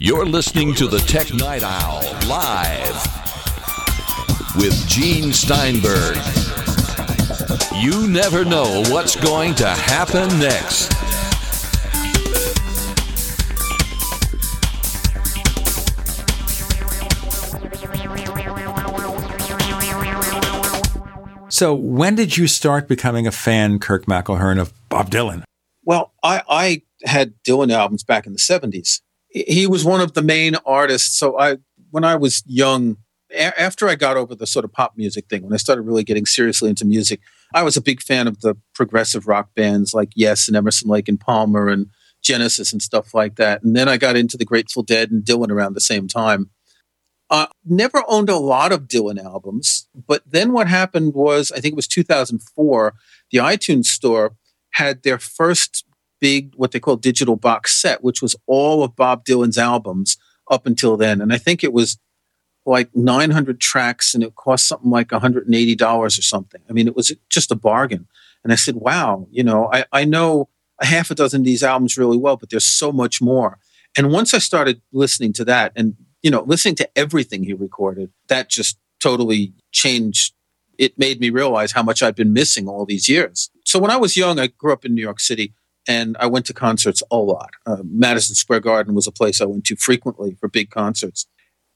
You're listening to the Tech Night Owl live with Gene Steinberg. You never know what's going to happen next. So, when did you start becoming a fan, Kirk McElhearn, of Bob Dylan? Well, I, I had Dylan albums back in the 70s. He was one of the main artists. So I, when I was young, a- after I got over the sort of pop music thing, when I started really getting seriously into music, I was a big fan of the progressive rock bands like Yes and Emerson Lake and Palmer and Genesis and stuff like that. And then I got into the Grateful Dead and Dylan around the same time. Uh, never owned a lot of Dylan albums, but then what happened was, I think it was 2004, the iTunes store had their first big, what they call digital box set, which was all of Bob Dylan's albums up until then. And I think it was like 900 tracks and it cost something like $180 or something. I mean, it was just a bargain. And I said, wow, you know, I, I know a half a dozen of these albums really well, but there's so much more. And once I started listening to that and, you know, listening to everything he recorded, that just totally changed. It made me realize how much I'd been missing all these years. So when I was young, I grew up in New York City and I went to concerts a lot. Uh, Madison Square Garden was a place I went to frequently for big concerts.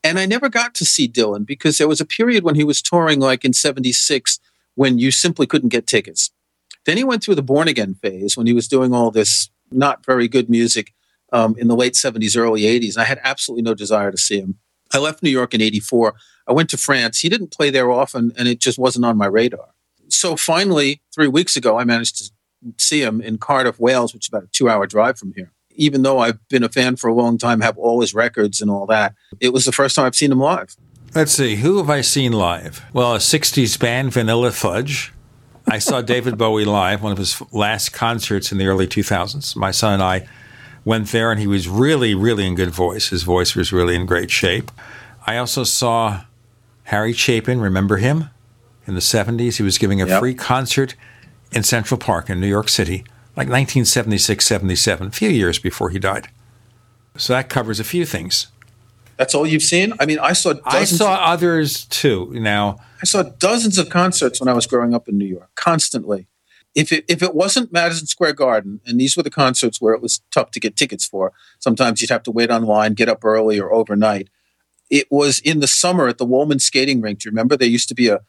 And I never got to see Dylan because there was a period when he was touring, like in 76, when you simply couldn't get tickets. Then he went through the born again phase when he was doing all this not very good music um, in the late 70s, early 80s. And I had absolutely no desire to see him. I left New York in 84. I went to France. He didn't play there often, and it just wasn't on my radar. So finally, three weeks ago, I managed to see him in Cardiff, Wales, which is about a two hour drive from here. Even though I've been a fan for a long time, have all his records and all that, it was the first time I've seen him live. Let's see, who have I seen live? Well, a 60s band, Vanilla Fudge. I saw David Bowie live, one of his last concerts in the early 2000s. My son and I went there, and he was really, really in good voice. His voice was really in great shape. I also saw Harry Chapin, remember him? In the 70s, he was giving a yep. free concert in Central Park in New York City, like 1976 77, a few years before he died. So that covers a few things. That's all you've seen? I mean, I saw I saw others too. Now, I saw dozens of concerts when I was growing up in New York, constantly. If it, if it wasn't Madison Square Garden, and these were the concerts where it was tough to get tickets for, sometimes you'd have to wait online, get up early or overnight. It was in the summer at the Wollman Skating Rink. Do you remember? There used to be a,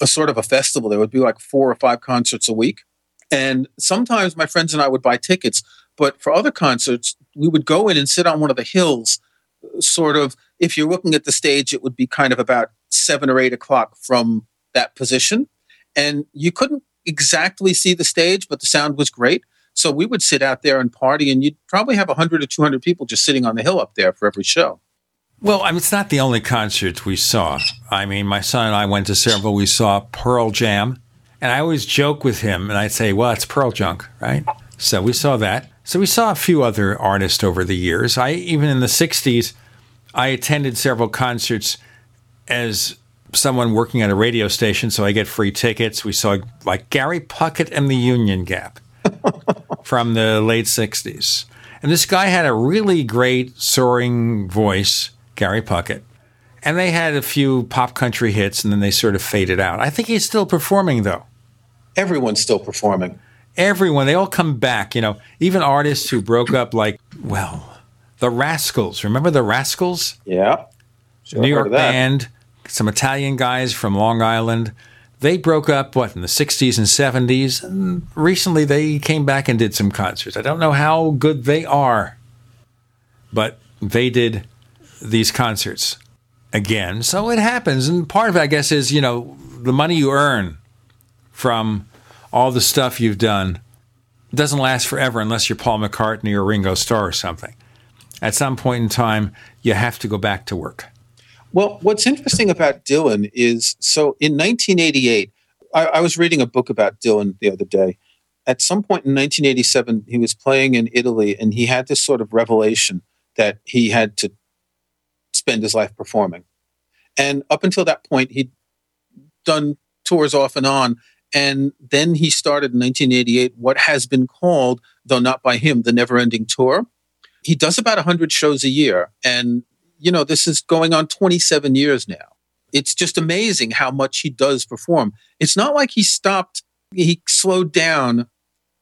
a sort of a festival. There would be like four or five concerts a week. And sometimes my friends and I would buy tickets, but for other concerts, we would go in and sit on one of the hills. Sort of, if you're looking at the stage, it would be kind of about seven or eight o'clock from that position. And you couldn't exactly see the stage, but the sound was great. So we would sit out there and party, and you'd probably have 100 or 200 people just sitting on the hill up there for every show. Well, I mean, it's not the only concert we saw. I mean, my son and I went to several. We saw Pearl Jam, and I always joke with him, and I'd say, "Well, it's Pearl Junk, right?" So we saw that. So we saw a few other artists over the years. I even in the '60s, I attended several concerts as someone working at a radio station, so I get free tickets. We saw like Gary Puckett and the Union Gap from the late '60s, and this guy had a really great soaring voice Gary Puckett. And they had a few pop country hits and then they sort of faded out. I think he's still performing though. Everyone's still performing. Everyone, they all come back, you know, even artists who broke up like, well, the Rascals. Remember the Rascals? Yeah. Sure New York band, some Italian guys from Long Island. They broke up, what, in the 60s and 70s? And recently they came back and did some concerts. I don't know how good they are, but they did these concerts. again. So it happens. And part of it, I guess, is, you know, the money you earn from all the stuff you've done doesn't last forever unless you're Paul McCartney or Ringo Starr or something. At some point in time, you have to go back to work. Well, what's interesting about Dylan is so in 1988, I, I, was reading a book about Dylan the other day. At some point in 1987, he was playing in Italy and he had this sort of revelation that he had to spend his life performing. And up until that point, he'd done tours off and on. And then he started in 1988 what has been called, though not by him, the Never Ending Tour. He does about 100 shows a year. And, you know, this is going on 27 years now. It's just amazing how much he does perform. It's not like he stopped, he slowed down.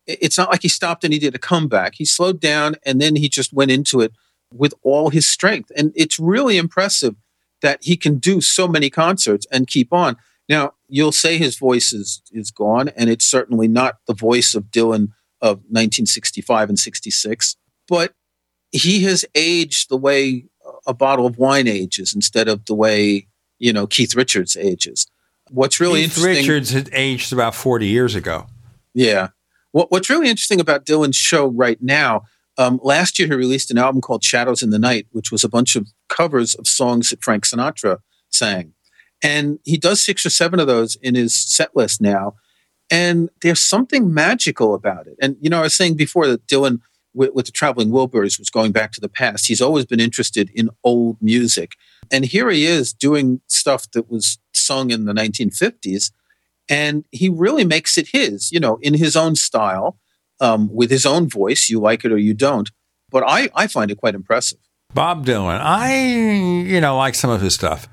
It's not like he stopped and he did a comeback. He slowed down and then he just went into it with all his strength. And it's really impressive that he can do so many concerts and keep on. Now, you'll say his voice is, is gone, and it's certainly not the voice of Dylan of 1965 and 66, but he has aged the way a bottle of wine ages instead of the way, you know, Keith Richards ages. What's really Keith interesting. Richards had aged about 40 years ago. Yeah. What, what's really interesting about Dylan's show right now um, last year, he released an album called Shadows in the Night, which was a bunch of covers of songs that Frank Sinatra sang. And he does six or seven of those in his set list now. And there's something magical about it. And, you know, I was saying before that Dylan, with, with the Traveling Wilburys, was going back to the past. He's always been interested in old music. And here he is doing stuff that was sung in the 1950s. And he really makes it his, you know, in his own style um, with his own voice. You like it or you don't. But I, I find it quite impressive. Bob Dylan, I, you know, like some of his stuff.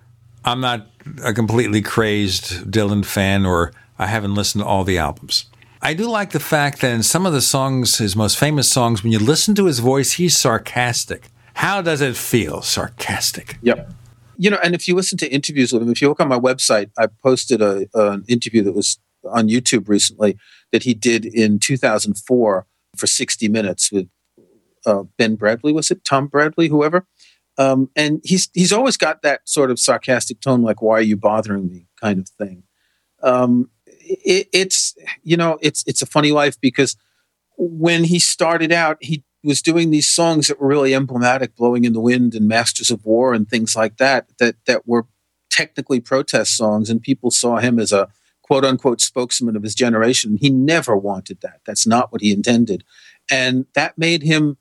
I'm not a completely crazed Dylan fan, or I haven't listened to all the albums. I do like the fact that in some of the songs, his most famous songs, when you listen to his voice, he's sarcastic. How does it feel? Sarcastic. Yep. You know, and if you listen to interviews with him, if you look on my website, I posted a, an interview that was on YouTube recently that he did in 2004 for 60 minutes with uh, Ben Bradley. Was it Tom Bradley? Whoever. Um, and he's he's always got that sort of sarcastic tone, like "Why are you bothering me?" kind of thing. Um, it, it's you know it's it's a funny life because when he started out, he was doing these songs that were really emblematic, "Blowing in the Wind" and "Masters of War" and things like that. That that were technically protest songs, and people saw him as a quote unquote spokesman of his generation. He never wanted that. That's not what he intended. And that made him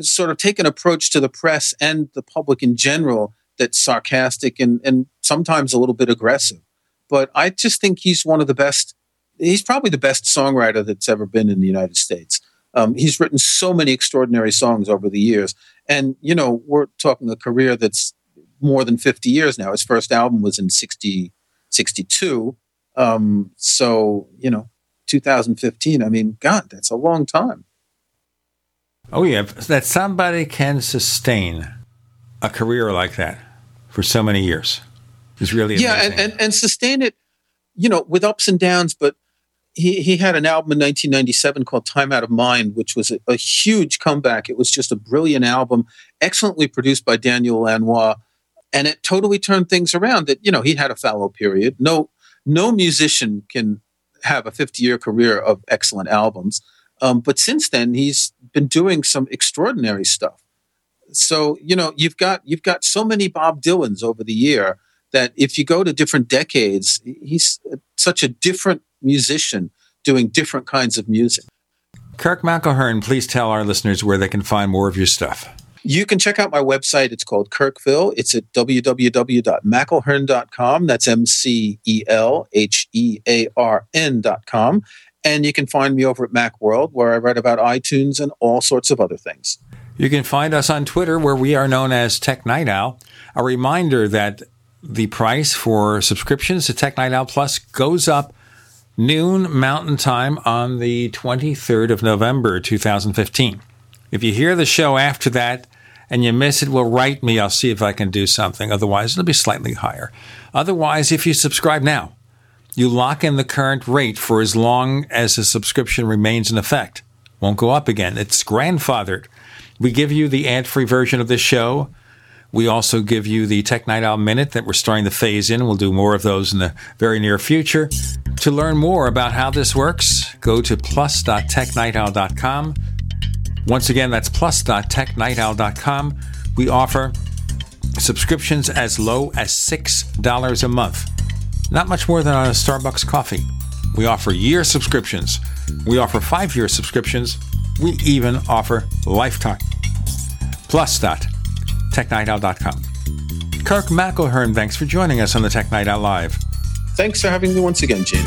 sort of take an approach to the press and the public in general that's sarcastic and, and sometimes a little bit aggressive. But I just think he's one of the best, he's probably the best songwriter that's ever been in the United States. Um, he's written so many extraordinary songs over the years. And, you know, we're talking a career that's more than 50 years now. His first album was in 60, 62. Um, so, you know, 2015, I mean, God, that's a long time. Oh, yeah. That somebody can sustain a career like that for so many years is really amazing. Yeah, and, and, and sustain it, you know, with ups and downs. But he, he had an album in 1997 called Time Out of Mind, which was a, a huge comeback. It was just a brilliant album, excellently produced by Daniel Lanois. And it totally turned things around that, you know, he had a fallow period. No, no musician can have a 50 year career of excellent albums. Um, but since then, he's been doing some extraordinary stuff. So you know, you've got you've got so many Bob Dylans over the year that if you go to different decades, he's such a different musician doing different kinds of music. Kirk McElhearn, please tell our listeners where they can find more of your stuff. You can check out my website. It's called Kirkville. It's at www.mcelhearn.com. That's M C E L H E A R N.com. And you can find me over at Macworld, where I write about iTunes and all sorts of other things. You can find us on Twitter, where we are known as Tech Night Owl. A reminder that the price for subscriptions to Tech Night Owl Plus goes up noon Mountain Time on the 23rd of November, 2015. If you hear the show after that, and you miss it, well, write me. I'll see if I can do something. Otherwise, it'll be slightly higher. Otherwise, if you subscribe now, you lock in the current rate for as long as the subscription remains in effect. Won't go up again. It's grandfathered. We give you the ad free version of the show. We also give you the Tech Night Owl Minute that we're starting to phase in. We'll do more of those in the very near future. To learn more about how this works, go to plus.technightowl.com. Once again, that's plus.technightowl.com. We offer subscriptions as low as $6 a month. Not much more than on a Starbucks coffee. We offer year subscriptions. We offer five year subscriptions. We even offer lifetime. Plus.technightowl.com. Kirk McElhearn, thanks for joining us on the Tech Night Owl Live. Thanks for having me once again, Gene.